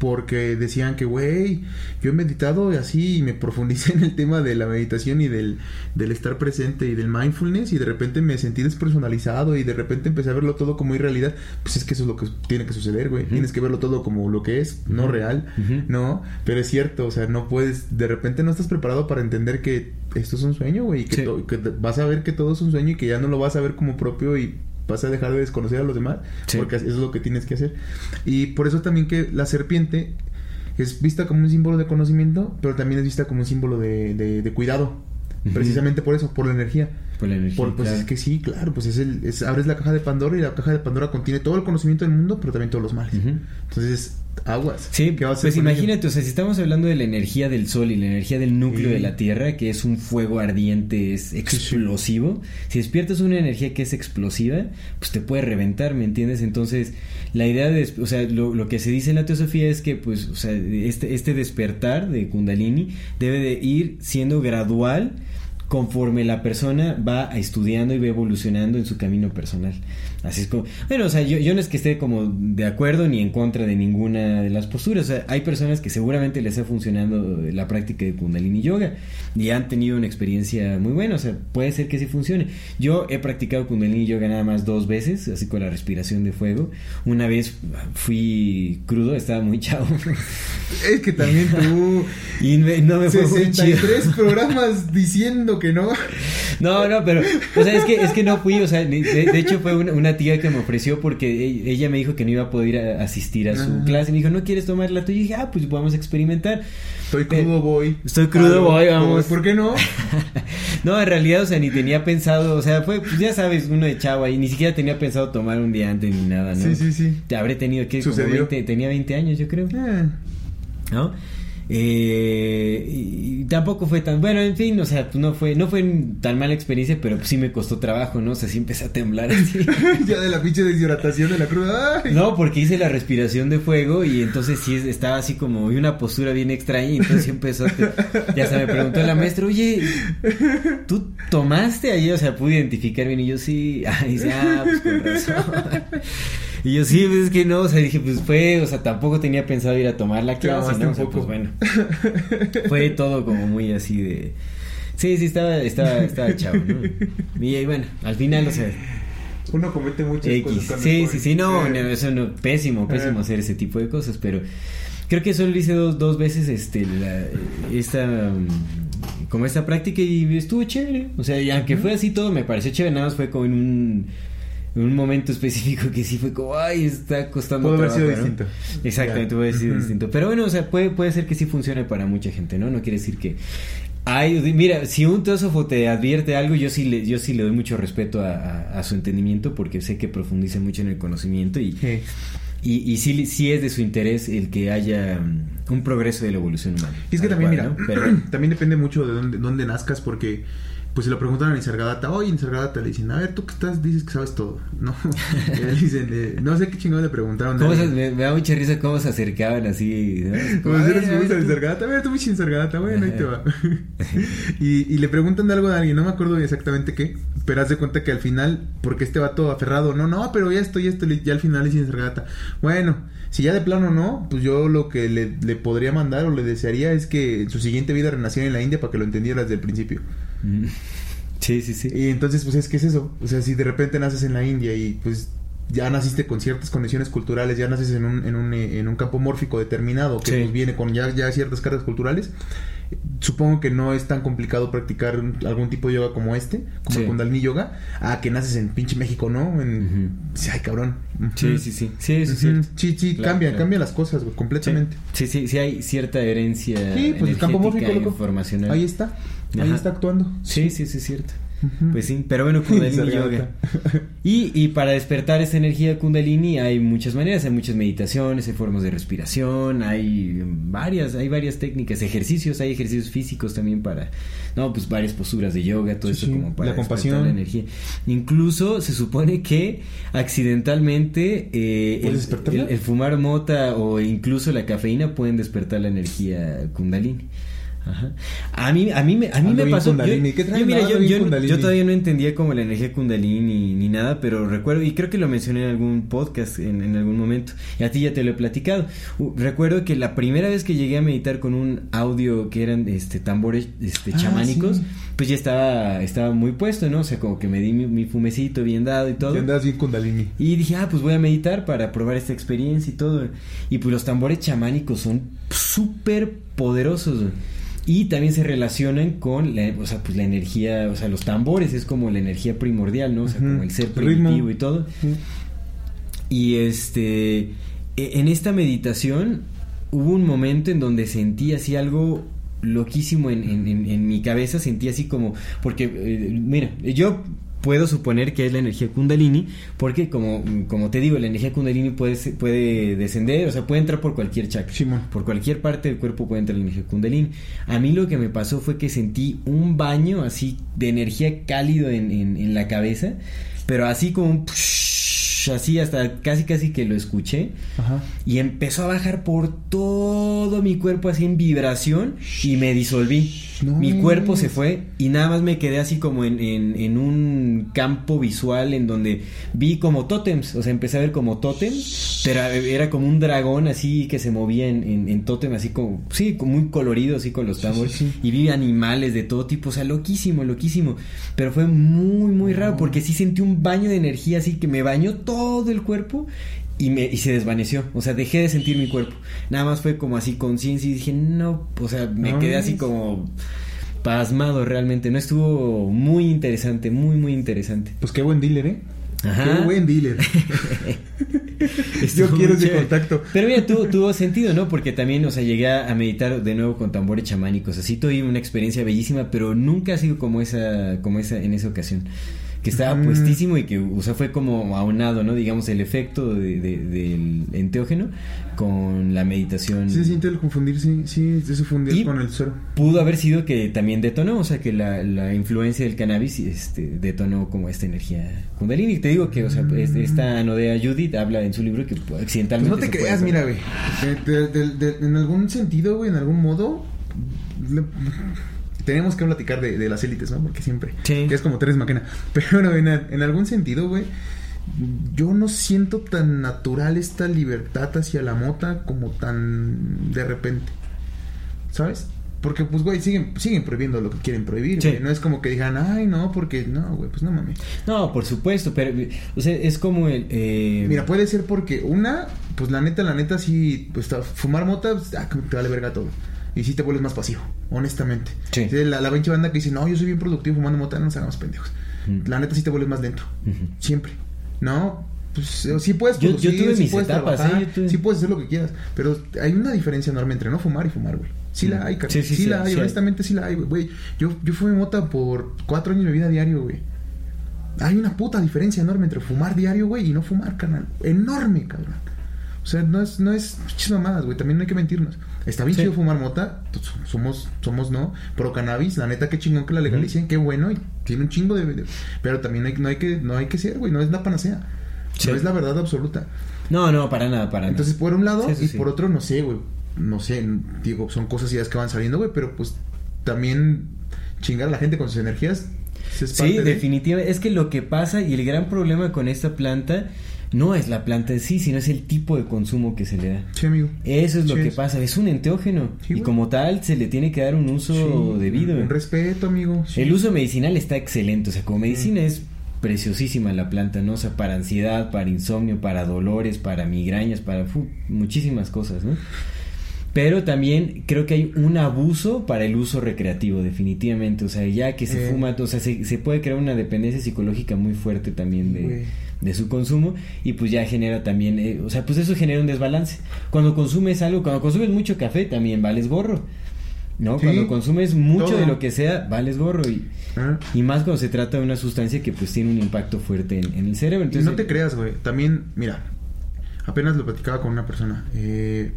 porque decían que, güey, yo he meditado y así y me profundicé en el tema de la meditación y del, del estar presente y del mindfulness y de repente me sentí despersonalizado y de repente empecé a verlo todo como irrealidad. Pues es que eso es lo que tiene que suceder, güey. Tienes que verlo todo como lo que es, no real. ¿no? Pero es cierto, o sea, no puedes, de repente no estás preparado para entender que esto es un sueño, güey, y que, Sí. que vas a ver que todo es un sueño y que ya no lo vas a ver como propio y vas a dejar de desconocer a los demás, Sí. porque eso es lo que tienes que hacer. Y por eso también que la serpiente es vista como un símbolo de conocimiento, pero también es vista como un símbolo de, de- de cuidado. Precisamente por eso, por la energía. Por la energía. Por- pues claro. es que sí, claro, pues es el, es- abres la caja de Pandora y la caja de Pandora contiene todo el conocimiento del mundo, pero también todos los males. Ujú. Entonces, aguas. Sí, ¿Qué vas a hacer pues ello? imagínate, o sea, si estamos hablando de la energía del sol y la energía del núcleo Sí. de la Tierra, que es un fuego ardiente, es explosivo, si despiertas una energía que es explosiva, pues te puede reventar, ¿me entiendes? Entonces, la idea de, o sea, lo, lo que se dice en la teosofía es que, pues, o sea, este, este despertar de Kundalini debe de ir siendo gradual conforme la persona va estudiando y va evolucionando en su camino personal. Así es como, bueno, o sea, yo, yo no es que esté como de acuerdo ni en contra de ninguna de las posturas, o sea, hay personas que seguramente les está funcionando la práctica de Kundalini Yoga y han tenido una experiencia muy buena, o sea, puede ser que sí funcione. Yo he practicado Kundalini Yoga nada más dos veces, así con la respiración de fuego. Una vez fui crudo, estaba muy chavo Es que también tú... y me- no me fue muy chido. 63 programas diciendo que no. No, no, pero, o sea, es que, es que no fui, o sea, de, de hecho fue una, una tía que me ofreció porque e- ella me dijo que no iba a poder ir a- asistir a su Ah. clase. Me dijo, ¿no quieres tomar la tuya? Y dije, ah, pues vamos a experimentar. Estoy crudo, voy. Estoy crudo, voy, vamos. ¿Por qué no? no, en realidad, o sea, ni tenía pensado, o sea, fue, pues ya sabes, uno de chavo ahí, ni siquiera tenía pensado tomar un día antes ni nada, ¿no? Sí, sí, sí. Te habré tenido que, como Sucedió. 20, tenía 20 años, yo creo. Eh, ¿no? Eh, y, y tampoco fue tan bueno, en fin, o sea, no fue, no fue tan mala experiencia, pero pues sí me costó trabajo, ¿no? O sea, sí empecé a temblar así. ya de la pinche deshidratación de la cruda. Ay. No, porque hice la respiración de fuego y entonces sí es- estaba así como y una postura bien extraña y entonces sí empezó a, ya se me preguntó la maestra, oye, ¿tú tomaste ayer? O sea, pude identificar bien y yo sí, ah, y dice, ah, pues con razón. Y yo sí, pues es que no, o sea, dije, pues fue, o sea, tampoco tenía pensado ir a tomar la clase, ¿no? O sea, pues bueno. Fue todo como muy así de... Sí, sí, estaba, estaba, estaba chavo, ¿no? Y bueno, al final, o sea, Uno comete muchas X. cosas. cuando Sí, sí, sí, no, no, eso no, pésimo, pésimo Eh. hacer ese tipo de cosas, pero creo que solo hice dos, dos veces este, la, esta, mm, como esta práctica y estuvo chévere, o sea, y aunque fue así todo, me pareció chévere, nada más fue como en un, en un momento específico que sí fue como, ay, está costando Pudo haber sido ¿no? distinto. Exactamente, puede haber sido distinto, pero bueno, o sea, puede, puede ser que sí funcione para mucha gente, ¿no? No quiere decir que... Ay, mira, si un teósofo te advierte algo, yo sí le, yo sí le doy mucho respeto a, a- a su entendimiento porque sé que profundiza mucho en el conocimiento y, Sí. y, y sí, sí es de su interés el que haya mm, un progreso de la evolución humana. Y es que también, cual, mira, ¿no? Pero también depende mucho de dónde, dónde nazcas, porque pues se lo preguntan a Nisargadatta, oye Nisargadatta, le dicen, a ver, tú que estás, dices que sabes todo, ¿no? Y le dicen, eh, no sé qué chingón le preguntaron. ¿Cómo a se- me, me da mucha risa cómo se acercaban así. ¿no? Como A si eres a a. Nisargadatta, a ver, tú pinche Nisargadatta, bueno, ahí te va. y, y le preguntan de algo de alguien, no me acuerdo exactamente qué, pero haz de cuenta que al final, porque este vato aferrado, no, no, pero ya esto, ya esto, ya al final dice Nisargadatta, bueno, si ya de plano no, pues yo lo que le, le podría mandar o le desearía es que en su siguiente vida renaciera en la India para que lo entendiera desde el principio. Mm. Sí, sí, sí. Y entonces, pues es que es eso. O sea, si de repente naces en la India y pues ya naciste con ciertas condiciones culturales, ya naces en un, en un, eh, en un campo mórfico determinado que Sí. pues, viene con ya, ya ciertas cargas culturales, supongo que no es tan complicado practicar un- algún tipo de yoga como este, como Sí. el Kundalini Yoga, a que naces en pinche México, ¿no? En... Sí, ay, cabrón. Sí, sí, sí. Sí, eso es Ujú. cierto. Sí, sí, Claro, cambia, claro. cambia las cosas, güey, completamente. Sí, sí, sí hay cierta herencia Sí, pues el campo mórfico, loco. Ahí está. Ahí Ajá. está actuando. Sí, sí, sí, es cierto. Pues sí, pero bueno, Kundalini. Yoga. Y, y para despertar esta energía Kundalini hay muchas maneras, hay muchas meditaciones, hay formas de respiración, hay varias, hay varias técnicas, ejercicios, hay ejercicios físicos también para, no, pues varias posturas de yoga, todo Sí, esto sí, como para la despertar compasión. la energía. Incluso se supone que accidentalmente eh, el fumar mota o incluso la cafeína pueden despertar la energía Kundalini. Ajá. A mí, a mí, me, a mí me pasó. Yo, yo, mira, yo, todavía no entendía como la energía Kundalini ni, ni nada, pero recuerdo, y creo que lo mencioné en algún podcast en, en algún momento, y a ti ya te lo he platicado. Uh, recuerdo que la primera vez que llegué a meditar con un audio que eran este tambores este, Ah, chamánicos, sí. pues ya estaba, estaba muy puesto, ¿no? O sea, como que me di mi, mi fumecito bien dado y todo. Andas bien Kundalini. Y dije, ah, pues voy a meditar para probar esta experiencia y todo. Y pues los tambores chamánicos son súper poderosos. Y también se relacionan con la, o sea, pues la energía, o sea, los tambores es como la energía primordial, ¿no? O sea, como el ser ritmo. primitivo y todo. Y este, e- en esta meditación hubo un momento en donde sentí así algo loquísimo en, en- en- en mi cabeza, sentí así como, porque, eh, mira, yo puedo suponer que es la energía kundalini, porque como, como te digo, la energía kundalini puede, puede descender, o sea, puede entrar por cualquier chakra. Por cualquier parte del cuerpo puede entrar la energía kundalini. A mí lo que me pasó fue que sentí un baño así de energía cálido en, en- en la cabeza, pero así como un... así hasta casi casi que lo escuché. Ajá. Y empezó a bajar por todo mi cuerpo así en vibración y me disolví. No. Mi cuerpo se fue y nada más me quedé así como en, en- en un campo visual en donde vi como tótems, o sea, empecé a ver como tótems, pero era como un dragón así que se movía en, en, en tótem así como, sí, muy colorido así con los tambores sí, sí. y vi animales de todo tipo, o sea, loquísimo, loquísimo, pero fue muy, muy raro porque sí sentí un baño de energía así que me bañó todo el cuerpo y, me, y se desvaneció. O sea, dejé de sentir mi cuerpo. Nada más fue como así conciencia y dije, no, o sea, me No, quedé así como pasmado realmente. No estuvo muy interesante, muy, muy interesante. Pues qué buen dealer, ¿eh? Ajá. Qué buen dealer. Yo quiero ese contacto. Pero mira, tuvo, tuvo sentido, ¿no? Porque también, o sea, llegué a meditar de nuevo con tambores chamánicos. Así tuve una experiencia bellísima, pero nunca ha sido como esa, como esa, en esa ocasión. Que estaba Mm. puestísimo y que, o sea, fue como aunado, ¿no? Digamos, el efecto de- de- del enteógeno con la meditación. Sí se siente el confundirse, sí, se fundir con el suero. Pudo haber sido que también detonó, o sea, que la, la influencia del cannabis este, detonó como esta energía kundalini. Te digo que, o sea, es- esta Anodea Judith habla en su libro que Pues accidentalmente... no te creas, mira, güey. En algún sentido, güey, en algún modo. le- tenemos que platicar de, de las élites, ¿no? Porque siempre. Sí. Que es como Teres Maquena. Pero bueno, en, en algún sentido, güey. yo no siento tan natural esta libertad hacia la mota como tan de repente. ¿Sabes? Porque, pues, güey, siguen, siguen prohibiendo lo que quieren prohibir, Sí. güey. No es como que digan, ay, no, porque, no, güey, pues no mames. No, por supuesto, pero o sea, es como el... eh, Mira, puede ser porque una, pues la neta, la neta, sí, pues fumar mota, pues, ah, te vale verga todo. Y sí te vuelves más pasivo, honestamente. Sí. La, la pinche banda que dice, no, yo soy bien productivo fumando mota, no nos hagamos pendejos. Mm. La neta sí te vuelves más lento. Siempre. ¿No? Pues sí puedes Yo- yo producir, tuve sí mis puedes etapas, trabajar, ¿eh? Yo tuve- sí puedes hacer lo que quieras. Pero hay una diferencia enorme entre no fumar y fumar, güey. Sí la hay, carnal. Sí, Sí, sí, sí, la hay, honestamente sí la hay, güey. Yo, yo fumé mota por cuatro años de mi vida diario, güey. Hay una puta diferencia enorme entre fumar diario, güey, y no fumar, carnal. Enorme, cabrón. O sea, no es, no es mamadas, güey. También no hay que mentirnos. Está bien Sí. chido fumar mota. pues, somos, somos, ¿no? Pro cannabis. La neta, qué chingón que la legalicen. Qué bueno. Y tiene un chingo de... de- pero también hay, no, hay que, no hay que ser, güey. No es la panacea. Sí. No es la verdad absoluta. No, no, para nada, para Entonces, nada. por un lado, Sí, y por otro, no sé, güey. No sé, digo, son cosas ideas que van saliendo, güey. Pero pues también chingar a la gente con sus energías. es Sí, de- definitivamente. Es que lo que pasa y el gran problema con esta planta no es la planta en sí, sino es el tipo de consumo que se le da. Sí, amigo. Eso es lo Sí, que es. pasa, es un enteógeno Sí, y como tal se le tiene que dar un uso debido. Un respeto, amigo. El uso medicinal está excelente, o sea, como medicina es preciosísima la planta, ¿no? O sea, para ansiedad, para insomnio, para dolores, para migrañas, para muchísimas cosas, ¿no? Pero también creo que hay un abuso para el uso recreativo, definitivamente. O sea, ya que se Eh. fuma, o sea, se, se puede crear una dependencia psicológica muy fuerte también de, de su consumo y pues ya genera también, eh, o sea, pues eso genera un desbalance. Cuando consumes algo, cuando consumes mucho café, también vales gorro. ¿No? Sí, cuando consumes mucho todo. de lo que sea, vales gorro y, Ah. y más cuando se trata de una sustancia que pues tiene un impacto fuerte en, en el cerebro. Y Entonces, no te creas, güey. También, mira, apenas lo platicaba con una persona. eh,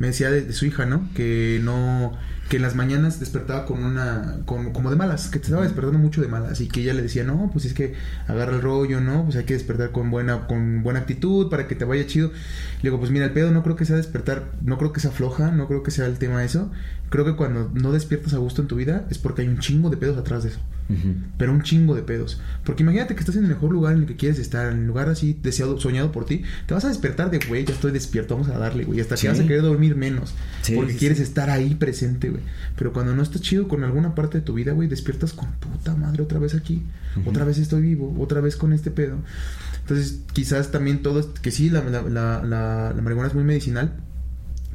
me decía de, de su hija, ¿no? Que no. Que en las mañanas despertaba con una. Con, como de malas, que te estaba despertando mucho de malas. Y que ella le decía, no, pues es que agarra el rollo, ¿no? Pues hay que despertar con buena, con buena actitud para que te vaya chido. Le digo, pues mira, el pedo no creo que sea despertar, no creo que sea floja, no creo que sea el tema eso. Creo que cuando no despiertas a gusto en tu vida es porque hay un chingo de pedos atrás de eso Pero un chingo de pedos. Porque imagínate que estás en el mejor lugar en el que quieres estar, en el lugar así deseado, soñado por ti, te vas a despertar de, güey, ya estoy despierto, vamos a darle, güey, hasta Sí. que vas a querer dormir menos, Sí, porque sí, quieres estar ahí presente, güey. Pero cuando no estás chido con alguna parte de tu vida, güey, despiertas con puta madre otra vez aquí, otra vez estoy vivo, otra vez con este pedo. Entonces, quizás también todo, que sí, la, la, la, la- la marihuana es muy medicinal,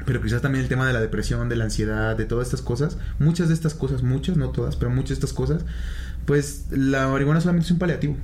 pero quizás también el tema de la depresión, de la ansiedad, de todas estas cosas, muchas de estas cosas, muchas, no todas, pero muchas de estas cosas, pues la marihuana solamente es un paliativo.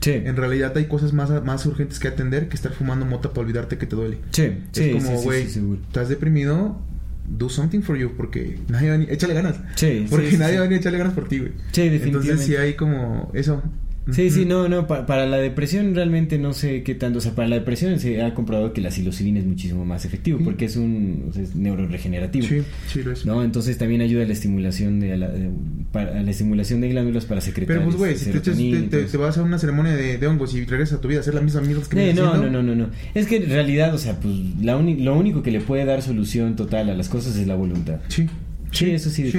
Sí. En realidad hay cosas más, más urgentes que atender que estar fumando mota para olvidarte que te duele. Sí, es como, sí, güey, sí, estás deprimido, do something for you, porque nadie va a ni- échale ganas. Sí, porque nadie va a echarle ganas por ti, güey. Sí, definitivamente. Entonces sí hay como eso. Sí, sí, no, no, pa- para la depresión realmente no sé qué tanto, o sea, para la depresión se ha comprobado que la psilocibina es muchísimo más efectivo porque es un o sea, es neuroregenerativo. Sí, sí lo es. ¿No? Entonces también ayuda a la estimulación de a la, de- para, a la estimulación de glándulas para secretar Pero pues, güey, este, si te, te- te- vas a una ceremonia de, de hongos y regresas a tu vida a hacer la misma mierda que Eh, no, haciendo, no, no, no, no. Es que en realidad, o sea, pues la lo único que le puede dar solución total a las cosas es la voluntad. Sí. Sí, eso sí, Sí,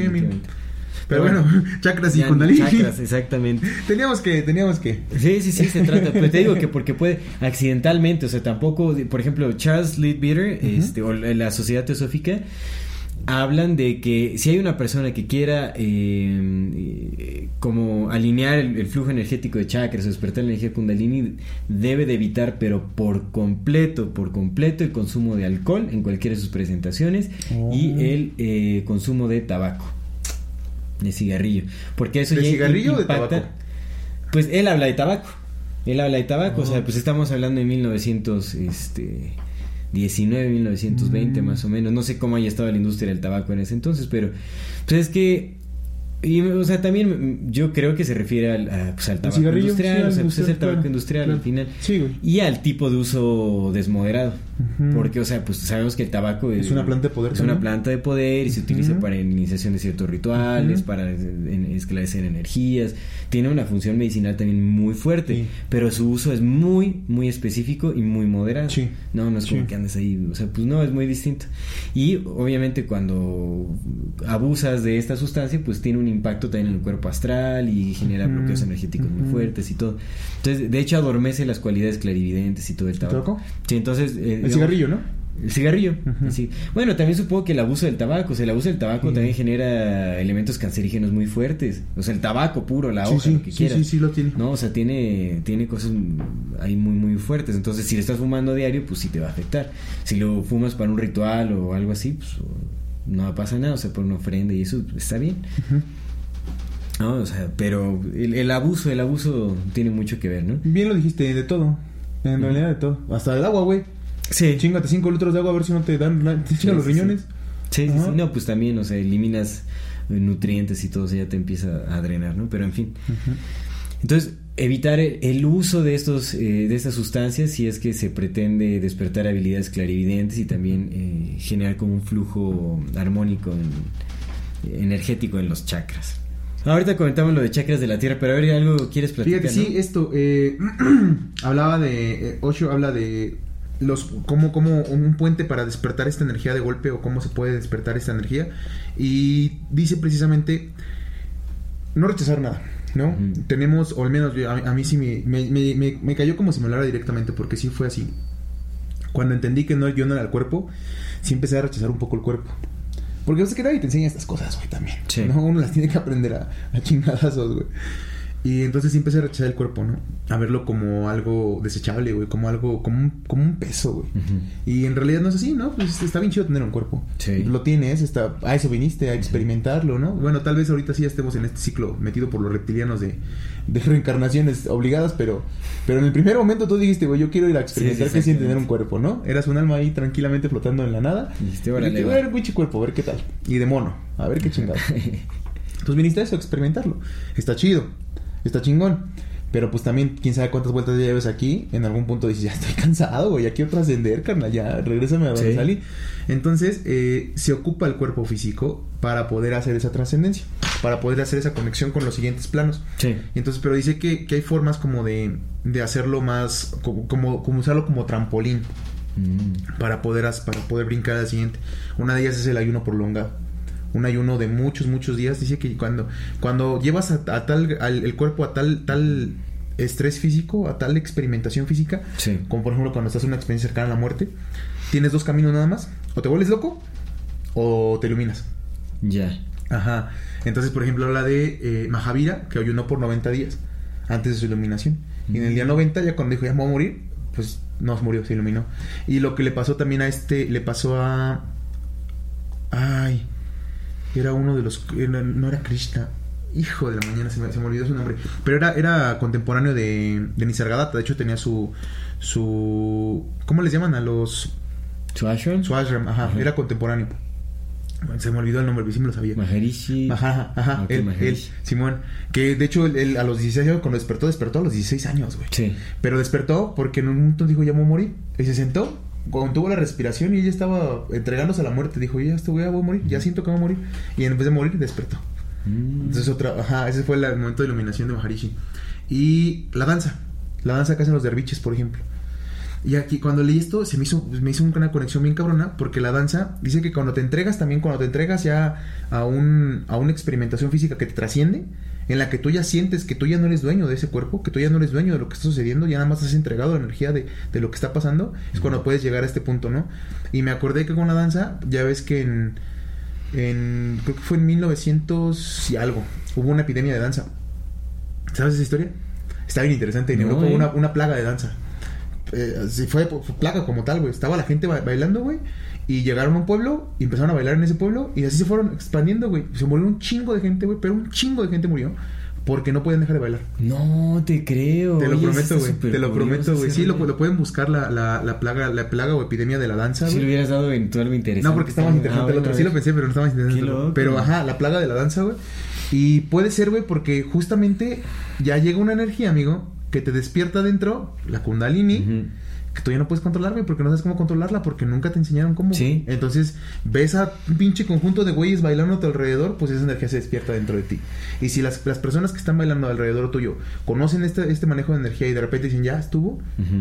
Pero bueno, chakras y kundalini. chakras, exactamente. teníamos que, teníamos que. Sí, sí, sí, se trata. Pero te digo que porque puede accidentalmente, o sea, tampoco, por ejemplo, Charles Leadbeater, este, o la Sociedad Teosófica, hablan de que si hay una persona que quiera eh, como alinear el, el flujo energético de chakras o despertar la energía kundalini, debe de evitar, pero por completo, por completo, el consumo de alcohol en cualquiera de sus presentaciones y Oh. el eh, consumo de tabaco. De cigarrillo. Porque eso ¿De ya cigarrillo o de impacta- tabaco? pues él habla de tabaco. Él habla de tabaco, o sea, pues estamos hablando de 1919, 1920 Mm. más o menos. No sé cómo haya estado la industria del tabaco en ese entonces, pero pues es que y, o sea, también yo creo que se refiere al, a, pues, al tabaco industrial, sí, o sea, pues es el tabaco claro, industrial claro. al final. Sí, güey. Y al tipo de uso desmoderado. Porque, o sea, pues sabemos que el tabaco es, una planta de poder. Es una planta de poder y se utiliza para iniciación de ciertos rituales, para esclarecer energías. Tiene una función medicinal también muy fuerte, pero su uso es muy, muy específico y muy moderado. No, no es como que andes ahí, o sea, pues no, es muy distinto. Y obviamente cuando abusas de esta sustancia, pues tiene un impacto también en el cuerpo astral y genera bloqueos energéticos muy fuertes y todo. Entonces, de hecho, adormece las cualidades clarividentes y todo el tabaco. Sí, entonces... Eh, el cigarrillo, ¿no? El cigarrillo. Bueno, también supongo que el abuso del tabaco. O sea, el abuso del tabaco también genera elementos cancerígenos muy fuertes. O sea, el tabaco puro, la hoja, lo que quieras. Sí, sí, lo tiene. No, o sea, tiene, tiene cosas ahí muy, muy fuertes. Entonces, si le estás fumando a diario, pues sí te va a afectar. Si lo fumas para un ritual o algo así, pues no pasa nada. O sea, por una ofrenda y eso está bien. No, o sea, pero el, abuso, el abuso tiene mucho que ver, ¿no? Bien lo dijiste, de todo. En realidad de todo. Hasta del agua, güey. Sí. Chingate 5 litros de agua a ver si no te dan te los riñones. Sí, sí, sí, No, pues también, o sea, eliminas nutrientes y todo, o sea, ya te empieza a drenar, ¿no? Pero en fin. Entonces, evitar el uso de estos eh, de estas sustancias si es que se pretende despertar habilidades clarividentes y también eh, generar como un flujo armónico energético en los chakras. Ahorita comentamos lo de chakras de la tierra, pero a ver, algo quieres platicar. Fíjate, sí, esto, eh, hablaba de, eh, Osho habla de los como, como un puente para despertar esta energía de golpe o cómo se puede despertar esta energía. Y dice precisamente, no rechazar nada. ¿No? Tenemos, o al menos a, mí sí me, me, me, cayó como si me hablara directamente, porque sí fue así. Cuando entendí que no, yo no era el cuerpo, sí empecé a rechazar un poco el cuerpo. Porque no sé que nadie te enseña estas cosas, güey, también. ¿no? Uno las tiene que aprender a, a chingadazos, güey. Y entonces sí empecé a rechazar el cuerpo, ¿no? A verlo como algo desechable, güey, como algo, como un, como un peso, güey. Y en realidad no es así, ¿no? Pues está bien chido tener un cuerpo. Sí. Lo tienes, está, a eso viniste, a experimentarlo, ¿no? Bueno, tal vez ahorita sí ya estemos en este ciclo metido por los reptilianos de, de reencarnaciones obligadas, pero, pero en el primer momento tú dijiste, güey, yo quiero ir a experimentar qué siente tener un cuerpo, ¿no? Eras un alma ahí tranquilamente flotando en la nada. Y dijiste, órale, a ver, pinche cuerpo, a ver qué tal. Y de mono, a ver qué chingado. Entonces viniste a eso, a experimentarlo. Está chido está chingón. Pero pues también, quién sabe cuántas vueltas ya lleves aquí. En algún punto dices, ya estoy cansado, güey, ya quiero trascender, carnal, ya regrésame a donde salí. Entonces, eh, se ocupa el cuerpo físico para poder hacer esa trascendencia, para poder hacer esa conexión con los siguientes planos. Sí. Entonces, pero dice que, hay formas como de, de hacerlo más, como, como, usarlo como trampolín. Mm. Para poder, para poder brincar al siguiente. Una de ellas es el ayuno prolongado un ayuno de muchos, muchos días. Dice que cuando, cuando llevas a, tal, el cuerpo a tal, tal estrés físico, a tal experimentación física, como por ejemplo cuando estás en una experiencia cercana a la muerte, tienes dos caminos nada más. O te vuelves loco o te iluminas. Ya. Ajá. Entonces, por ejemplo, habla de eh, Mahavira, que ayunó por 90 días antes de su iluminación. Y en el día 90, ya cuando dijo ya me voy a morir, pues no se murió, se iluminó. Y lo que le pasó también a este, le pasó a... Ay, era uno de los... No era Krishna. Hijo de la mañana, se me, se me olvidó su nombre. Pero era, era contemporáneo de, de Nisargadatta. De hecho, tenía su... su ¿Cómo les llaman a los...? Su ashram. Su ashram, ajá. Era contemporáneo. Se me olvidó el nombre, sí me lo sabía. Maharishi. Ajá, ajá. él, Simón. Que de hecho, él, a los 16 años, cuando despertó, despertó a los 16 años, güey. Sí. Pero despertó porque en un momento dijo, ya me morir. Y se sentó cuando tuvo la respiración y ella estaba entregándose a la muerte, dijo, ya estoy, voy a morir, ya siento que voy a morir. Y en vez de morir, despertó. Mm. Entonces, otra, ajá, ese fue el momento de iluminación de Maharishi. Y la danza, la danza que hacen los derviches, por ejemplo. Y aquí, cuando leí esto, se me hizo, me hizo una conexión bien cabrona, porque la danza dice que cuando te entregas también, cuando te entregas ya a, un, a una experimentación física que te trasciende, en la que tú ya sientes que tú ya no eres dueño de ese cuerpo, que tú ya no eres dueño de lo que está sucediendo, ya nada más has entregado la energía de, de lo que está pasando, es cuando puedes llegar a este punto, ¿no? Y me acordé que con la danza, ya ves que en, en creo que fue en 1900 y algo, hubo una epidemia de danza. ¿Sabes esa historia? Está bien interesante. En Europa hubo una, una plaga de danza. Eh, fue, fue, plaga como tal, güey. Estaba la gente bailando, güey. Y llegaron a un pueblo y empezaron a bailar en ese pueblo y así se fueron expandiendo, güey. Se murió un chingo de gente, güey, pero un chingo de gente murió porque no pueden dejar de bailar. No, te creo. Te lo prometo, güey. Te lo prometo, güey. Sí, lo, lo, pueden buscar la, la, la, plaga la plaga o epidemia de la danza, Si lo hubieras dado en tu algo interesante. No, porque estaba más interesante el otro. Sí lo pensé, pero no estaba más interesante. pero ajá, la plaga de la danza, güey. Y puede ser, güey, porque justamente ya llega una energía, amigo, que te despierta dentro, la kundalini que tú ya no puedes controlar, güey, porque no sabes cómo controlarla, porque nunca te enseñaron cómo. Sí. Entonces, ves a un pinche conjunto de güeyes bailando a tu alrededor, pues esa energía se despierta dentro de ti. Y si las, las personas que están bailando alrededor tuyo conocen este, este manejo de energía y de repente dicen, ya estuvo,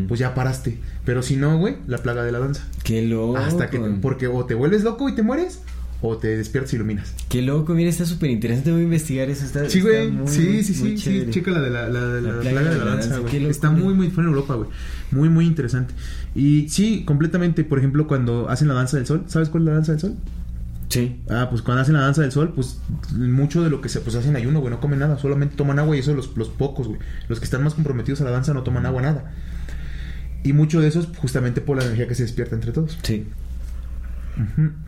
pues ya paraste. Pero si no, güey, la plaga de la danza. Qué loco. Hasta que, porque o te vuelves loco y te mueres, o te despiertas y iluminas. Qué loco, mira, está súper interesante. Voy a investigar eso. Está, Sí, güey. Sí, sí, muy sí, sí. chévere. Checa la de la, la, de la La plaga, de la danza, güey. Está muy, muy fue en Europa, güey. Muy, muy interesante. Y sí, completamente. Por ejemplo, cuando hacen la danza del sol. ¿Sabes cuál es la danza del sol? Sí. Ah, pues cuando hacen la danza del sol, pues mucho de lo que se pues hacen ayuno, güey, no comen nada, solamente toman agua y eso los, los pocos, güey. Los que están más comprometidos a la danza no toman agua, nada. Y mucho de eso es justamente por la energía que se despierta entre todos. Sí.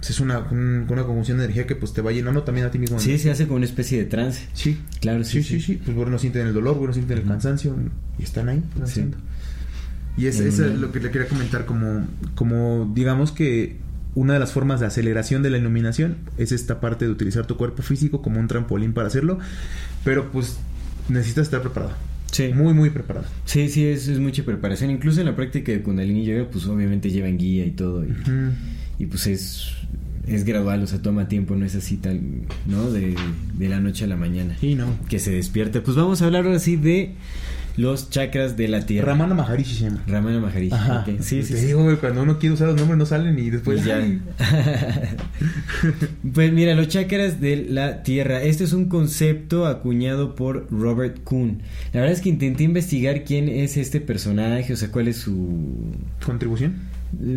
Es una, un- una conjunción de energía que pues te va llenando también a ti mismo. Sí, se hace como una especie de trance. Sí. Claro, sí, Sí, sí, sí. Pues bueno, no sienten el dolor, güey, no sienten el cansancio y están ahí danzando. Y es, eso es lo que le quería comentar como, como digamos que una de las formas de aceleración de la iluminación es esta parte de utilizar tu cuerpo físico como un trampolín para hacerlo, pero pues necesitas estar preparado. Sí. Muy, muy preparado. Sí, sí, es, es mucha preparación. Incluso en la práctica de Kundalini Yoga, pues obviamente llevan guía y todo. Y. y, pues es, es gradual, o sea, toma tiempo, no es así tal, ¿no? De, de la noche a la mañana. Sí, no. Que se despierte. Pues vamos a hablar ahora sí de los chakras de la tierra. Ramana Maharishi se llama. Ramana Maharishi. Ajá. Sí, sí, Te sí. digo, güey, cuando uno quiere usar los nombres no salen y después... Y ya. pues mira, los chakras de la tierra. Este es un concepto acuñado por Robert Kuhn. La verdad es que intenté investigar quién es este personaje, o sea, cuál es su. ¿Contribución?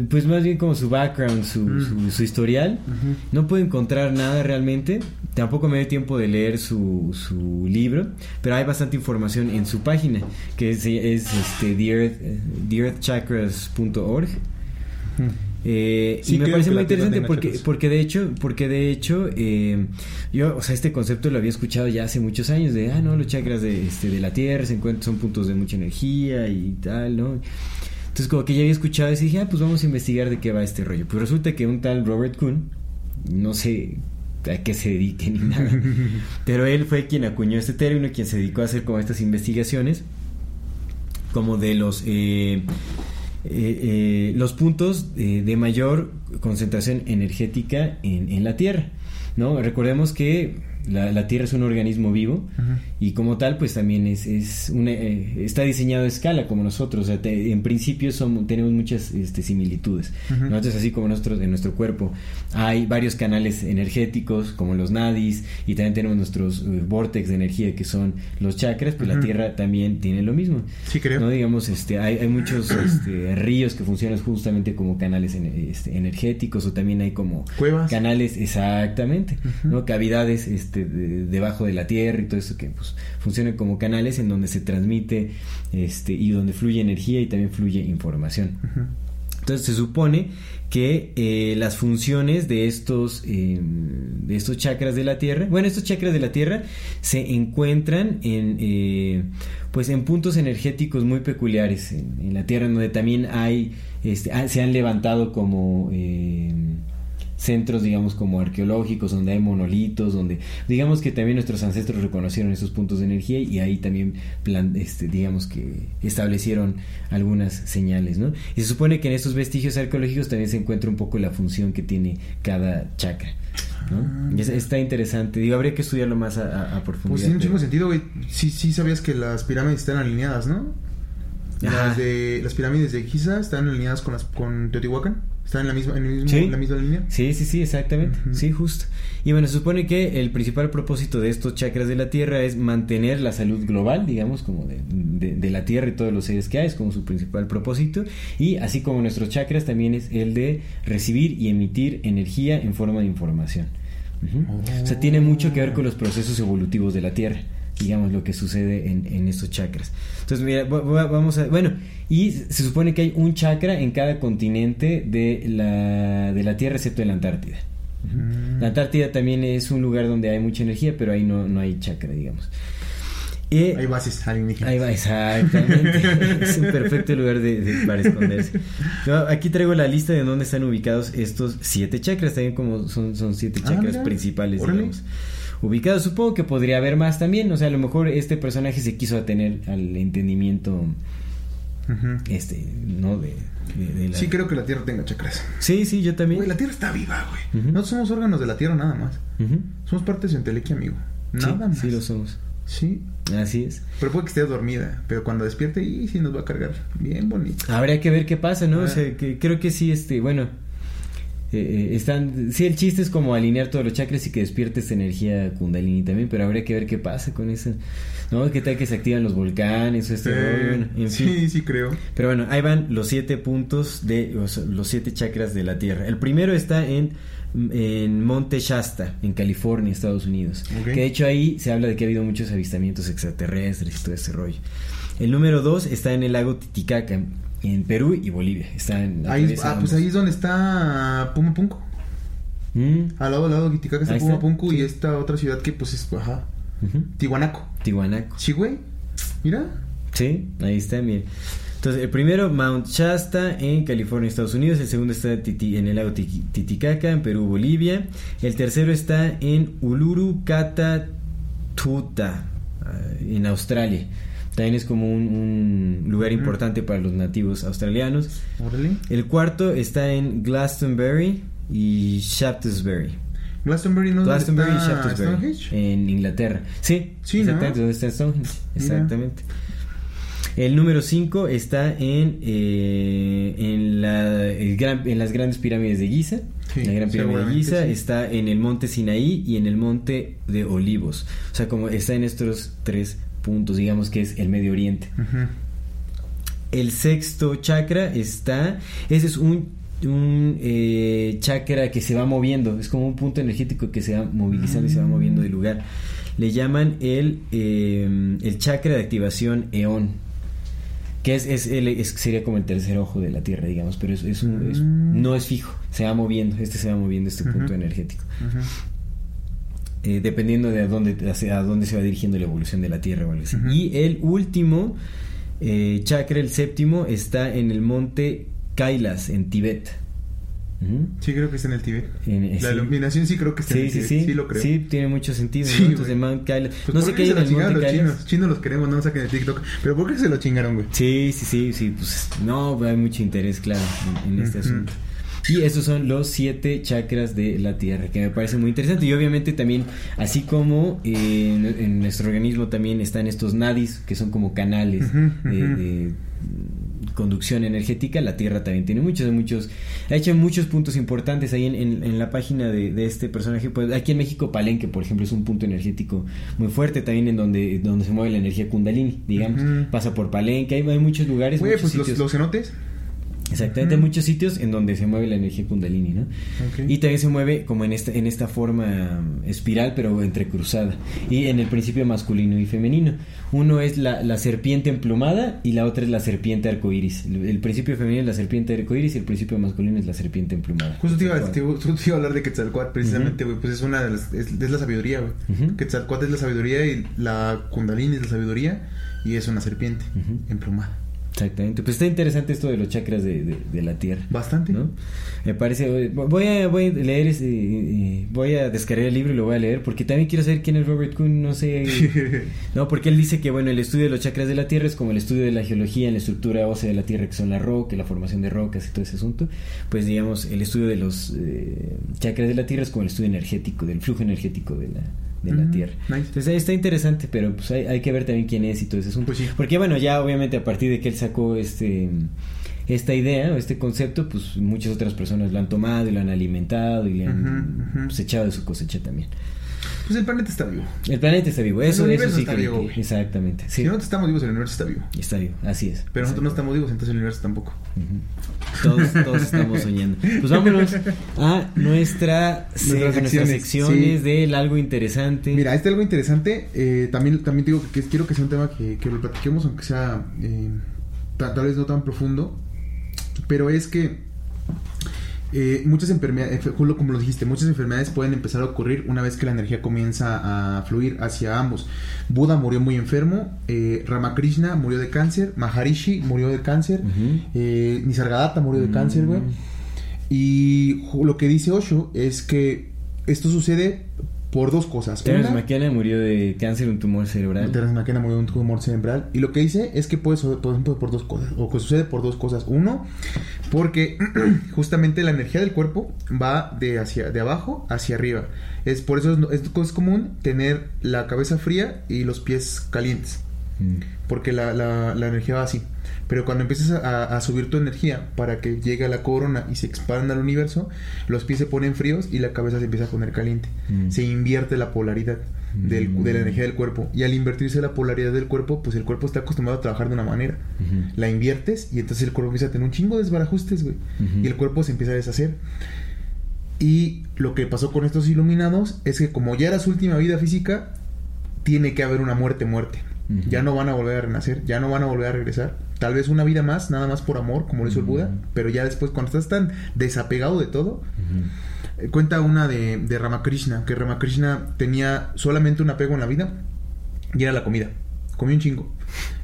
Pues más bien como su background, su, Mm. su, su historial. No puedo encontrar nada realmente. Tampoco me dio tiempo de leer su, su libro. Pero hay bastante información en su página. Que es, es este, the eh. Eh, Sí, y me parece muy interesante porque, porque de hecho, porque de hecho, eh, yo, o sea, este concepto lo había escuchado ya hace muchos años de, ah, no, los chakras de, este, de la Tierra se encuentran, son puntos de mucha energía y tal, ¿no? Entonces como que ya había escuchado y dije, ah, pues vamos a investigar de qué va este rollo. Pues resulta que un tal Robert Kuhn, no sé a qué se dedique ni nada, pero él fue quien acuñó este término, quien se dedicó a hacer como estas investigaciones, como de los... eh, eh, eh, los puntos de mayor concentración energética en, en la Tierra. ¿no? Recordemos que la, la Tierra es un organismo vivo y como tal pues también es, es una, eh, está diseñado a escala como nosotros. O sea, te- en principio somos, tenemos muchas este, similitudes. ¿no? Entonces así como nosotros, en nuestro cuerpo hay varios canales energéticos como los nadis y también tenemos nuestros eh, vortex de energía que son los chakras, pues la. Tierra también tiene lo mismo. Sí, creo. ¿no? Digamos, este, hay, hay muchos este, ríos que funcionan justamente como canales en- este, energéticos o también hay como Cuevas. canales, exactamente, ¿no? Cavidades este, de- debajo de la tierra y todo eso que pues, funcionan como canales en donde se transmite este, y donde fluye energía y también fluye información. Entonces se supone que eh, las funciones de estos, eh, de estos chakras de la Tierra, bueno, estos chakras de la Tierra se encuentran en, eh, pues en puntos energéticos muy peculiares en, en la Tierra, donde también hay, este, ah, se han levantado como centros, digamos, como arqueológicos, donde hay monolitos, donde, digamos que también nuestros ancestros reconocieron esos puntos de energía y ahí también, plan, este, digamos que establecieron algunas señales, ¿no? Y se supone que en estos vestigios arqueológicos también se encuentra un poco la función que tiene cada chakra, ¿no? Y es- está interesante, digo, habría que estudiarlo más a, a- a Pues profundidad. tiene un chingo sentido, güey. Sí, sí sabías que las pirámides están alineadas, ¿no? Las, de, las pirámides de Giza están alineadas con las con Teotihuacán. Están en la misma, en el mismo- Sí. la misma línea. Sí, sí, sí, exactamente. Sí, justo. Y bueno, se supone que el principal propósito de estos chakras de la Tierra es mantener la salud global, digamos, como de, de- de la Tierra y todos los seres que hay, es como su principal propósito. Y así como nuestros chakras, también es el de recibir y emitir energía en forma de información. O sea, tiene mucho que ver con los procesos evolutivos de la Tierra digamos lo que sucede en, en estos chakras entonces mira va- va- vamos a bueno y se supone que hay un chakra en cada continente de la de la Tierra excepto en la Antártida Ujú. la Antártida también es un lugar donde hay mucha energía pero ahí no, no hay chakra digamos y Hay bases alienígenas. Ahí va, exactamente. es un perfecto lugar de, de- para esconderse. Aquí traigo la lista de dónde están ubicados estos siete chakras. También como son, son siete Ah, chakras principales, Órale. digamos. Ubicados, supongo que podría haber más también. O sea, a lo mejor este personaje se quiso atener al entendimiento este, ¿no? De, de- de la- Sí, creo que la Tierra tenga chakras. sí, sí, yo también. Güey, la Tierra está viva, güey. No somos órganos de la Tierra nada más. Somos parte de su entelequia, amigo. Nada sí, más. sí lo somos. Sí. Así es. Pero puede que esté dormida. Pero cuando despierte, y sí nos va a cargar. Bien bonito. Habría que ver qué pasa, ¿no? O Ah. sea, que creo que sí, este, bueno, eh, eh, están, sí, el chiste es como alinear todos los chakras y que despierte esta energía kundalini también, pero habría que ver qué pasa con eso, ¿no? ¿Qué tal que se activan los volcanes o este Eh, rollo? En fin. sí, sí creo. Pero bueno, ahí van los siete puntos de o sea, los siete chakras de la Tierra. El primero está en, en Monte Shasta, en California, Estados Unidos. Que de hecho ahí se habla de que ha habido muchos avistamientos extraterrestres y todo ese rollo. El número dos está en el lago Titicaca, en Perú y Bolivia. Está en Ahí, ah, pues ahí es donde está Puma Punco. Mm, Al lado, al lado de Titicaca está Puma está, Punco sí. y esta otra ciudad que pues es, ajá. Tihuanaco. Tihuanaco. Sí, güey. Mira. Sí, ahí está, bien. Entonces, el primero, Mount Shasta en California, Estados Unidos. El segundo está Titi- en el lago Titi- Titicaca, en Perú, Bolivia. El tercero está en Uluru Tuta, en Australia. También es como un, un lugar importante para los nativos australianos. El cuarto está en Glastonbury y Shaftesbury. Glastonbury no Glastonbury y está Shaftesbury. Stonehenge? En Inglaterra. Sí, Sí, ¿no? exactamente, donde está Stonehenge. Mira. Exactamente. El número 5 está en, eh, en, la, el gran- en las grandes pirámides de Giza. Sí, la gran pirámide de Giza sí. está en el monte Sinaí y en el monte de Olivos. O sea, como está en estos tres puntos, digamos que es el Medio Oriente. El sexto chakra está. Ese es un, un eh, chakra que se va moviendo. Es como un punto energético que se va movilizando y se va moviendo de lugar. Le llaman el, eh, el chakra de activación eón. Que es, es, el- es- sería como el tercer ojo de la Tierra, digamos. Pero es, es un- es- Mm. no es fijo. Se va moviendo. Este se va moviendo, este punto energético. Eh, dependiendo de a dónde, hacia a dónde se va dirigiendo la evolución de la Tierra o algo así. Ujú. Y el último eh, chakra, el séptimo, está en el monte Kailas, en Tibet. Sí, creo que está en el Tíbet. En- eh, La sí. iluminación sí creo que está en el sí, Tíbet. sí. Sí, lo creo. Sí, tiene mucho sentido. Sí, ¿no? Entonces. Mount Kailas. Pues, no ¿por sé qué hay en el monte los chinos? Chinos los queremos, no nos saquen el TikTok. Pero ¿por qué se lo chingaron, güey? Sí, sí, sí, sí, pues no, hay mucho interés, claro, en, en este asunto. Y esos son los siete chakras de la Tierra, que me parece muy interesante. Y obviamente también, así como eh, en, en nuestro organismo también están estos nadis, que son como canales de, de, conducción energética, la Tierra también tiene muchos, muchos, ha hecho muchos puntos importantes ahí en, en- en la página de, de este personaje. Pues aquí en México, Palenque, por ejemplo, es un punto energético muy fuerte también en donde, donde se mueve la energía kundalini, digamos. Pasa por Palenque, hay, hay muchos lugares, Güey, muchos pues los, sitios. los cenotes. Exactamente, hay muchos sitios en donde se mueve la energía kundalini, ¿no? Y también se mueve como en esta, en esta forma um, espiral, pero entrecruzada. Y en el principio masculino y femenino. Uno es la, la serpiente emplumada y la otra es la serpiente arcoíris. El, el principio femenino es la serpiente arcoíris y el principio masculino es la serpiente emplumada. Justo te iba, te, iba- justo te iba a hablar de Quetzalcoatl, precisamente, güey. Pues es una de las. Es, es la sabiduría, güey. Ujú. Quetzalcoatl es la sabiduría y la Kundalini es la sabiduría. Y es una serpiente emplumada. Exactamente. Pues está interesante esto de los chakras de, de- de la Tierra. Bastante. ¿no? Me parece, voy a, voy a leer, ese, eh, voy a descargar el libro y lo voy a leer porque también quiero saber quién es Robert Kuhn, no sé, no, porque él dice que bueno, el estudio de los chakras de la Tierra es como el estudio de la geología en la estructura ósea de la Tierra, que son la roca, la formación de rocas y todo ese asunto, pues digamos, el estudio de los eh, chakras de la Tierra es como el estudio energético, del flujo energético de la, de la Tierra. nice. Entonces ahí está interesante, pero pues hay, hay que ver también quién es y todo ese asunto. Pues sí. Porque bueno, ya obviamente a partir de que él sacó este esta idea o este concepto, pues muchas otras personas lo han tomado y lo han alimentado y le han pues, echado de su cosecha también. Pues el planeta está vivo. El planeta está vivo, eso, El eso sí está que- vivo, güey. exactamente. Sí, Si nosotros estamos vivos, el universo está vivo. está vivo, así es. Pero nosotros no estamos vivos, entonces el universo tampoco. Ujú. Todos, todos estamos soñando. Pues vámonos a nuestra se- Nuestras secciones, sí. del algo interesante. Mira, este algo interesante. eh, también, también digo que quiero que sea un tema que, que lo platiquemos, aunque sea eh, ta- tal vez no tan profundo. Pero es que eh, muchas enfermedades, Julio, como lo dijiste, muchas enfermedades pueden empezar a ocurrir una vez que la energía comienza a fluir hacia ambos. Buda murió muy enfermo, eh, Ramakrishna murió de cáncer, Maharishi murió de cáncer, eh, Nisargadatta murió de Mm. cáncer, güey. Y ju- lo que dice Osho es que esto sucede por dos cosas. Terence Una, McKenna murió de cáncer, un tumor cerebral. Terence McKenna murió de un tumor cerebral. Y lo que dice es que puede suceder por, dos cosas. O que sucede por dos cosas. Uno, porque justamente la energía del cuerpo va de, hacia, de abajo hacia arriba. Es por eso es, es- es común tener la cabeza fría y los pies calientes. Mm. Porque la, la- la energía va así. Pero cuando empiezas a, a subir tu energía para que llegue a la corona y se expanda al universo, los pies se ponen fríos y la cabeza se empieza a poner caliente. Mm. Se invierte la polaridad del- de la energía del cuerpo. Y al invertirse la polaridad del cuerpo, pues el cuerpo está acostumbrado a trabajar de una manera. La inviertes y entonces el cuerpo empieza a tener un chingo de desbarajustes, güey. Y el cuerpo se empieza a deshacer. Y lo que pasó con estos iluminados es que como ya era su última vida física, tiene que haber una muerte, muerte. Ya no van a volver a renacer, ya no van a volver a regresar. Tal vez una vida más, nada más por amor, como lo hizo el Buda. Pero ya después, cuando estás tan desapegado de todo, eh, cuenta una de, de Ramakrishna, que Ramakrishna tenía solamente un apego en la vida y era la comida. Comía un chingo.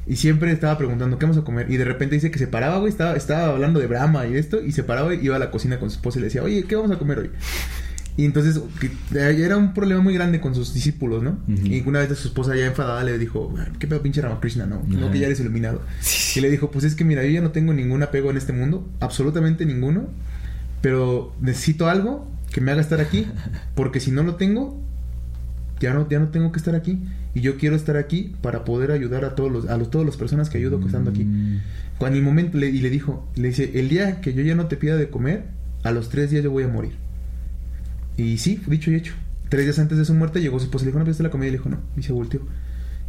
Y siempre estaba preguntando, ¿qué vamos a comer? Y de repente dice que se paraba, güey, estaba, estaba hablando de Brahma y esto, y se paraba y iba a la cocina con su esposa y le decía, oye, ¿qué vamos a comer hoy? Y entonces que, era un problema muy grande con sus discípulos, ¿no? Y una vez su esposa ya enfadada le dijo, ¿qué pedo pinche Ramakrishna, no? No que ya eres iluminado. Y le dijo, pues es que mira, yo ya no tengo ningún apego en este mundo, absolutamente ninguno, pero necesito algo que me haga estar aquí, porque si no lo tengo, ya no, ya no tengo que estar aquí. Y yo quiero estar aquí para poder ayudar a todos los, a los, todas las personas que ayudo estando aquí. Mm. Cuando el momento le, y le dijo, le dice, el día que yo ya no te pida de comer, a los tres días yo voy a morir. Y sí, dicho y hecho. Tres días antes de su muerte llegó su esposa y le dijo, ¿no pediste la comida? Y le dijo, no. Y se volteó.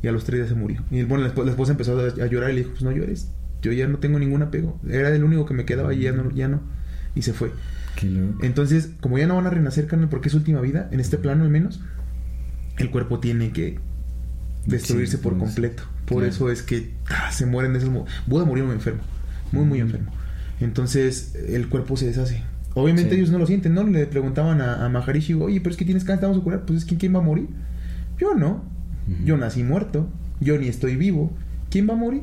Y a los tres días se murió. Y bueno, la esposa, la esposa empezó a, llorar y le dijo, pues no llores. Yo ya no tengo ningún apego. Era el único que me quedaba y ya no. Ya no. Y se fue. Qué loco. Entonces, como ya no van a renacer, carnal, porque es su última vida, en este plano al menos, el cuerpo tiene que destruirse Sí, por pues, completo. Por claro. eso es que ah, se mueren de esos... Buda murió muy enfermo, muy, muy enfermo. Entonces, el cuerpo se deshace. Obviamente Sí. ellos no lo sienten, ¿no? Le preguntaban a, a Maharishi, oye, pero es que tienes cáncer, vamos a curar. Pues es que ¿quién va a morir? Yo no. Yo nací muerto. Yo ni estoy vivo. ¿Quién va a morir?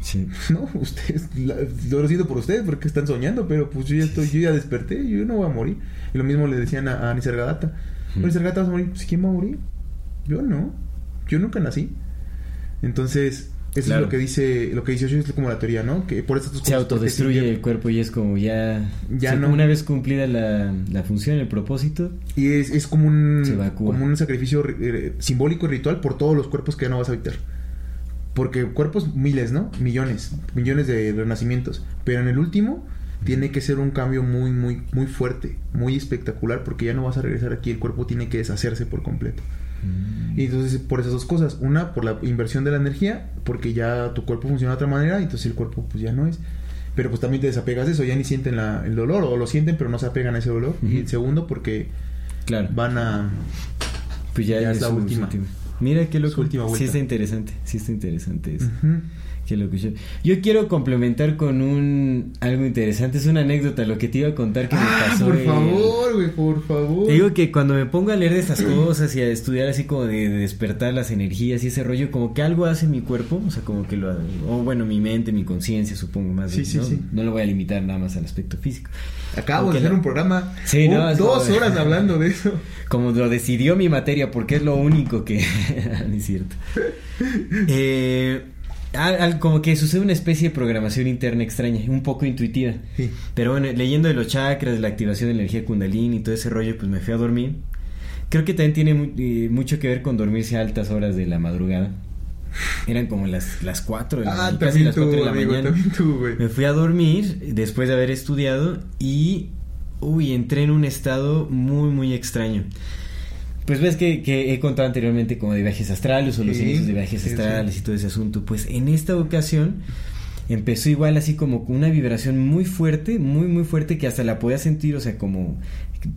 Sí. No, ustedes, la- yo lo siento por ustedes porque están soñando, pero pues yo ya estoy, yo ya desperté, yo no voy a morir. Y lo mismo le decían a, a Nisargadatta. Ujú. Nisargadatta vas a morir, pues ¿quién va a morir? Yo no, yo nunca nací. Entonces, eso Claro. es lo que dice, lo que dice Osho, es como la teoría, ¿no? Que por estas Se autodestruye sí, el cuerpo y es como ya... Ya o sea, no. Una vez cumplida la, la función, el propósito, Y es, es como un Se como un sacrificio eh, simbólico y ritual por todos los cuerpos que ya no vas a habitar. Porque cuerpos miles, ¿no? Millones, millones de renacimientos. Pero en el último tiene que ser un cambio muy, muy, muy fuerte, muy espectacular, porque ya no vas a regresar aquí, el cuerpo tiene que deshacerse por completo. Y entonces por esas dos cosas, una por la inversión de la energía, porque ya tu cuerpo funciona de otra manera, y entonces el cuerpo pues ya no es. Pero pues también te desapegas de eso, ya ni sienten la- el dolor, o lo sienten pero no se apegan a ese dolor. Y el segundo porque claro. van a... Pues ya, Ya es la su última. Mira qué loco. Última sí está interesante, sí está interesante eso. Qué loco. Yo, yo quiero complementar con un algo interesante, es una anécdota lo que te iba a contar que me Ah, pasó. por favor, güey, por favor. Te digo que cuando me pongo a leer de estas cosas y a estudiar así como de, de despertar las energías y ese rollo, como que algo hace mi cuerpo, o sea, como que lo... O bueno, mi mente, mi conciencia, supongo más. Sí, bien, sí, ¿no? sí. No lo voy a limitar nada más al aspecto físico. Acabo Aunque de hacer la- un programa Sí, uh, no, dos horas hablando de eso. Como lo decidió mi materia, porque es lo único que... no es cierto. Eh, como que sucede una especie de programación interna extraña, un poco intuitiva. Sí. Pero bueno, leyendo de los chakras, de la activación de la energía kundalini y todo ese rollo, pues me fui a dormir. Creo que también tiene eh, mucho que ver con dormirse a altas horas de la madrugada. Eran como las, las 4 de la Ah, mañana, casi también las 4 tú, de la amigo, mañana. tú. Me fui a dormir después de haber estudiado y, uy, entré en un estado muy, muy extraño. Pues ves que, que he contado anteriormente como de viajes astrales o los inicios de viajes sí, astrales sí. y todo ese asunto. Pues en esta ocasión empezó igual así como con una vibración muy fuerte, muy, muy fuerte que hasta la podía sentir, o sea, como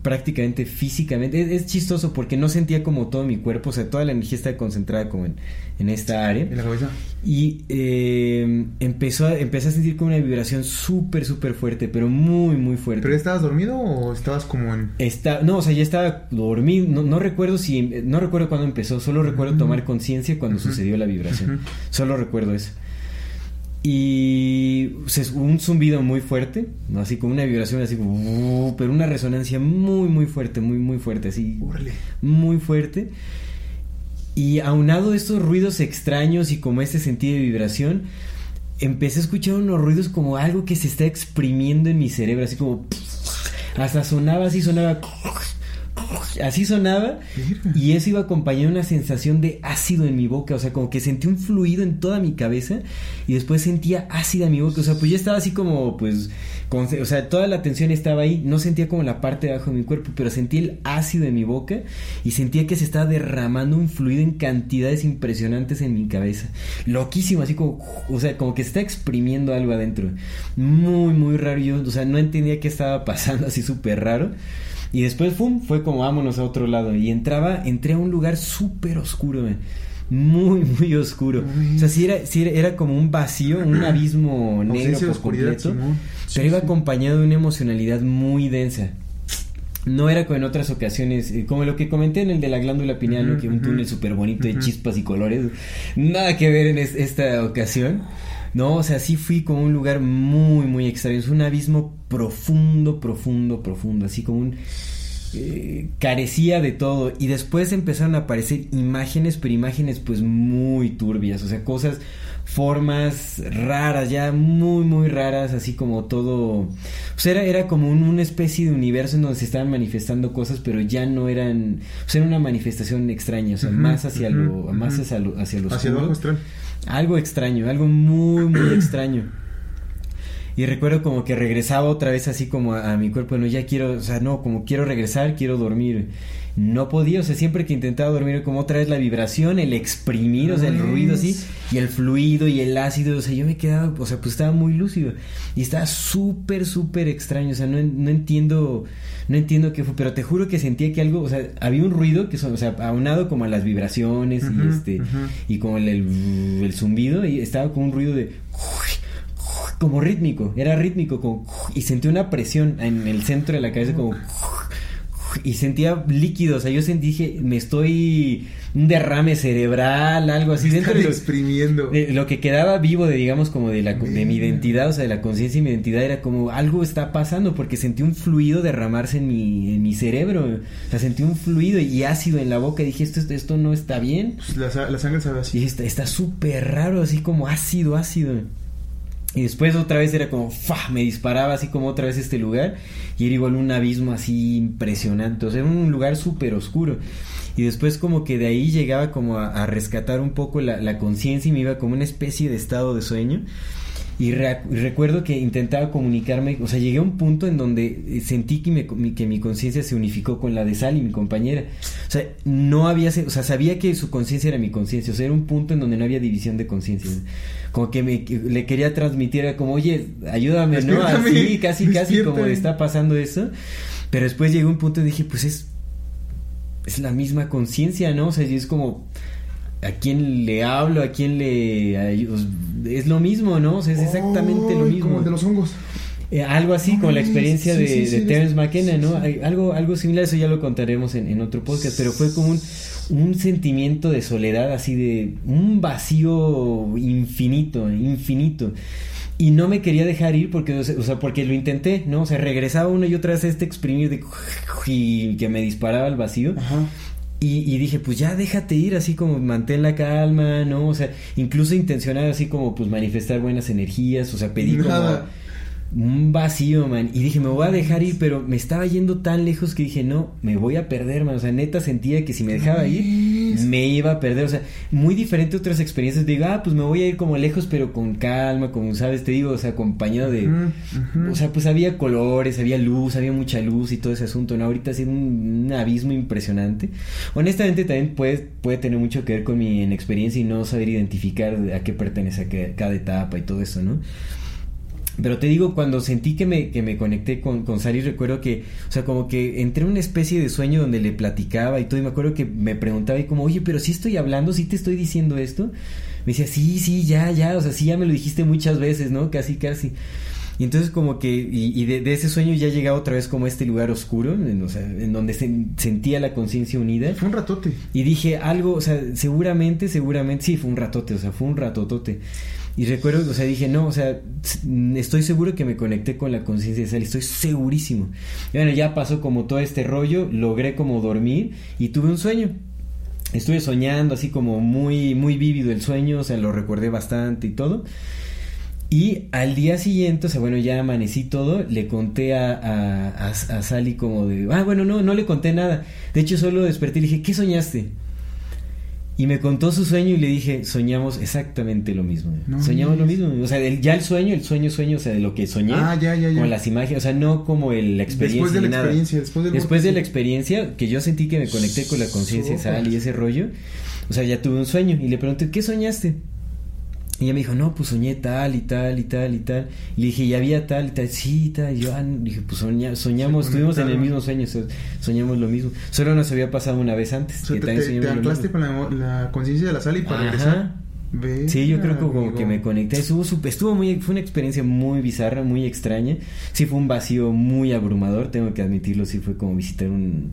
prácticamente físicamente. Es, es chistoso porque no sentía como todo mi cuerpo, o sea, toda la energía estaba concentrada como en, en esta área. En la cabeza. Y eh, empezó a, empecé a sentir como una vibración súper, súper fuerte, pero muy, muy fuerte. ¿Pero estabas dormido o estabas como en.? Está, no, o sea, ya estaba dormido, no, no recuerdo si, no recuerdo cuándo empezó, solo recuerdo tomar conciencia cuando sucedió la vibración, solo recuerdo eso. Y un zumbido muy fuerte, ¿no? así como una vibración así como... uh, Pero una resonancia muy, muy fuerte, muy, muy fuerte, así... Muy fuerte. Y aunado a estos ruidos extraños y como este sentido de vibración, empecé a escuchar unos ruidos como algo que se está exprimiendo en mi cerebro, así como... Hasta sonaba así, sonaba... Así sonaba y eso iba acompañado de una sensación de ácido en mi boca, o sea, como que sentí un fluido en toda mi cabeza y después sentía ácida en mi boca, o sea, pues yo estaba así como, pues, con- o sea, toda la tensión estaba ahí, no sentía como la parte de abajo de mi cuerpo, pero sentí el ácido en mi boca y sentía que se estaba derramando un fluido en cantidades impresionantes en mi cabeza, loquísimo, así como, o sea, como que se está exprimiendo algo adentro, muy, muy raro, yo, o sea, no entendía qué estaba pasando, así súper raro. Y después, ¡fum! Fue como vámonos a otro lado. Y entraba, entré a un lugar súper oscuro, man. Muy, muy oscuro. O sea, sí era, sí era, era como un vacío, un abismo negro por oscuridad, completo. Simón. Pero Sí, iba sí. acompañado de una emocionalidad muy densa. No era como en otras ocasiones, eh, como lo que comenté en el de la glándula pineal, que un túnel súper bonito de chispas y colores. Nada que ver en es- esta ocasión. No, o sea, sí fui como un lugar muy, muy extraño. Es un abismo profundo, profundo, profundo. Así como un... eh, carecía de todo. Y después empezaron a aparecer imágenes, pero imágenes pues muy turbias. O sea, cosas, formas raras, ya muy, muy raras. Así como todo... O sea, era, era como un- una especie de universo en donde se estaban manifestando cosas, pero ya no eran... O sea, era una manifestación extraña. O sea, más hacia lo... ujú, Más ujú. hacia lo... Hacia, lo Hacia oscuro. Algo extraño, algo muy, muy extraño. Y recuerdo como que regresaba otra vez así como a, a mi cuerpo, no, ya quiero, o sea, no, como quiero regresar, quiero dormir. No podía, o sea, siempre que intentaba dormir, como otra vez la vibración, el exprimir, o sea, el ruido así, y el fluido y el ácido, o sea, yo me quedaba, o sea, pues estaba muy lúcido. Y estaba súper, súper extraño, o sea, no, no entiendo, no entiendo qué fue, pero te juro que sentía que algo, o sea, había un ruido que, son, o sea, aunado como a las vibraciones y este, y como el, el, el zumbido, y estaba con un ruido de como rítmico, era rítmico, como, y sentí una presión en el centro de la cabeza, como, y sentía líquido, o sea, yo sentí, dije, me estoy, un derrame cerebral, algo así, dentro de exprimiendo. de lo que quedaba vivo de, digamos, como de, la, de mi identidad, o sea, de la conciencia y mi identidad, era como, algo está pasando, porque sentí un fluido derramarse en mi, en mi cerebro, o sea, sentí un fluido y ácido en la boca, y dije, esto, esto no está bien, Pues la, la sangre sabe y así. dije, está está súper raro, así como ácido, ácido. Y después otra vez era como, ¡fa! Me disparaba así como otra vez este lugar. Y era igual un abismo así impresionante. O sea, era un lugar súper oscuro. Y después como que de ahí llegaba como a, rescatar un poco la, la conciencia y me iba como una especie de estado de sueño. Y, re- y recuerdo que intentaba comunicarme, o sea, llegué a un punto en donde eh, sentí que, me- que mi conciencia se unificó con la de Sally, mi compañera. O sea, no había, o sea, sabía que su conciencia era mi conciencia, o sea, era un punto en donde no había división de conciencia. Como que me, le quería transmitir, era como, oye, ayúdame, ¿no? Así, casi, casi como está pasando eso. Pero después llegó un punto y dije, pues es, es la misma conciencia, ¿no? O sea, y es como, ¿a quién le hablo? ¿A quién le... Es lo mismo, ¿no? O sea, es exactamente lo mismo. Como el de los hongos. Eh, algo así, con la experiencia sí, de, sí, sí, de Terence McKenna, ¿no? algo, algo similar, eso ya lo contaremos en, en otro podcast, pero fue como un, un sentimiento de soledad, así de un vacío infinito, infinito. Y no me quería dejar ir porque, o sea, porque lo intenté, ¿no? O sea, regresaba uno y otra vez a este exprimir de y que me disparaba al vacío. Ajá. Y, y dije, pues ya déjate ir, así como mantén la calma, ¿no? O sea, incluso intencionar así como pues manifestar buenas energías, o sea, pedí como. Un vacío, man. Y dije, me voy a dejar ir, pero me estaba yendo tan lejos que dije, no, me voy a perder, man. O sea, neta sentía que si me dejaba ir, me iba a perder. O sea, muy diferente a otras experiencias. Digo, ah, pues me voy a ir como lejos, pero con calma, como sabes, te digo, o sea, acompañado de. O sea, pues había colores, había luz, había mucha luz y todo ese asunto, ¿no? Ahorita ha sido un, un abismo impresionante. Honestamente también puede, puede tener mucho que ver con mi inexperiencia y no saber identificar a qué pertenece a qué- cada etapa y todo eso, ¿no? Pero te digo, cuando sentí que me, que me conecté con, con Sari, recuerdo que, o sea, como que entré en una especie de sueño donde le platicaba y todo, y me acuerdo que me preguntaba y como, oye, pero sí estoy hablando, sí te estoy diciendo esto. Me decía, sí, sí, ya, ya, o sea, sí, ya me lo dijiste muchas veces, ¿no? Casi, casi. Y entonces como que, y, y de, de ese sueño ya llegaba otra vez como a este lugar oscuro, en, o sea, en donde se, sentía la conciencia unida. Fue un ratote. Y dije algo, o sea, seguramente, seguramente, sí, fue un ratote, o sea, fue un ratotote. Y recuerdo, o sea, dije, no, o sea, estoy seguro que me conecté con la conciencia de Sally, estoy segurísimo. Y bueno, ya pasó como todo este rollo, logré como dormir y tuve un sueño. Estuve soñando así como muy, muy vívido el sueño, o sea, lo recordé bastante y todo. Y al día siguiente, o sea, bueno, ya amanecí todo, le conté a, a, a, Sally como de, ah, bueno, no, no le conté nada. De hecho, solo desperté y le dije, ¿qué soñaste? Y me contó su sueño y le dije, soñamos exactamente lo mismo. soñamos lo mismo. O sea, ya el sueño, el sueño, sueño, o sea, de lo que soñé. Ah, ya, ya, ya. Con las imágenes, o sea, no como el, la experiencia. Después de la experiencia, después, del después de la experiencia, que yo sentí que me conecté con la conciencia de Sally y ese rollo. O sea, ya tuve un sueño y le pregunté, ¿qué soñaste? Y ella me dijo, no, pues soñé tal y tal y tal y tal. Y le dije, ¿y había tal y tal? Sí, tal. Y yo ah, dije, pues soñamos, estuvimos en el mismo sueño, soñamos lo mismo. Solo nos había pasado una vez antes. te, te, anclaste con la, conciencia de la sala y para regresar. sí, yo creo que como que me conecté. Estuvo, estuvo muy, fue una experiencia muy bizarra, muy extraña. Sí, fue un vacío muy abrumador, tengo que admitirlo. Sí, fue como visitar un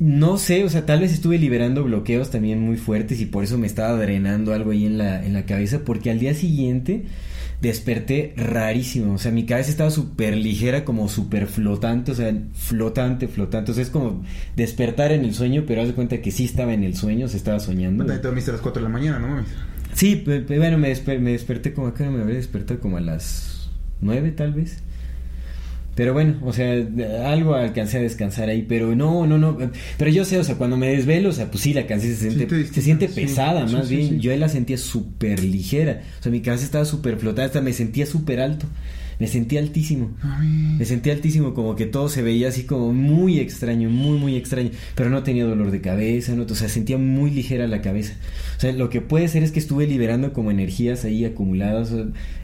no sé, o sea, tal vez estuve liberando bloqueos también muy fuertes y por eso me estaba drenando algo ahí en la, en la cabeza, porque al día siguiente desperté rarísimo, o sea, mi cabeza estaba súper ligera, como súper flotante, o sea, flotante, flotante, o sea, es como despertar en el sueño, pero haz de cuenta que sí estaba en el sueño, se estaba soñando. Te dormiste a las 4 de la mañana, ¿no Sí, bueno, me, me desperté como acá, me habría despertado como a las 9 tal vez. Pero bueno, o sea, algo alcancé a descansar ahí, pero no, no, no. Pero yo sé, o sea, cuando me desvelo, o sea, pues sí, la canción se siente, se siente pesada, más bien. Yo la sentía súper ligera. O sea, mi cabeza estaba súper flotada, hasta me sentía súper alto me sentí altísimo. Me sentí altísimo, como que todo se veía así como muy extraño, muy, muy extraño. Pero no tenía dolor de cabeza, ¿no? o sea, sentía muy ligera la cabeza. O sea, lo que puede ser es que estuve liberando como energías ahí acumuladas.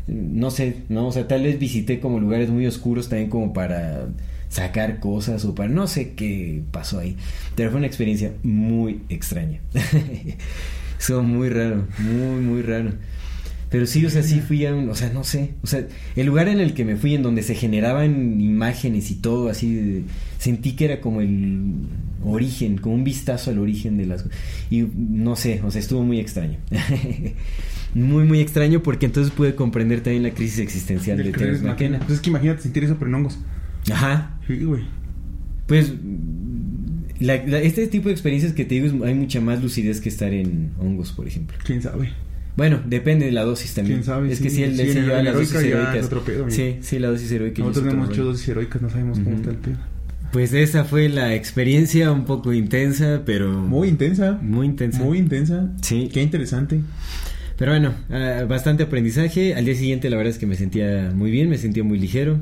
no sé, ¿no? O sea, tal vez visité como lugares muy oscuros también como para sacar cosas o para no sé qué pasó ahí. Pero fue una experiencia muy extraña. Eso muy raro, muy, muy raro. Pero sí, o sea, sí fui a un, o sea, no sé, o sea, el lugar en el que me fui, en donde se generaban imágenes y todo, así, sentí que era como el origen, como un vistazo al origen de las y no sé, o sea, estuvo muy extraño. muy, muy extraño porque entonces pude comprender también la crisis existencial de Terence McKenna. Pues es que imagínate sentir eso pero en hongos. Ajá. Sí, güey. Pues este tipo de experiencias que te digo, hay mucha más lucidez que estar en hongos, por ejemplo. ¿Quién sabe? Bueno, depende de la dosis también. ¿Quién sabe? Es que si él, sí, lleva las dosis heroicas. Pedo, sí, sí, la dosis heroica. Nosotros tenemos hecho dosis heroicas, no sabemos cómo está el pedo. Pues esa fue la experiencia un poco intensa, pero... Muy intensa. Muy intensa. Muy intensa. Sí. Qué interesante. Pero bueno, uh, bastante aprendizaje. Al día siguiente la verdad es que me sentía muy bien, me sentía muy ligero.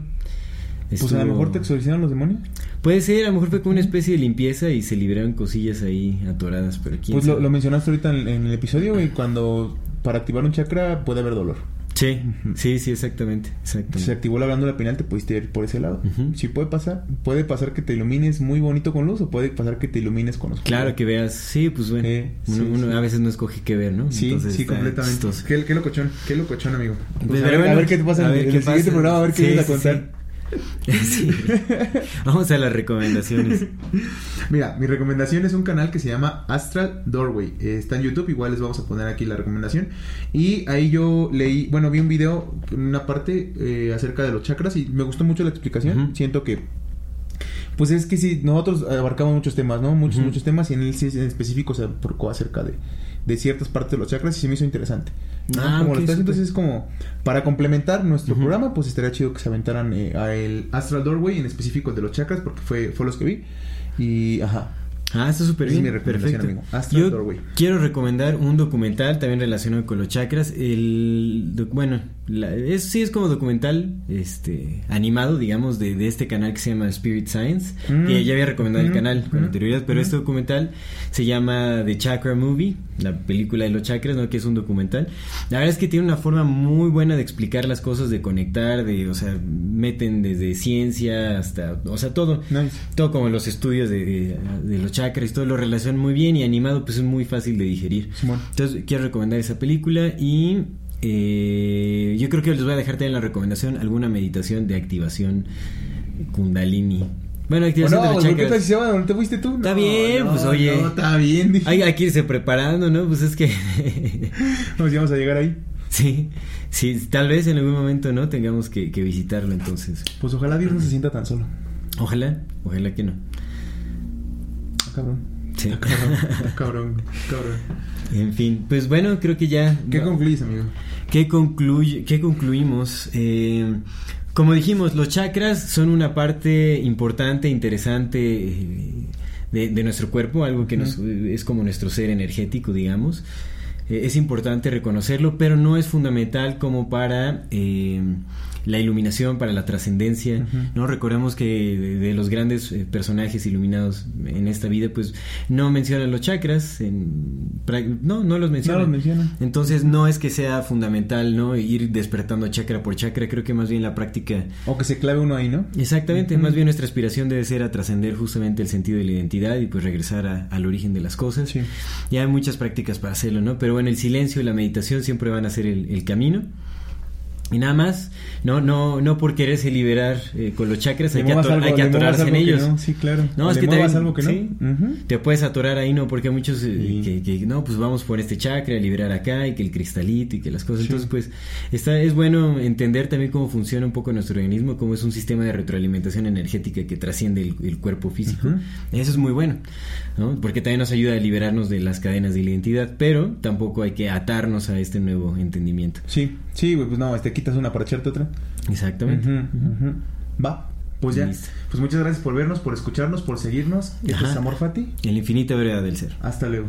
Estuvo... Pues a lo mejor te exorcizaron los demonios. Puede ser, a lo mejor fue como una especie de limpieza y se liberaron cosillas ahí atoradas, pero quién Pues lo, lo, mencionaste ahorita en, en el episodio, güey, cuando para activar un chakra puede haber dolor. Sí, sí, sí, exactamente, exactamente. Si se activó la glándula pineal, te pudiste ir por ese lado. Sí puede pasar. Puede pasar que te ilumines muy bonito con luz o puede pasar que te ilumines con oscuridad. Claro, que veas. Sí, pues bueno. uno, a veces no escoge qué ver, ¿no? Sí, sí, completamente. Qué, qué locochón, qué locochón, amigo. Pues a, ver, qué te pasa en, el siguiente programa, a ver qué vienes a contar. Vamos a las recomendaciones. Mira, mi recomendación es un canal que se llama Astral Doorway. Eh, está en YouTube, igual les vamos a poner aquí la recomendación. Y ahí yo leí, bueno, vi un video, una parte eh, acerca de los chakras y me gustó mucho la explicación. Siento que pues es que si nosotros abarcamos muchos temas, ¿no? Muchos, muchos temas y en él sí en específico se acerca de, de ciertas partes de los chakras y se me hizo interesante. Ah, como lo entonces es como para complementar nuestro programa, pues estaría chido que se aventaran eh, a el Astral Doorway en específico de los chakras porque fue fue los que vi y ajá. Ah, está súper bien. Perfecto. Yo quiero recomendar un documental también relacionado con los chakras. El, bueno, es, sí es como documental este animado, digamos, de, de este canal que se llama Spirit Science. Mm. Que ya había recomendado el mm. canal con mm. anterioridad, pero este documental se llama The Chakra Movie, la película de los chakras, ¿no? Que es un documental. La verdad es que tiene una forma muy buena de explicar las cosas, de conectar, de, o sea, meten desde ciencia hasta, o sea, todo. Todo como los estudios de, de los chakras todo lo relacionan muy bien y animado pues es muy fácil de digerir. Entonces quiero recomendar esa película y eh, yo creo que les voy a dejar también la recomendación alguna meditación de activación kundalini. Bueno, de los chakras. ¿Por te fuiste tú? está bien, pues oye. está bien. Hay, que irse preparando, ¿no? Pues es que... Nos íbamos a llegar ahí. Sí, sí, tal vez en algún momento no tengamos que, que visitarlo entonces. Pues ojalá Dios no se sienta tan solo. Ojalá, ojalá que no. Ah, cabrón. Sí. Ah, cabrón, ah, cabrón, cabrón. En fin, pues bueno, creo que ya... ¿Qué concluís, amigo? ¿Qué, concluye, qué concluimos? Eh, como dijimos, los chakras son una parte importante, interesante eh, de, de nuestro cuerpo, algo que nos, es como nuestro ser energético, digamos. Eh, es importante reconocerlo, pero no es fundamental como para eh, la iluminación, para la trascendencia. No recordemos que de, de los grandes eh, personajes iluminados en esta vida, pues no mencionan los chakras, en, no, no los mencionan. los mencionan. Entonces no es que sea fundamental, no ir despertando chakra por chakra. Creo que más bien la práctica O que se clave uno ahí, ¿no? Exactamente, más bien nuestra aspiración debe ser a trascender justamente el sentido de la identidad y pues regresar a- al origen de las cosas. Sí. Ya hay muchas prácticas para hacerlo, ¿no? Pero bueno, el silencio y la meditación siempre van a ser el, el camino. Y nada más, no, no, no por quererse liberar eh, con los chakras, hay que, ator- algo- hay que atorarse en ellos. no, Sí, claro. No, es que también- algo que sí. no. Ujú. Te puedes atorar ahí, ¿no? Porque hay muchos eh, Sí. que, que, no, pues vamos por este chakra, a liberar acá y que el cristalito y que las cosas. Sí. Entonces, pues, está, es bueno entender también cómo funciona un poco nuestro organismo, cómo es un sistema de retroalimentación energética que trasciende el, el cuerpo físico. Eso es muy bueno, ¿no? Porque también nos ayuda a liberarnos de las cadenas de la identidad, pero tampoco hay que atarnos a este nuevo entendimiento. Sí, sí, güey, pues no, te quitas una para echarte otra. Exactamente. Va, pues ya. Listo. Pues muchas gracias por vernos, por escucharnos, por seguirnos. Esto es Amor Fati. En la infinita del ser. Hasta luego.